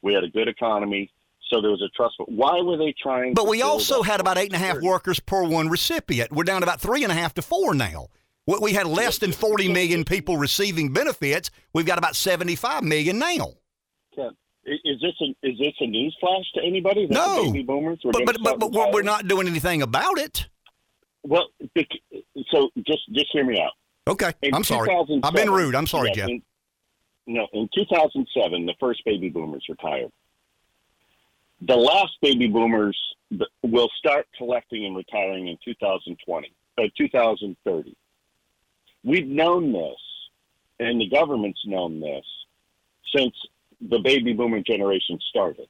We had a good economy, so there was a trust. Why were they trying? But we also had about eight and a half workers per one recipient. We're down to about three and a half to four now. We- We had less than 40 million people receiving benefits. We've got about 75 million now. Ken, Is this a, is this a news flash to anybody? No. the baby boomers were But but but, but we're, we're not doing anything about it. Well, so just just hear me out. Okay, In I'm sorry. I've been rude. I'm sorry, yeah, Jeff. in- no, in 2007, the first baby boomers retired. The last baby boomers will start collecting and retiring in 2020, uh, 2030. We've known this, and the government's known this since the baby boomer generation started.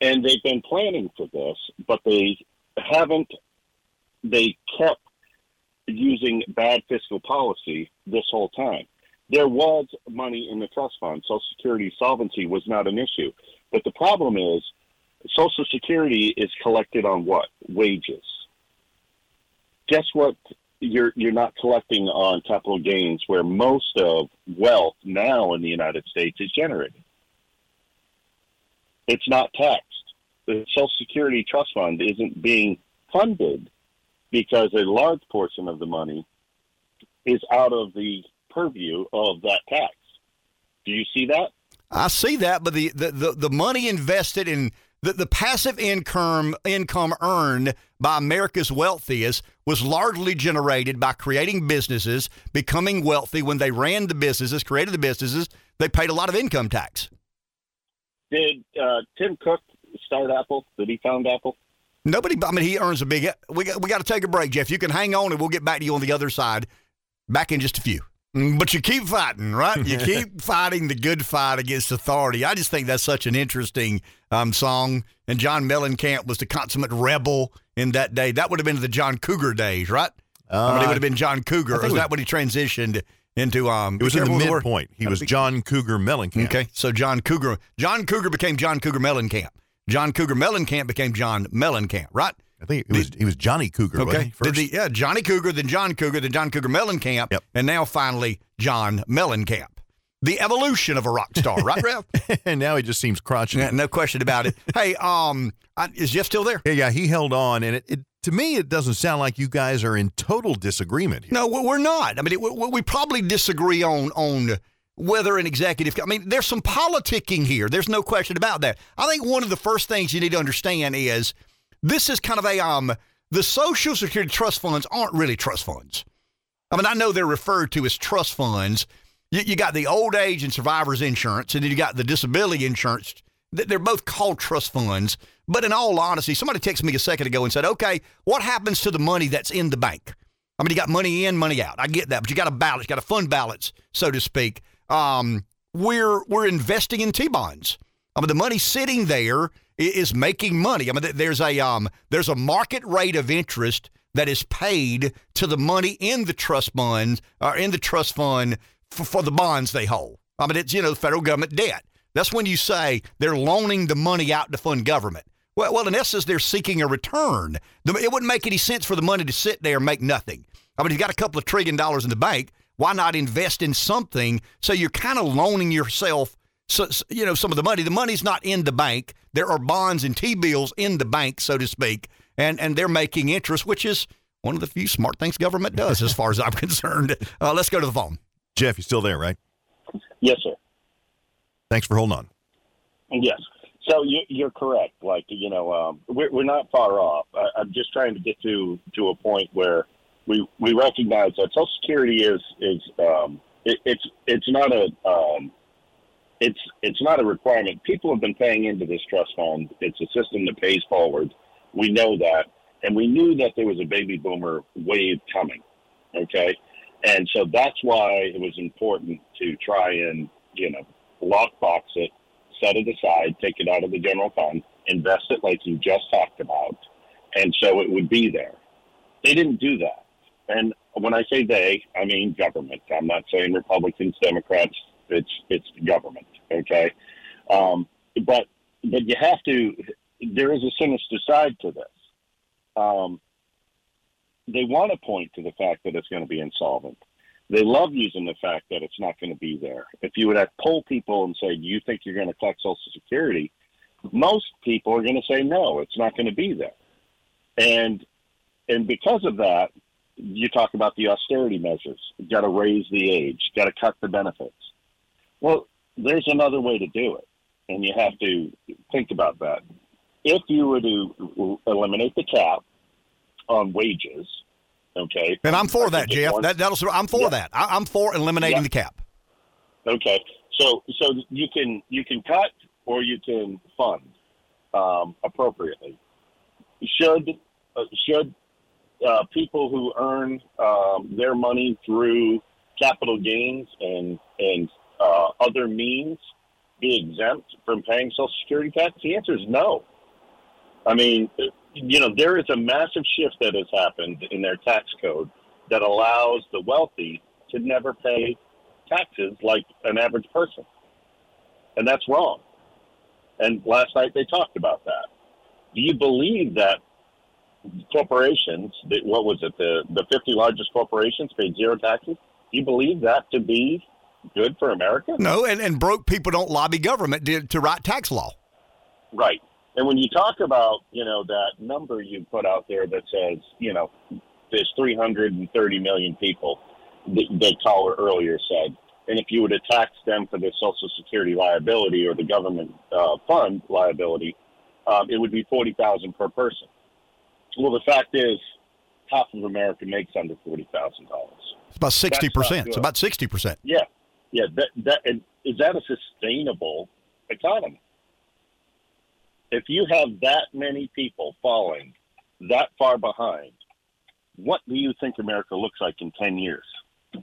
And they've been planning for this, but they haven't, they kept using bad fiscal policy this whole time. There was money in the trust fund. Social Security solvency was not an issue. But the problem is Social Security is collected on what? Wages. Guess what? You're you're not collecting on capital gains where most of wealth now in the United States is generated. It's not taxed. The Social Security Trust Fund isn't being funded because a large portion of the money is out of the purview of that tax. Do you see that? I see that, but the, the, the, the money invested in the, the passive income income earned by America's wealthiest was largely generated by creating businesses, becoming wealthy. When they ran the businesses, created the businesses, they paid a lot of income tax. Did uh, Tim Cook start Apple? Did he found Apple? Nobody, I mean, he earns a big. We got, we got to take a break, Jeff. You can hang on, and we'll get back to you on the other side. Back in just a few. Mm, But you keep fighting, right? You keep fighting the good fight against authority. I just think that's such an interesting um, song. And John Mellencamp was the consummate rebel in that day. That would have been the John Cougar days, right? I mean, it Uh, would have been John Cougar. I Or think is that when he transitioned into? Um, It was in the careful with word. midpoint. He was John Cougar Mellencamp. Okay, so John Cougar, John Cougar became John Cougar Mellencamp. John Cougar Mellencamp became John Mellencamp, right? I think it was he was Johnny Cougar. Okay. he, yeah, Johnny Cougar, then John Cougar, then John Cougar Mellencamp, Yep. and now finally John Mellencamp. The evolution of a rock star, right, Rev? and now he just seems crotchety. Yeah, no question about it. Hey, um, I, is Jeff still there? Yeah, yeah, he held on, and it, it to me it doesn't sound like you guys are in total disagreement here. No, we- we're not. I mean, it, we, we probably disagree on on whether an executive. I mean, there's some politicking here. There's no question about that. I think one of the first things you need to understand is this is kind of a um the Social Security trust funds aren't really trust funds. I mean, I know they're referred to as trust funds. You, you got the old age and survivors insurance, and then you got the disability insurance. Th- They're both called trust funds. But in all honesty, somebody texted me a second ago and said, okay, what happens to the money that's in the bank? I mean, you got money in, money out. I get that, but you got a balance, you got a fund balance, so to speak. Um, we're we're investing in T bonds. I mean, the money sitting there is making money. I mean, there's a um, there's a market rate of interest that is paid to the money in the trust funds or in the trust fund for, for the bonds they hold. I mean, it's you know federal government debt. That's when you say they're loaning the money out to fund government. Well, well, in essence, they're seeking a return. It wouldn't make any sense for the money to sit there and make nothing. I mean, you've got a couple of trillion dollars in the bank. Why not invest in something? So you're kind of loaning yourself, so, you know, some of the money. The money's not in the bank. There are bonds and T bills in the bank, so to speak, and and they're making interest, which is one of the few smart things government does, as far as I'm concerned. Uh, let's go to the phone. Jeff, you still there, right? Yes, sir. Thanks for holding on. Yes. So you, you're correct. Like you know, um, we're, we're not far off. I, I'm just trying to get to to a point where we we recognize that Social Security is is um, it, it's it's not a um, it's it's not a requirement. People have been paying into this trust fund. It's a system that pays forward. We know that, and we knew that there was a baby boomer wave coming. Okay, and so that's why it was important to try and you know lockbox it set it aside, take it out of the general fund, invest it like you just talked about, and so it would be there. They didn't do that. And when I say they, I mean government. I'm not saying Republicans, Democrats. It's it's government. Okay, um, but but you have to. There is a sinister side to this. Um, they want to point to the fact that it's going to be insolvent. They love using the fact that it's not going to be there. If you would have poll people and say, "Do you think you're going to collect Social Security?" Most people are going to say, "No, it's not going to be there." And and because of that, you talk about the austerity measures. You got to raise the age. Got to cut the benefits. Well, there's another way to do it, and you have to think about that. If you were to eliminate the cap on wages, okay, And I'm for that, Jeff. one- That, that'll. I'm for Yeah. that. I, I'm for eliminating Yeah. the cap. Okay, so so you can you can cut or you can fund um, appropriately. Should uh, should uh, people who earn um, their money through capital gains and and uh, other means be exempt from paying Social Security tax? The answer is no. I mean, you know, there is a massive shift that has happened in their tax code that allows the wealthy to never pay taxes like an average person. And that's wrong. And last night they talked about that. Do you believe that corporations, that, what was it, the, the 50 largest corporations paid zero taxes? Do you believe that to be good for America? No, and, and broke people don't lobby government to, to write tax law. Right. And when you talk about, you know, that number you put out there that says, you know, there's 330 million people, the, the caller earlier said, and if you were to tax them for their Social Security liability or the government uh, fund liability, um, it would be 40000 per person. Well, the fact is, half of America makes under $40,000. It's about sixty percent. It's about sixty percent. Yeah, yeah. That that and is that a sustainable economy? If you have that many people falling that far behind, what do you think America looks like in ten years?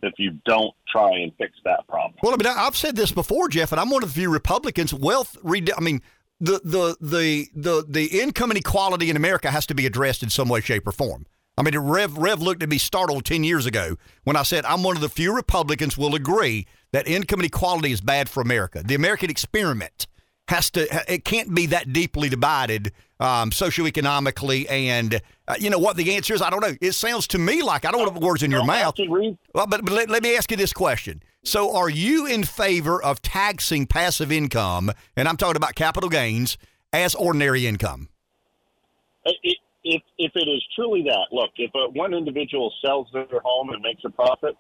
If you don't try and fix that problem, Well, I mean, I've said this before, Jeff, and I'm one of the few Republicans. Wealth, I mean, the the the the the income inequality in America has to be addressed in some way, shape, or form. I mean, Rev, Rev looked at me startled 10 years ago when I said I'm one of the few Republicans will agree that income inequality is bad for America. The American experiment has to, it can't be that deeply divided um, socioeconomically. And, uh, you know, what the answer is, I don't know. It sounds to me like, I don't want to put words in your mouth. Well, but, but let, let me ask you this question. So, are you in favor of taxing passive income, and I'm talking about capital gains, as ordinary income? It, if if it is truly that, look, if a, one individual sells their home and makes a profit,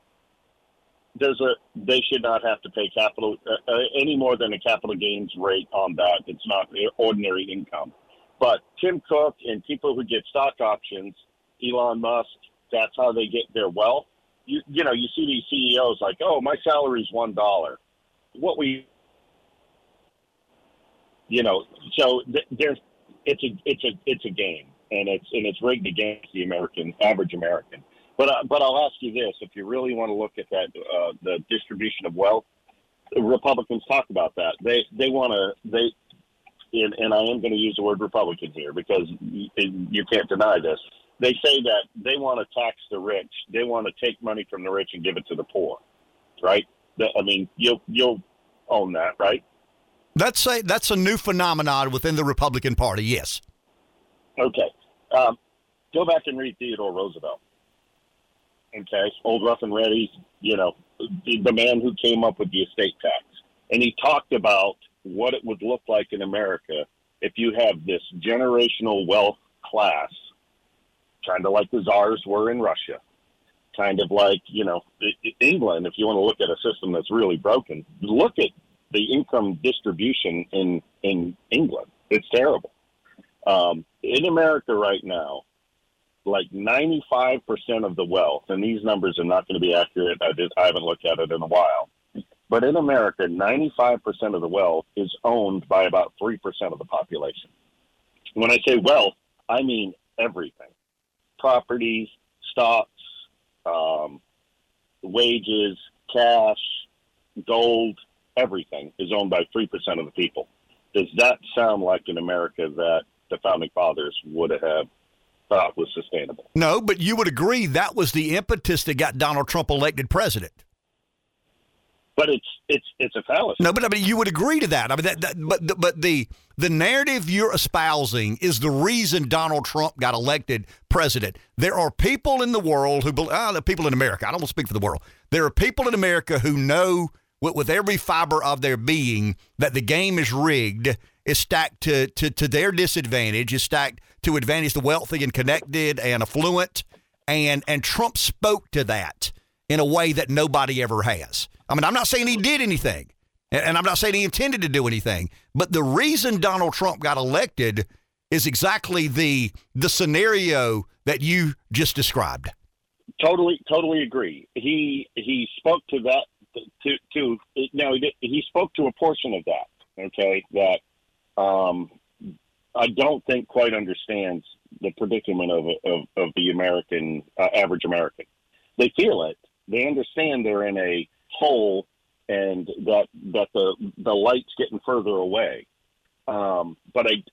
there's a they should not have to pay capital uh, uh, any more than a capital gains rate on that. It's not ordinary income. But Tim Cook and people who get stock options, Elon Musk, that's how they get their wealth. You you know you see these CEOs like, oh, my salary's one dollar. What we you know, so th- there's it's a it's a it's a game and it's and it's rigged against the American average American. But uh, but I'll ask you this: if you really want to look at that, uh, the distribution of wealth, Republicans talk about that. They they want to they. And, and I am going to use the word Republican here because you, you can't deny this. They say that they want to tax the rich. They want to take money from the rich and give it to the poor, right? I mean, you'll you'll own that, right? That's a that's a new phenomenon within the Republican Party. Yes. Okay. Um, go back and read Theodore Roosevelt. Okay, old rough and ready, you know, the, the man who came up with the estate tax, and he talked about what it would look like in America if you have this generational wealth class, kind of like the czars were in Russia, kind of like you know England. If you want to look at a system that's really broken, look at the income distribution in in England. It's terrible. Um, in America right now, like 95% of the wealth, and these numbers are not going to be accurate. I, did, I haven't looked at it in a while. But in America, 95% of the wealth is owned by about 3% of the population. When I say wealth, I mean everything properties, stocks, um, wages, cash, gold, everything is owned by 3% of the people. Does that sound like an America that the founding fathers would have thought was sustainable. No, but you would agree that was the impetus that got Donald Trump elected president. But it's it's it's a fallacy. No, but I mean you would agree to that. I mean that, that but but the the narrative you're espousing is the reason Donald Trump got elected president. There are people in the world who believe ah, the people in America. I don't want to speak for the world. There are people in America who know with, with every fiber of their being that the game is rigged is stacked to, to, to their disadvantage, is stacked to advantage the wealthy and connected and affluent. And, and Trump spoke to that in a way that nobody ever has. I mean, I'm not saying he did anything, and I'm not saying he intended to do anything, but the reason Donald Trump got elected is exactly the the scenario that you just described. Totally, totally agree. He he spoke to that to to he, he spoke to a portion of that. Okay, that um, I don't think quite understands the predicament of of, of the American uh, average American. They feel it. They understand they're in a hole and that that the the light's getting further away. Um, but I,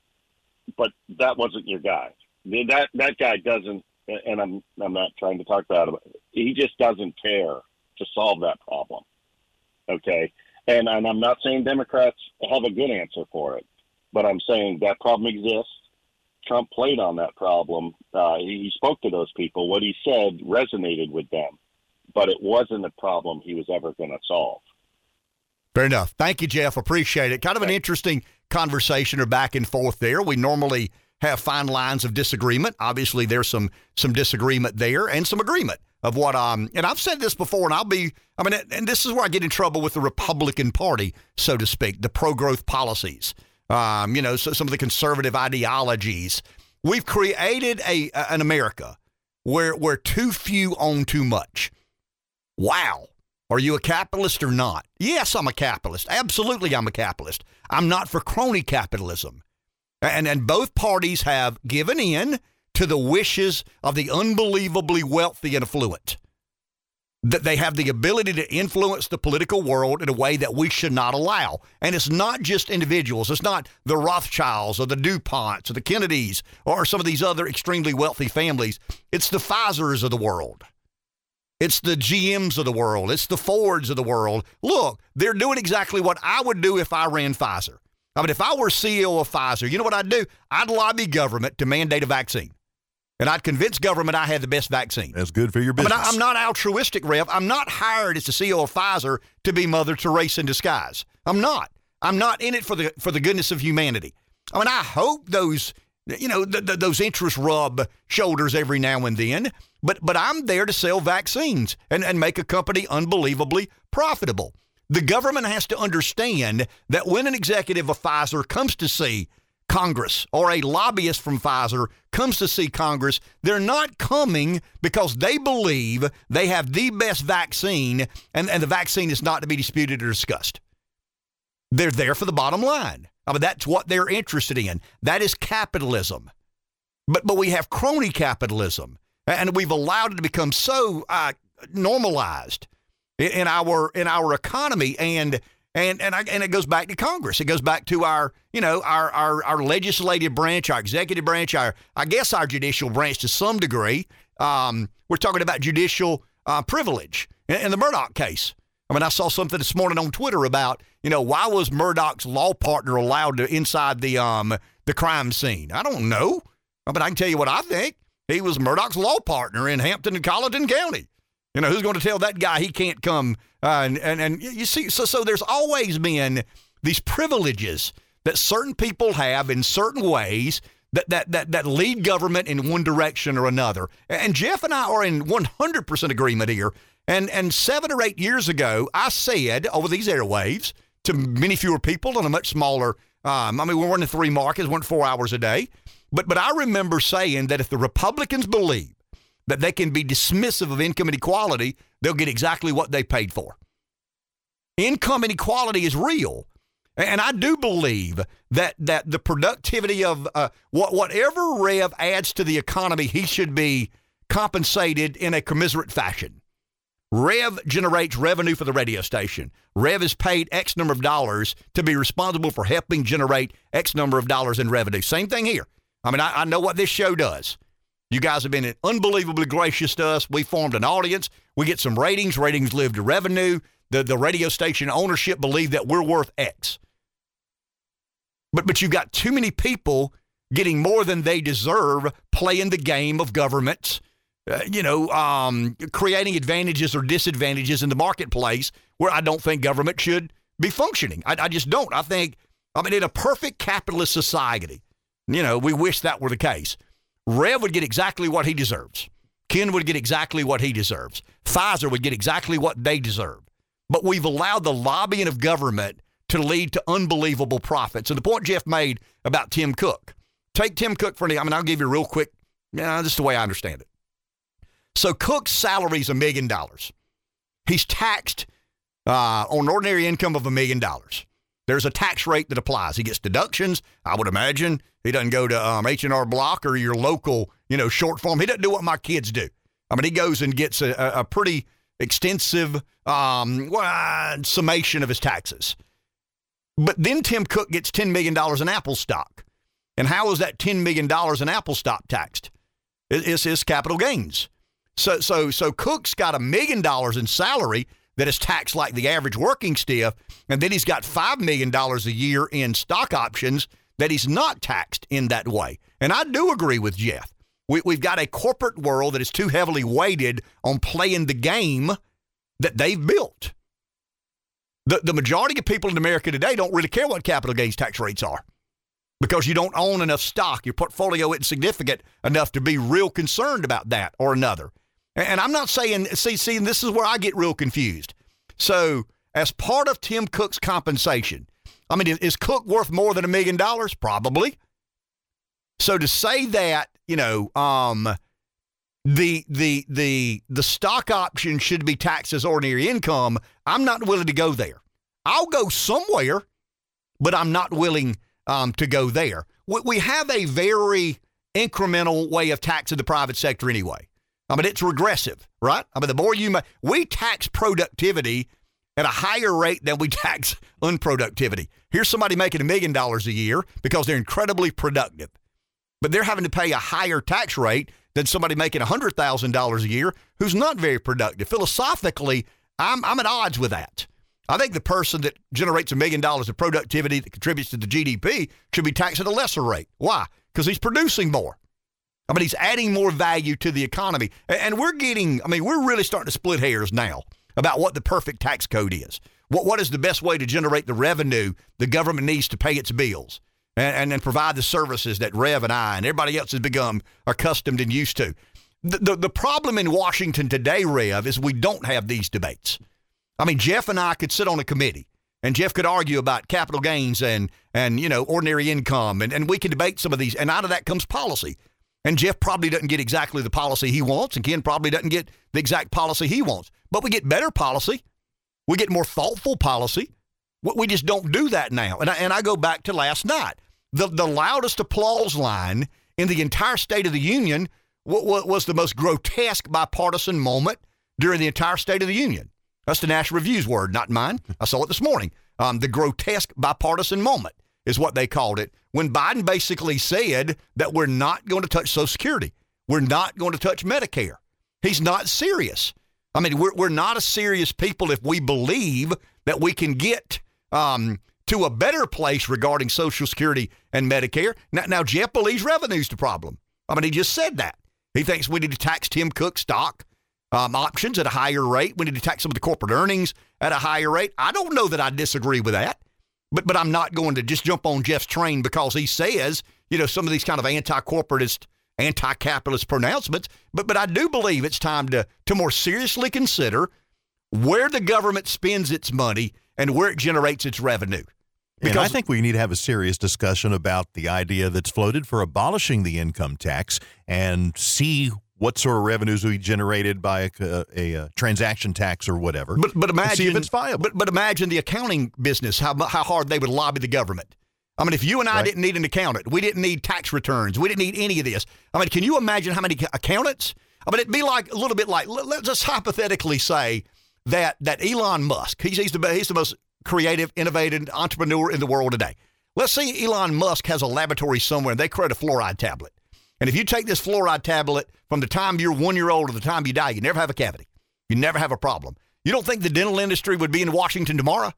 but that wasn't your guy. That that guy doesn't, and I'm I'm not trying to talk about it. He just doesn't care to solve that problem. Okay, and and I'm not saying Democrats have a good answer for it. But I'm saying that problem exists. Trump played on that problem. Uh, he spoke to those people. What he said resonated with them, but it wasn't a problem he was ever going to solve. Fair enough. Thank you, Jeff. Appreciate it. Kind of an interesting conversation or back and forth there. We normally have fine lines of disagreement. Obviously, there's some some disagreement there and some agreement of what um and I've said this before and I'll be I mean and this is where I get in trouble with the Republican Party, so to speak, the pro-growth policies um, you know, so, some of the conservative ideologies. We've created a an America where where too few own too much. Wow. Are you a capitalist or not? Yes, I'm a capitalist. Absolutely, I'm a capitalist. I'm not for crony capitalism. And, and both parties have given in to the wishes of the unbelievably wealthy and affluent. That they have the ability to influence the political world in a way that we should not allow. And it's not just individuals. It's not the Rothschilds or the DuPonts or the Kennedys or some of these other extremely wealthy families. It's the Pfizers of the world. It's the GMs of the world. It's the Fords of the world. Look, they're doing exactly what I would do if I ran Pfizer. I mean, if I were CEO of Pfizer, you know what I'd do? I'd lobby government to mandate a vaccine and I'd convince government I had the best vaccine. That's good for your business. But I am not altruistic, Rev. I'm not hired as the CEO of Pfizer to be Mother Teresa in disguise. I'm not. I'm not in it for the for the goodness of humanity. I mean, I hope those you know th- th- those interests rub shoulders every now and then, but but I'm there to sell vaccines and, and make a company unbelievably profitable. The government has to understand that when an executive of Pfizer comes to see Congress or a lobbyist from Pfizer comes to see Congress, they're not coming because they believe they have the best vaccine and, and the vaccine is not to be disputed or discussed. They're there for the bottom line. I mean, that's what they're interested in. That is capitalism. But, but we have crony capitalism, and we've allowed it to become so uh, normalized in our in our economy. And and and I, and it goes back to Congress. It goes back to our you know our our our legislative branch, our executive branch, our I guess our judicial branch to some degree. Um, we're talking about judicial uh, privilege in, in the Murdaugh case. I mean, I saw something this morning on Twitter about you know why was Murdaugh's law partner allowed to inside the um the crime scene? I don't know, but I can tell you what I think. He was Murdaugh's law partner in Hampton and Colleton County. You know, who's going to tell that guy he can't come? Uh, and, and and you see, so so there's always been these privileges that certain people have in certain ways that that that that lead government in one direction or another. And Jeff and I are in 100% agreement here. And and seven or eight years ago, I said over these airwaves to many fewer people on a much smaller. Um, I mean, we weren't in three markets, weren't four hours a day. But but I remember saying that if the Republicans believe that they can be dismissive of income inequality, they'll get exactly what they paid for. Income inequality is real. And I do believe that that the productivity of uh, what whatever Rev adds to the economy, he should be compensated in a commiserate fashion. Rev generates revenue for the radio station. Rev is paid X number of dollars to be responsible for helping generate X number of dollars in revenue. Same thing here. I mean, I, I know what this show does. You guys have been unbelievably gracious to us. We formed an audience. We get some ratings. Ratings live to revenue. The, the radio station ownership believe that we're worth X. But, but you've got too many people getting more than they deserve playing the game of governments, uh, you know, um, creating advantages or disadvantages in the marketplace where I don't think government should be functioning. I, I just don't. I think, I mean, in a perfect capitalist society, you know, we wish that were the case. Rev would get exactly what he deserves. Ken would get exactly what he deserves. Pfizer would get exactly what they deserve. But we've allowed the lobbying of government to lead to unbelievable profits. And the point Jeff made about Tim Cook. Take Tim Cook for any, I mean, I'll give you a real quick, yeah, this is the way I understand it. So Cook's salary is a million dollars. He's taxed uh, on ordinary income of a million dollars. There's a tax rate that applies. He gets deductions. I would imagine he doesn't go to um, H&R Block or your local, you know, short form. He doesn't do what my kids do. I mean, he goes and gets a, a pretty extensive um, summation of his taxes. But then Tim Cook gets $10 million in Apple stock. And how is that $10 million in Apple stock taxed? It's his capital gains. So, so, so Cook's got a million dollars in salary that is taxed like the average working stiff. And then he's got $5 million a year in stock options that he's not taxed in that way. And I do agree with Jeff. We, we've got a corporate world that is too heavily weighted on playing the game that they've built. The, the majority of people in America today don't really care what capital gains tax rates are because you don't own enough stock. Your portfolio isn't significant enough to be real concerned about that or another. And I'm not saying, see, see, and this is where I get real confused. So, as part of Tim Cook's compensation, I mean, is, Cook worth more than a million dollars? Probably. So to say that, you know, um, the the the the stock option should be taxed as ordinary income, I'm not willing to go there. I'll go somewhere, but I'm not willing um, to go there. We, we have a very incremental way of taxing the private sector anyway. I mean, it's regressive, right? I mean, the more you make, we tax productivity at a higher rate than we tax unproductivity. Here's somebody making a million dollars a year because they're incredibly productive, but they're having to pay a higher tax rate than somebody making $100,000 a year who's not very productive. Philosophically, I'm, I'm at odds with that. I think the person that generates a million dollars of productivity that contributes to the GDP should be taxed at a lesser rate. Why? Because he's producing more. I mean, he's adding more value to the economy. And we're getting, I mean, we're really starting to split hairs now about what the perfect tax code is. What, what is the best way to generate the revenue the government needs to pay its bills and, and, and provide the services that Rev and I and everybody else has become accustomed and used to? The, the, the problem in Washington today, Rev, is we don't have these debates. I mean, Jeff and I could sit on a committee and Jeff could argue about capital gains and and you know ordinary income and, and we can debate some of these and out of that comes policy and Jeff probably doesn't get exactly the policy he wants and Ken probably doesn't get the exact policy he wants but we get better policy we get more thoughtful policy we just don't do that now and I, and I go back to last night the the loudest applause line in the entire state of the union was the most grotesque bipartisan moment during the entire state of the union that's the National Review's word, not mine. I saw it this morning. Um, the grotesque bipartisan moment is what they called it when Biden basically said that we're not going to touch Social Security. We're not going to touch Medicare. He's not serious. I mean, we're, we're not a serious people if we believe that we can get um, to a better place regarding Social Security and Medicare. Now, now, Jeff believes revenue's the problem. I mean, he just said that. He thinks we need to tax Tim Cook stock um, options at a higher rate. We need to tax some of the corporate earnings at a higher rate. I don't know that I disagree with that, but but I'm not going to just jump on Jeff's train because he says you know some of these kind of anti-corporatist, anti-capitalist pronouncements. But but I do believe it's time to to more seriously consider where the government spends its money and where it generates its revenue. Because and I think we need to have a serious discussion about the idea that's floated for abolishing the income tax and see what sort of revenues we generated by a, a, a, transaction tax or whatever. But but imagine if it's viable. But but imagine the accounting business how how hard they would lobby the government. I mean, if you and I right. didn't need an accountant, we didn't need tax returns, we didn't need any of this. I mean, can you imagine how many accountants? I mean, it'd be like a little bit like let's just hypothetically say that that Elon Musk, he's he's the he's the most creative, innovative entrepreneur in the world today. Let's say Elon Musk has a laboratory somewhere and they create a fluoride tablet. And if you take this fluoride tablet from the time you're one year old to the time you die, you never have a cavity. You never have a problem. You don't think the dental industry would be in Washington tomorrow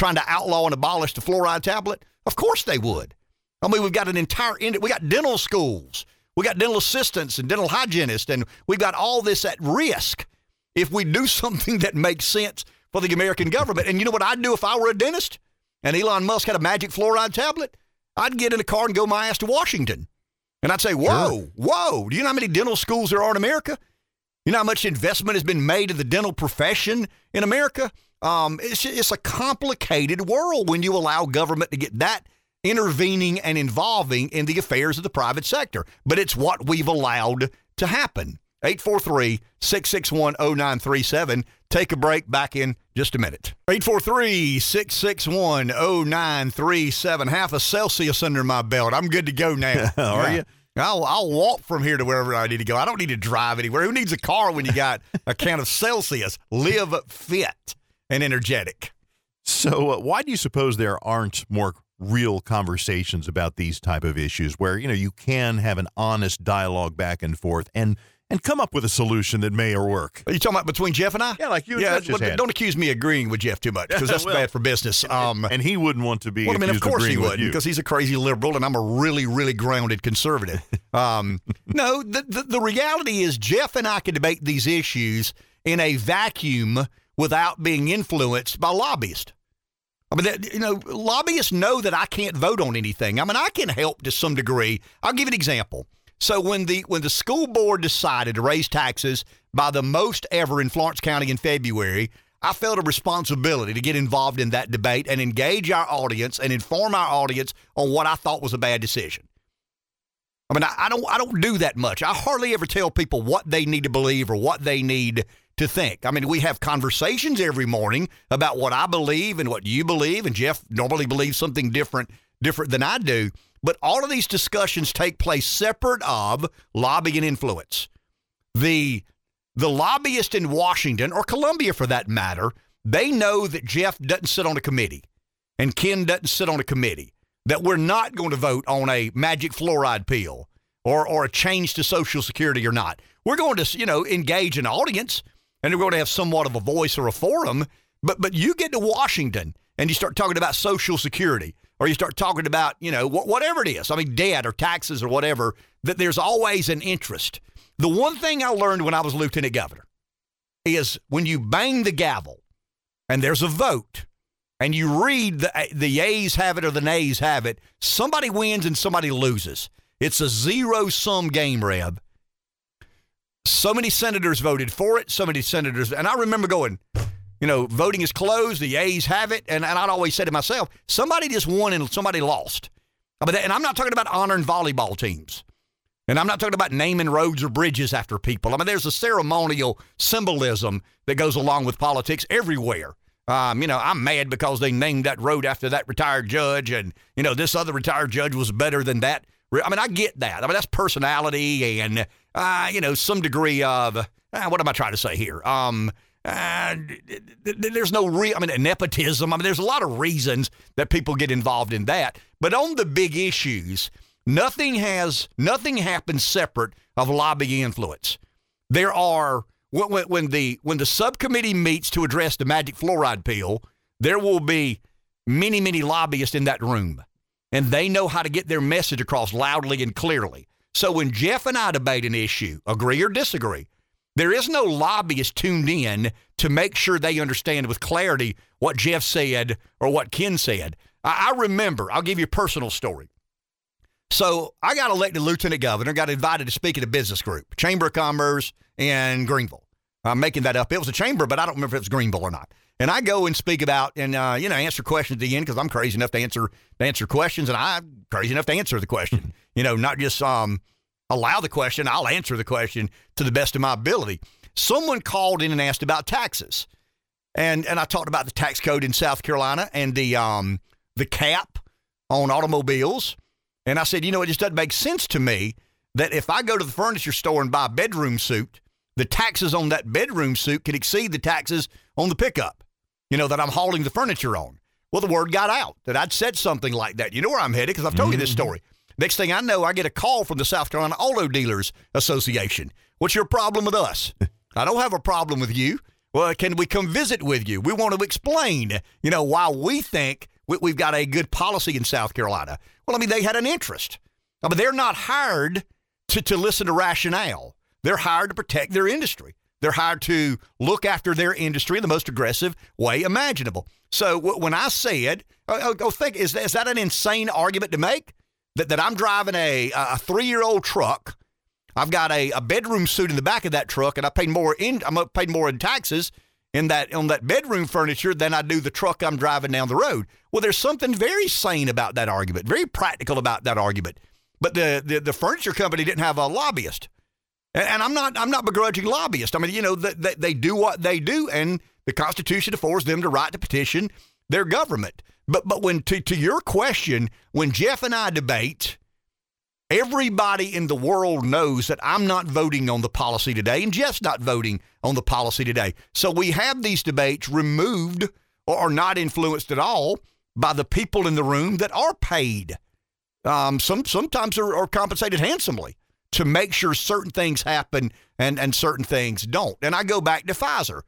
trying to outlaw and abolish the fluoride tablet? Of course they would. I mean, we've got an entire, we got dental schools, we got dental assistants and dental hygienists, and we've got all this at risk if we do something that makes sense for the American government. And you know what I'd do if I were a dentist and Elon Musk had a magic fluoride tablet? I'd get in a car and go my ass to Washington and I'd say, whoa, sure. whoa, do you know how many dental schools there are in America? You know how much investment has been made in the dental profession in America? Um, it's, it's a complicated world when you allow government to get that intervening and involving in the affairs of the private sector. But it's what we've allowed to happen. 843 661 0937. Take a break. Back in just a minute. 843 661 0937. Half a Celsius under my belt. I'm good to go now. Are yeah. you? I'll, I'll walk from here to wherever I need to go. I don't need to drive anywhere. Who needs a car when you got a can of Celsius? Live fit and energetic. So, uh, why do you suppose there aren't more real conversations about these type of issues where you know you can have an honest dialogue back and forth and and come up with a solution that may or work. Are you talking about between Jeff and I? Yeah, like you. Yeah, but don't accuse me of agreeing with Jeff too much because that's well, bad for business. Um, and he wouldn't want to be. Well, I mean, of course he would because he's a crazy liberal and I'm a really, really grounded conservative. um, no, the, the the reality is Jeff and I can debate these issues in a vacuum without being influenced by lobbyists. I mean, that, you know, lobbyists know that I can't vote on anything. I mean, I can help to some degree. I'll give an example. So when the when the school board decided to raise taxes by the most ever in Florence County in February, I felt a responsibility to get involved in that debate and engage our audience and inform our audience on what I thought was a bad decision. I mean, I, I don't I don't do that much. I hardly ever tell people what they need to believe or what they need to think. I mean, we have conversations every morning about what I believe and what you believe, and Jeff normally believes something different different than I do. But all of these discussions take place separate of lobby and influence. The the lobbyist in Washington or Columbia for that matter, they know that Jeff doesn't sit on a committee and Ken doesn't sit on a committee. That we're not going to vote on a magic fluoride pill or or a change to Social Security or not. We're going to you know engage an audience and we're going to have somewhat of a voice or a forum. But but you get to Washington and you start talking about Social Security or you start talking about you know wh- whatever it is. I mean debt or taxes or whatever. That there's always an interest. The one thing I learned when I was lieutenant governor is when you bang the gavel and there's a vote and you read the eh, the yeas have it or the nays have it, somebody wins and somebody loses. It's a zero sum game, Rev. So many senators voted for it, so many senators, and I remember going, you know, voting is closed, the ayes have it, and, and I'd always say to myself, somebody just won and somebody lost. And I'm not talking about honoring volleyball teams. And I'm not talking about naming roads or bridges after people. I mean, there's a ceremonial symbolism that goes along with politics everywhere. Um, you know, I'm mad because they named that road after that retired judge, and you know, this other retired judge was better than that. I mean, I get that. I mean, that's personality and uh, you know some degree of uh, what am I trying to say here? Um, uh, there's no real, I mean, nepotism. I mean, there's a lot of reasons that people get involved in that. But on the big issues, nothing has, nothing happens separate of lobbying influence. There are, when, when the, when the subcommittee meets to address the magic fluoride pill, there will be many, many lobbyists in that room. And they know how to get their message across loudly and clearly. So when Jeff and I debate an issue, agree or disagree, there is no lobbyist tuned in to make sure they understand with clarity what Jeff said or what Ken said. I, I remember, I'll give you a personal story. So I got elected lieutenant governor, got invited to speak at a business group, Chamber of Commerce in Greenville. I'm making that up. It was a chamber, but I don't remember if it was Greenville or not. And I go and speak about and uh, you know answer questions at the end because I'm crazy enough to answer to answer questions, and I'm crazy enough to answer the question. you know, not just um allow the question, I'll answer the question to the best of my ability. Someone called in and asked about taxes. And and I talked about the tax code in South Carolina and the um the cap on automobiles. And I said, you know, it just doesn't make sense to me that if I go to the furniture store and buy a bedroom suit, the taxes on that bedroom suit can exceed the taxes on the pickup, you know, that I'm hauling the furniture on. Well, the word got out that I'd said something like that. You know where I'm headed because I've told mm-hmm. you this mm-hmm. story. Next thing I know, I get a call from the South Carolina Auto Dealers Association. What's your problem with us? I don't have a problem with you. Well, can we come visit with you? We want to explain, you know, why we think we've got a good policy in South Carolina. Well, I mean, they had an interest. But they're not hired to, to listen to rationale. They're hired to protect their industry. They're hired to look after their industry in the most aggressive way imaginable. So when I said, oh, oh, oh think, is, is that an insane argument to make? That, that I'm driving a, a three year old truck. I've got a, a bedroom suit in the back of that truck, and I paid more in I'm uh, paid more in taxes in that on that bedroom furniture than I do the truck I'm driving down the road. Well, there's something very sane about that argument, very practical about that argument. But the the, the furniture company didn't have a lobbyist, and, and I'm not I'm not begrudging lobbyists. I mean, you know, they, they do what they do, and the Constitution affords them to write to petition their government. But but when to, to your question, when Jeff and I debate, everybody in the world knows that I'm not voting on the policy today, and Jeff's not voting on the policy today. So we have these debates removed or are not influenced at all by the people in the room that are paid. Um, some sometimes are, are compensated handsomely to make sure certain things happen and, and certain things don't. And I go back to Pfizer.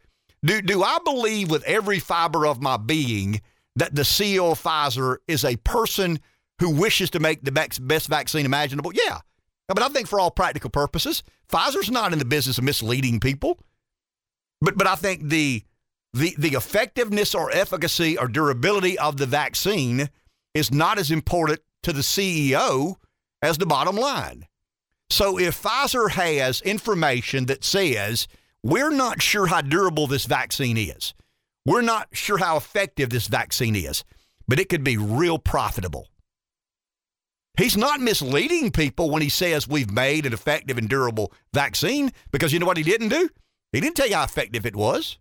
Do, do I believe with every fiber of my being that the CEO of Pfizer is a person who wishes to make the best, vaccine imaginable? Yeah. But I think for all practical purposes, Pfizer's not in the business of misleading people. But but I think the the the effectiveness or efficacy or durability of the vaccine is not as important to the CEO as the bottom line. So if Pfizer has information that says we're not sure how durable this vaccine is, we're not sure how effective this vaccine is, but it could be real profitable. He's not misleading people when he says we've made an effective and durable vaccine because you know what he didn't do? He didn't tell you how effective it was.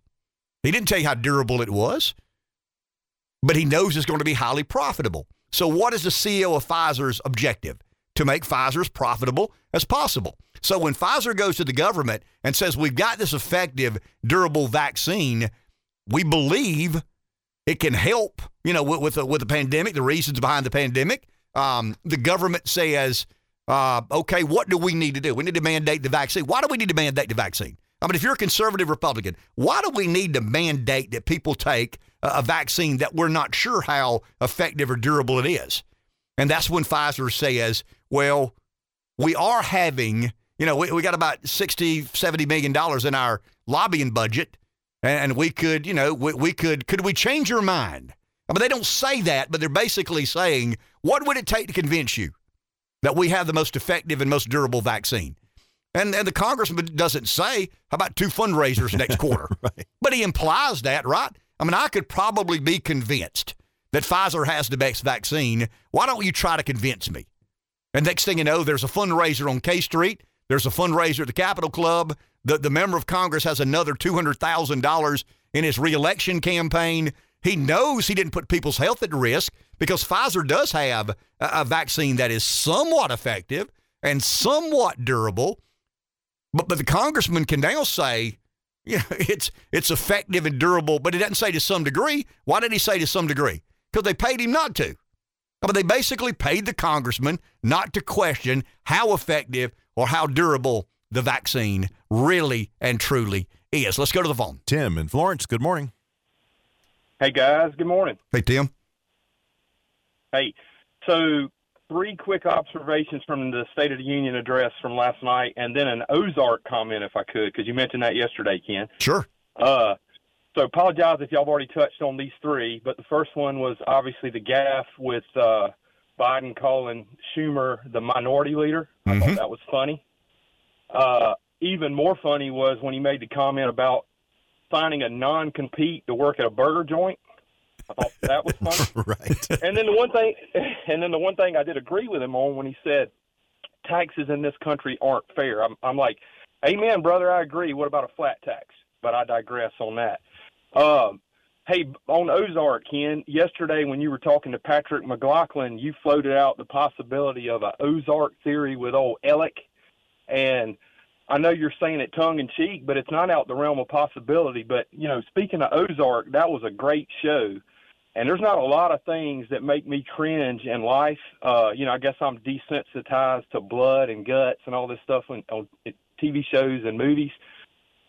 He didn't tell you how durable it was. But he knows it's going to be highly profitable. So, what is the CEO of Pfizer's objective? to make Pfizer as profitable as possible. So when Pfizer goes to the government and says, We've got this effective, durable vaccine, we believe it can help, you know, with, with, the, with the pandemic, the reasons behind the pandemic. Um, the government says, uh, okay, what do we need to do? We need to mandate the vaccine. Why do we need to mandate the vaccine? I mean, if you're a conservative Republican, why do we need to mandate that people take a, a vaccine that we're not sure how effective or durable it is? And that's when Pfizer says, well, we are having, you know, we, we got about 60, 70 million dollars in our lobbying budget. And we could, you know, we, we could, could we change your mind? I mean, they don't say that, but they're basically saying, what would it take to convince you that we have the most effective and most durable vaccine? And, and the congressman doesn't say, how about two fundraisers next quarter? right. But he implies that, right? I mean, I could probably be convinced that Pfizer has the best vaccine. Why don't you try to convince me? And next thing you know, there's a fundraiser on K Street. There's a fundraiser at the Capitol Club. The, the member of Congress has another $200,000 in his reelection campaign. He knows he didn't put people's health at risk because Pfizer does have a, a vaccine that is somewhat effective and somewhat durable. But, but the congressman can now say, yeah, it's it's effective and durable, but he doesn't say to some degree. Why did he say to some degree? Because they paid him not to. But they basically paid the congressman not to question how effective or how durable the vaccine really and truly is. Let's go to the phone. Tim in Florence, good morning. Hey, guys, good morning. Hey, Tim. Hey, so three quick observations from the State of the Union address from last night, and then an Ozark comment, if I could, because you mentioned that yesterday, Ken. Sure. Uh, so apologize if y'all have already touched on these three, but the first one was obviously the gaffe with uh, Biden calling Schumer the minority leader. I Mm-hmm. thought that was funny. Uh, even more funny was when he made the comment about signing a non-compete to work at a burger joint. I thought that was funny. right. and then the one thing, and then the one thing I did agree with him on when he said taxes in this country aren't fair. I'm, I'm like, Amen, brother. I agree. What about a flat tax? But I digress on that. Um, hey, on Ozark, Ken, yesterday when you were talking to Patrick McLaughlin, you floated out the possibility of a Ozark theory with old Alec, and I know you're saying it tongue in cheek, but it's not out the realm of possibility. But you know, speaking of Ozark, that was a great show, and there's not a lot of things that make me cringe in life. Uh, you know, I guess I'm desensitized to blood and guts and all this stuff on, on TV shows and movies.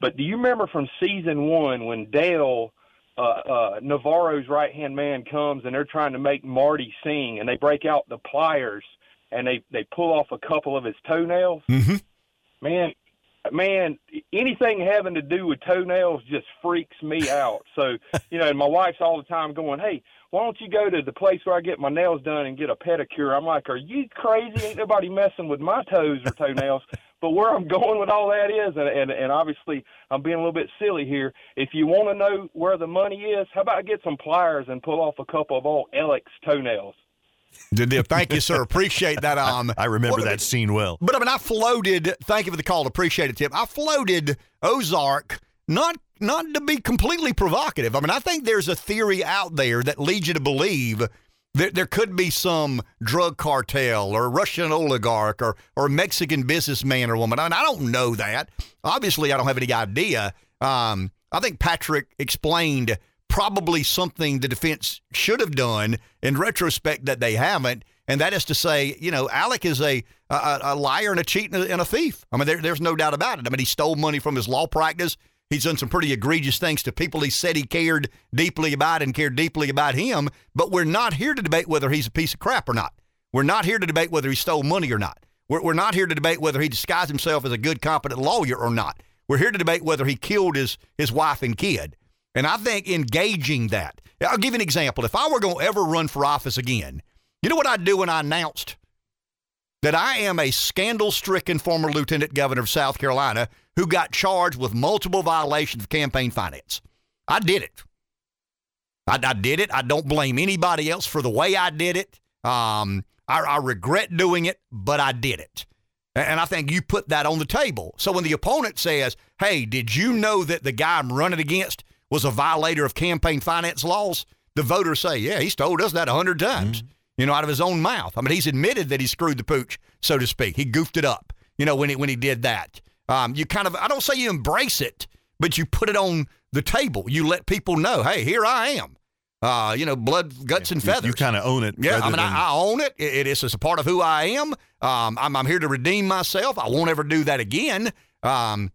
But do you remember from season one when Dale, uh, uh, Navarro's right hand man, comes and they're trying to make Marty sing, and they break out the pliers and they they pull off a couple of his toenails? Mm-hmm. Man, man, anything having to do with toenails just freaks me out. So you know, and my wife's all the time going, "Hey, why don't you go to the place where I get my nails done and get a pedicure?" I'm like, "Are you crazy? Ain't nobody messing with my toes or toenails." But where I'm going with all that is, and, and, and obviously I'm being a little bit silly here. If you want to know where the money is, how about I get some pliers and pull off a couple of old Alec's toenails? Thank you, sir. Appreciate that. Um, I remember what- that scene well. But I mean, I floated. Thank you for the call. Appreciate it, Tim. I floated Ozark not not to be completely provocative. I mean, I think there's a theory out there that leads you to believe that there could be some drug cartel or Russian oligarch or or Mexican businessman or woman. I, mean, I don't know that. Obviously, I don't have any idea. Um, I think Patrick explained probably something the defense should have done in retrospect that they haven't. And that is to say, you know, Alec is a a, a liar and a cheat and a, and a thief. I mean, there, there's no doubt about it. I mean, he stole money from his law practice. He's done some pretty egregious things to people he said he cared deeply about and cared deeply about him. But we're not here to debate whether he's a piece of crap or not. We're not here to debate whether he stole money or not. We're, we're not here to debate whether he disguised himself as a good, competent lawyer or not. We're here to debate whether he killed his, his wife and kid. And I think engaging that. I'll give you an example. If I were going to ever run for office again, you know what I'd do when I announced that I am a scandal stricken former lieutenant governor of South Carolina who got charged with multiple violations of campaign finance? I did it. I, I did it. I don't blame anybody else for the way I did it. Um, I, I regret doing it, but I did it. And I think you put that on the table. So when the opponent says, hey, did you know that the guy I'm running against was a violator of campaign finance laws? The voters say, yeah, he's told us that a hundred times. you know, out of his own mouth. I mean, he's admitted that he screwed the pooch, so to speak. He goofed it up, you know, when he, when he did that. Um, you kind of, I don't say you embrace it, but you put it on the table. You let people know, hey, here I am. Uh, you know, blood, guts, and feathers. You, you kind of own it. Yeah, I mean, than, I, I, own it. It, it is it's a part of who I am. Um, I'm, I'm here to redeem myself. I won't ever do that again. Um,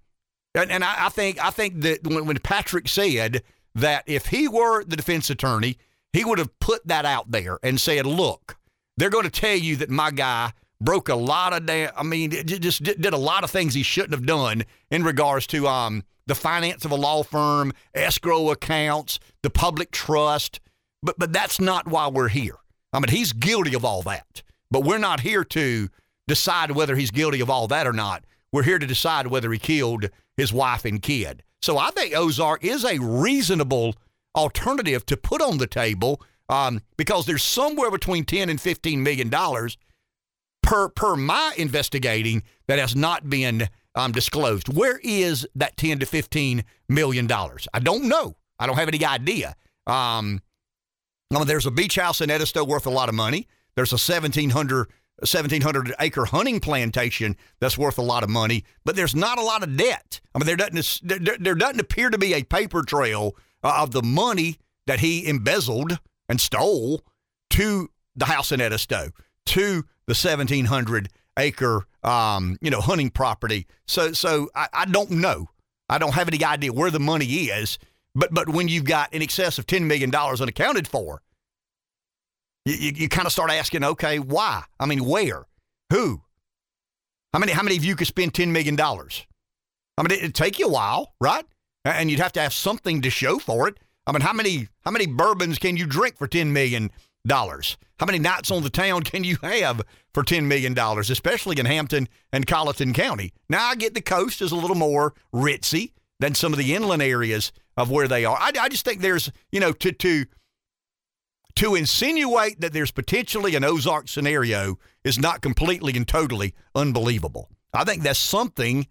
and, and I, I think I think that when, when Patrick said that if he were the defense attorney, he would have put that out there and said, "Look, they're going to tell you that my guy broke a lot of damn. I mean, just did, did a lot of things he shouldn't have done in regards to um the finance of a law firm, escrow accounts, the public trust. But but that's not why we're here. I mean, he's guilty of all that. But we're not here to decide whether he's guilty of all that or not. We're here to decide whether he killed his wife and kid. So I think Ozark is a reasonable alternative to put on the table um, because there's somewhere between 10 and 15 million dollars per per my investigating that has not been um, disclosed. Where is that 10 to 15 million dollars? I don't know. I don't have any idea. Um, I mean, there's a beach house in Edisto worth a lot of money. There's a 1700 1700 acre hunting plantation that's worth a lot of money, but there's not a lot of debt. I mean, there doesn't there, doesn't appear to be a paper trail uh, of the money that he embezzled and stole to the house in Edisto, to the 1700 acre um, you know hunting property. So so I, I don't know. I don't have any idea where the money is. But but when you've got in excess of ten million dollars unaccounted for, you, you, you kind of start asking, okay, why? I mean, where? Who? How many how many of you could spend ten million dollars? I mean, it'd take you a while, right? And you'd have to have something to show for it. I mean, how many how many bourbons can you drink for ten million dollars? How many nights on the town can you have for ten million dollars, especially in Hampton and Colleton County? Now I get the coast is a little more ritzy than some of the inland areas of where they are. I, I just think there's you know to to to insinuate that there's potentially an Ozark scenario is not completely and totally unbelievable. I think that's something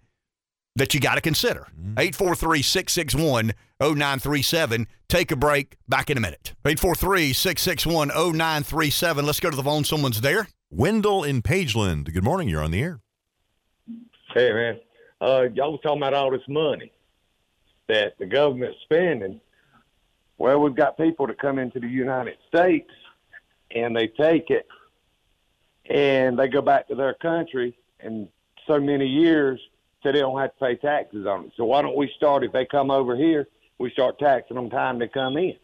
that you got to consider. 843 661 0937. Take a break. Back in a minute. 843 661 0937. Let's go to the phone. Someone's there. Wendell in Pageland. Good morning. You're on the air. Hey, man. Uh, y'all was talking about all this money that the government's spending. Well, we've got people that come into the United States and they take it and they go back to their country and so many years so they don't have to pay taxes on it. So why don't we start if they come over here, we start taxing them time they come in.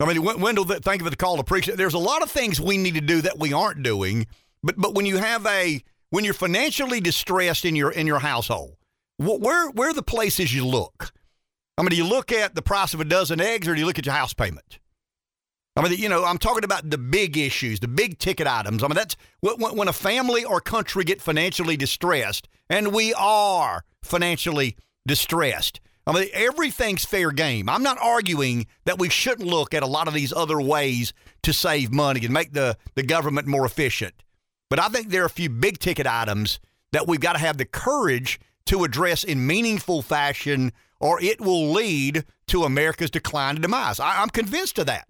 I mean, Wendell, thank you for the call. Appreciate. It. There's a lot of things we need to do that we aren't doing, but but when you have a when you're financially distressed in your in your household, where where are the places you look? I mean, do you look at the price of a dozen eggs, or do you look at your house payment? I mean, you know, I'm talking about the big issues, the big ticket items. I mean, that's when a family or country get financially distressed, and we are financially distressed. I mean, everything's fair game. I'm not arguing that we shouldn't look at a lot of these other ways to save money and make the, the government more efficient. But I think there are a few big ticket items that we've got to have the courage to address in meaningful fashion, or it will lead to America's decline and demise. I, I'm convinced of that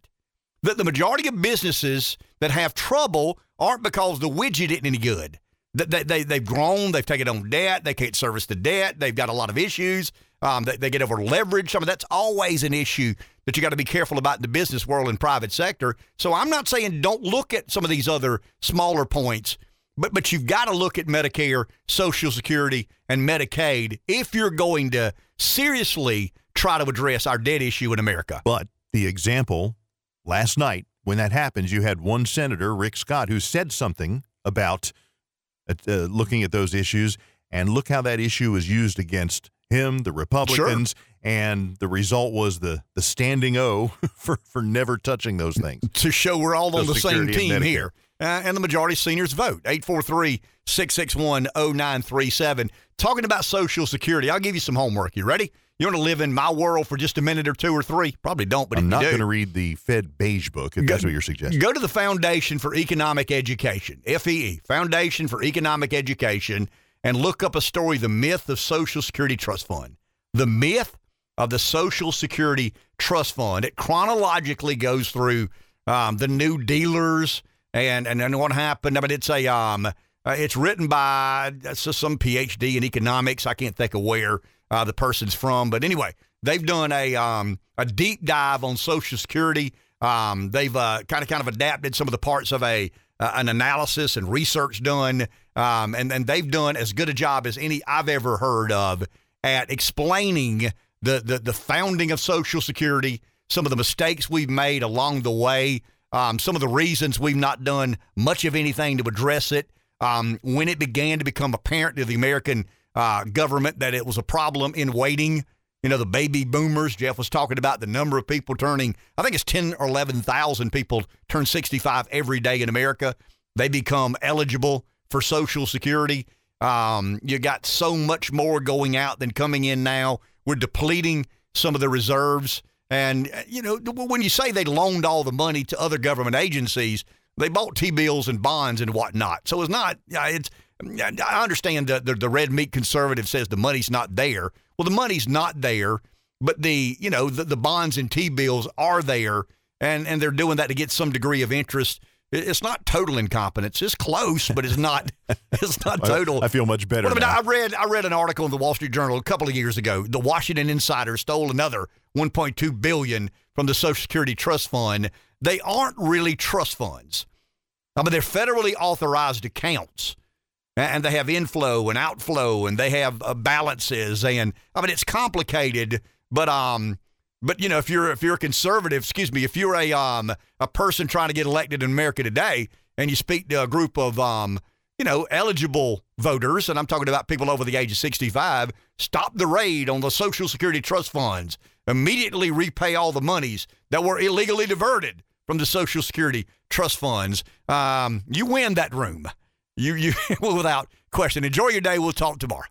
that the majority of businesses that have trouble aren't because the widget isn't any good. They, they, they've grown, they've taken on debt, they can't service the debt, they've got a lot of issues, um, they, they get over leverage. I mean, that's always an issue that you got to be careful about in the business world and private sector. So I'm not saying don't look at some of these other smaller points, but, but you've got to look at Medicare, Social Security, and Medicaid if you're going to seriously try to address our debt issue in America. But the example last night, when that happens, you had one senator, Rick Scott, who said something about uh, uh, looking at those issues, and look how that issue was used against him, the Republicans, sure. and the result was the the standing O for for never touching those things. To show we're all on the same team here. Uh, and the majority of seniors vote. 843 661 0937. Talking about Social Security, I'll give you some homework. You ready? You want to live in my world for just a minute or two or three? Probably don't, but I'm not going to read the Fed beige book if go, that's what you're suggesting. Go to the Foundation for Economic Education, FEE, Foundation for Economic Education, and look up a story, The Myth of Social Security Trust Fund. The Myth of the Social Security Trust Fund. It chronologically goes through um, the new dealers and and then what happened. I mean, it's a um, uh, it's written by uh, some PhD in economics. I can't think of where uh, the person's from, but anyway, they've done a um, a deep dive on Social Security. Um, they've uh, kind of kind of adapted some of the parts of a uh, an analysis and research done, um, and and they've done as good a job as any I've ever heard of at explaining the the, the founding of Social Security, some of the mistakes we've made along the way, um, some of the reasons we've not done much of anything to address it. Um, when it began to become apparent to the American uh, government that it was a problem in waiting, you know, the baby boomers, Jeff was talking about the number of people turning, I think it's 10 or 11,000 people turn 65 every day in America. They become eligible for Social Security. Um, you got so much more going out than coming in now. We're depleting some of the reserves. And, uh, you know, when you say they loaned all the money to other government agencies, they bought T bills and bonds and whatnot. So it's not, it's, I understand the, the, the red meat conservative says the money's not there. Well, the money's not there, but the, you know, the, the bonds and T bills are there. And, and they're doing that to get some degree of interest it's not total incompetence. It's close, but it's not. It's not total. I feel much better. Well, I, mean, now. I read I read an article in the Wall Street Journal a couple of years ago. The Washington Insider stole another 1.2 billion from the Social Security Trust Fund. They aren't really trust funds. I mean, they're federally authorized accounts, and they have inflow and outflow, and they have uh, balances, and I mean, it's complicated. But um, but you know, if you're if you're a conservative, excuse me, if you're a um a person trying to get elected in America today, and you speak to a group of um you know eligible voters, and I'm talking about people over the age of 65, stop the raid on the Social Security trust funds. Immediately repay all the monies that were illegally diverted from the Social Security trust funds. Um, you win that room. You you without question. Enjoy your day. We'll talk tomorrow.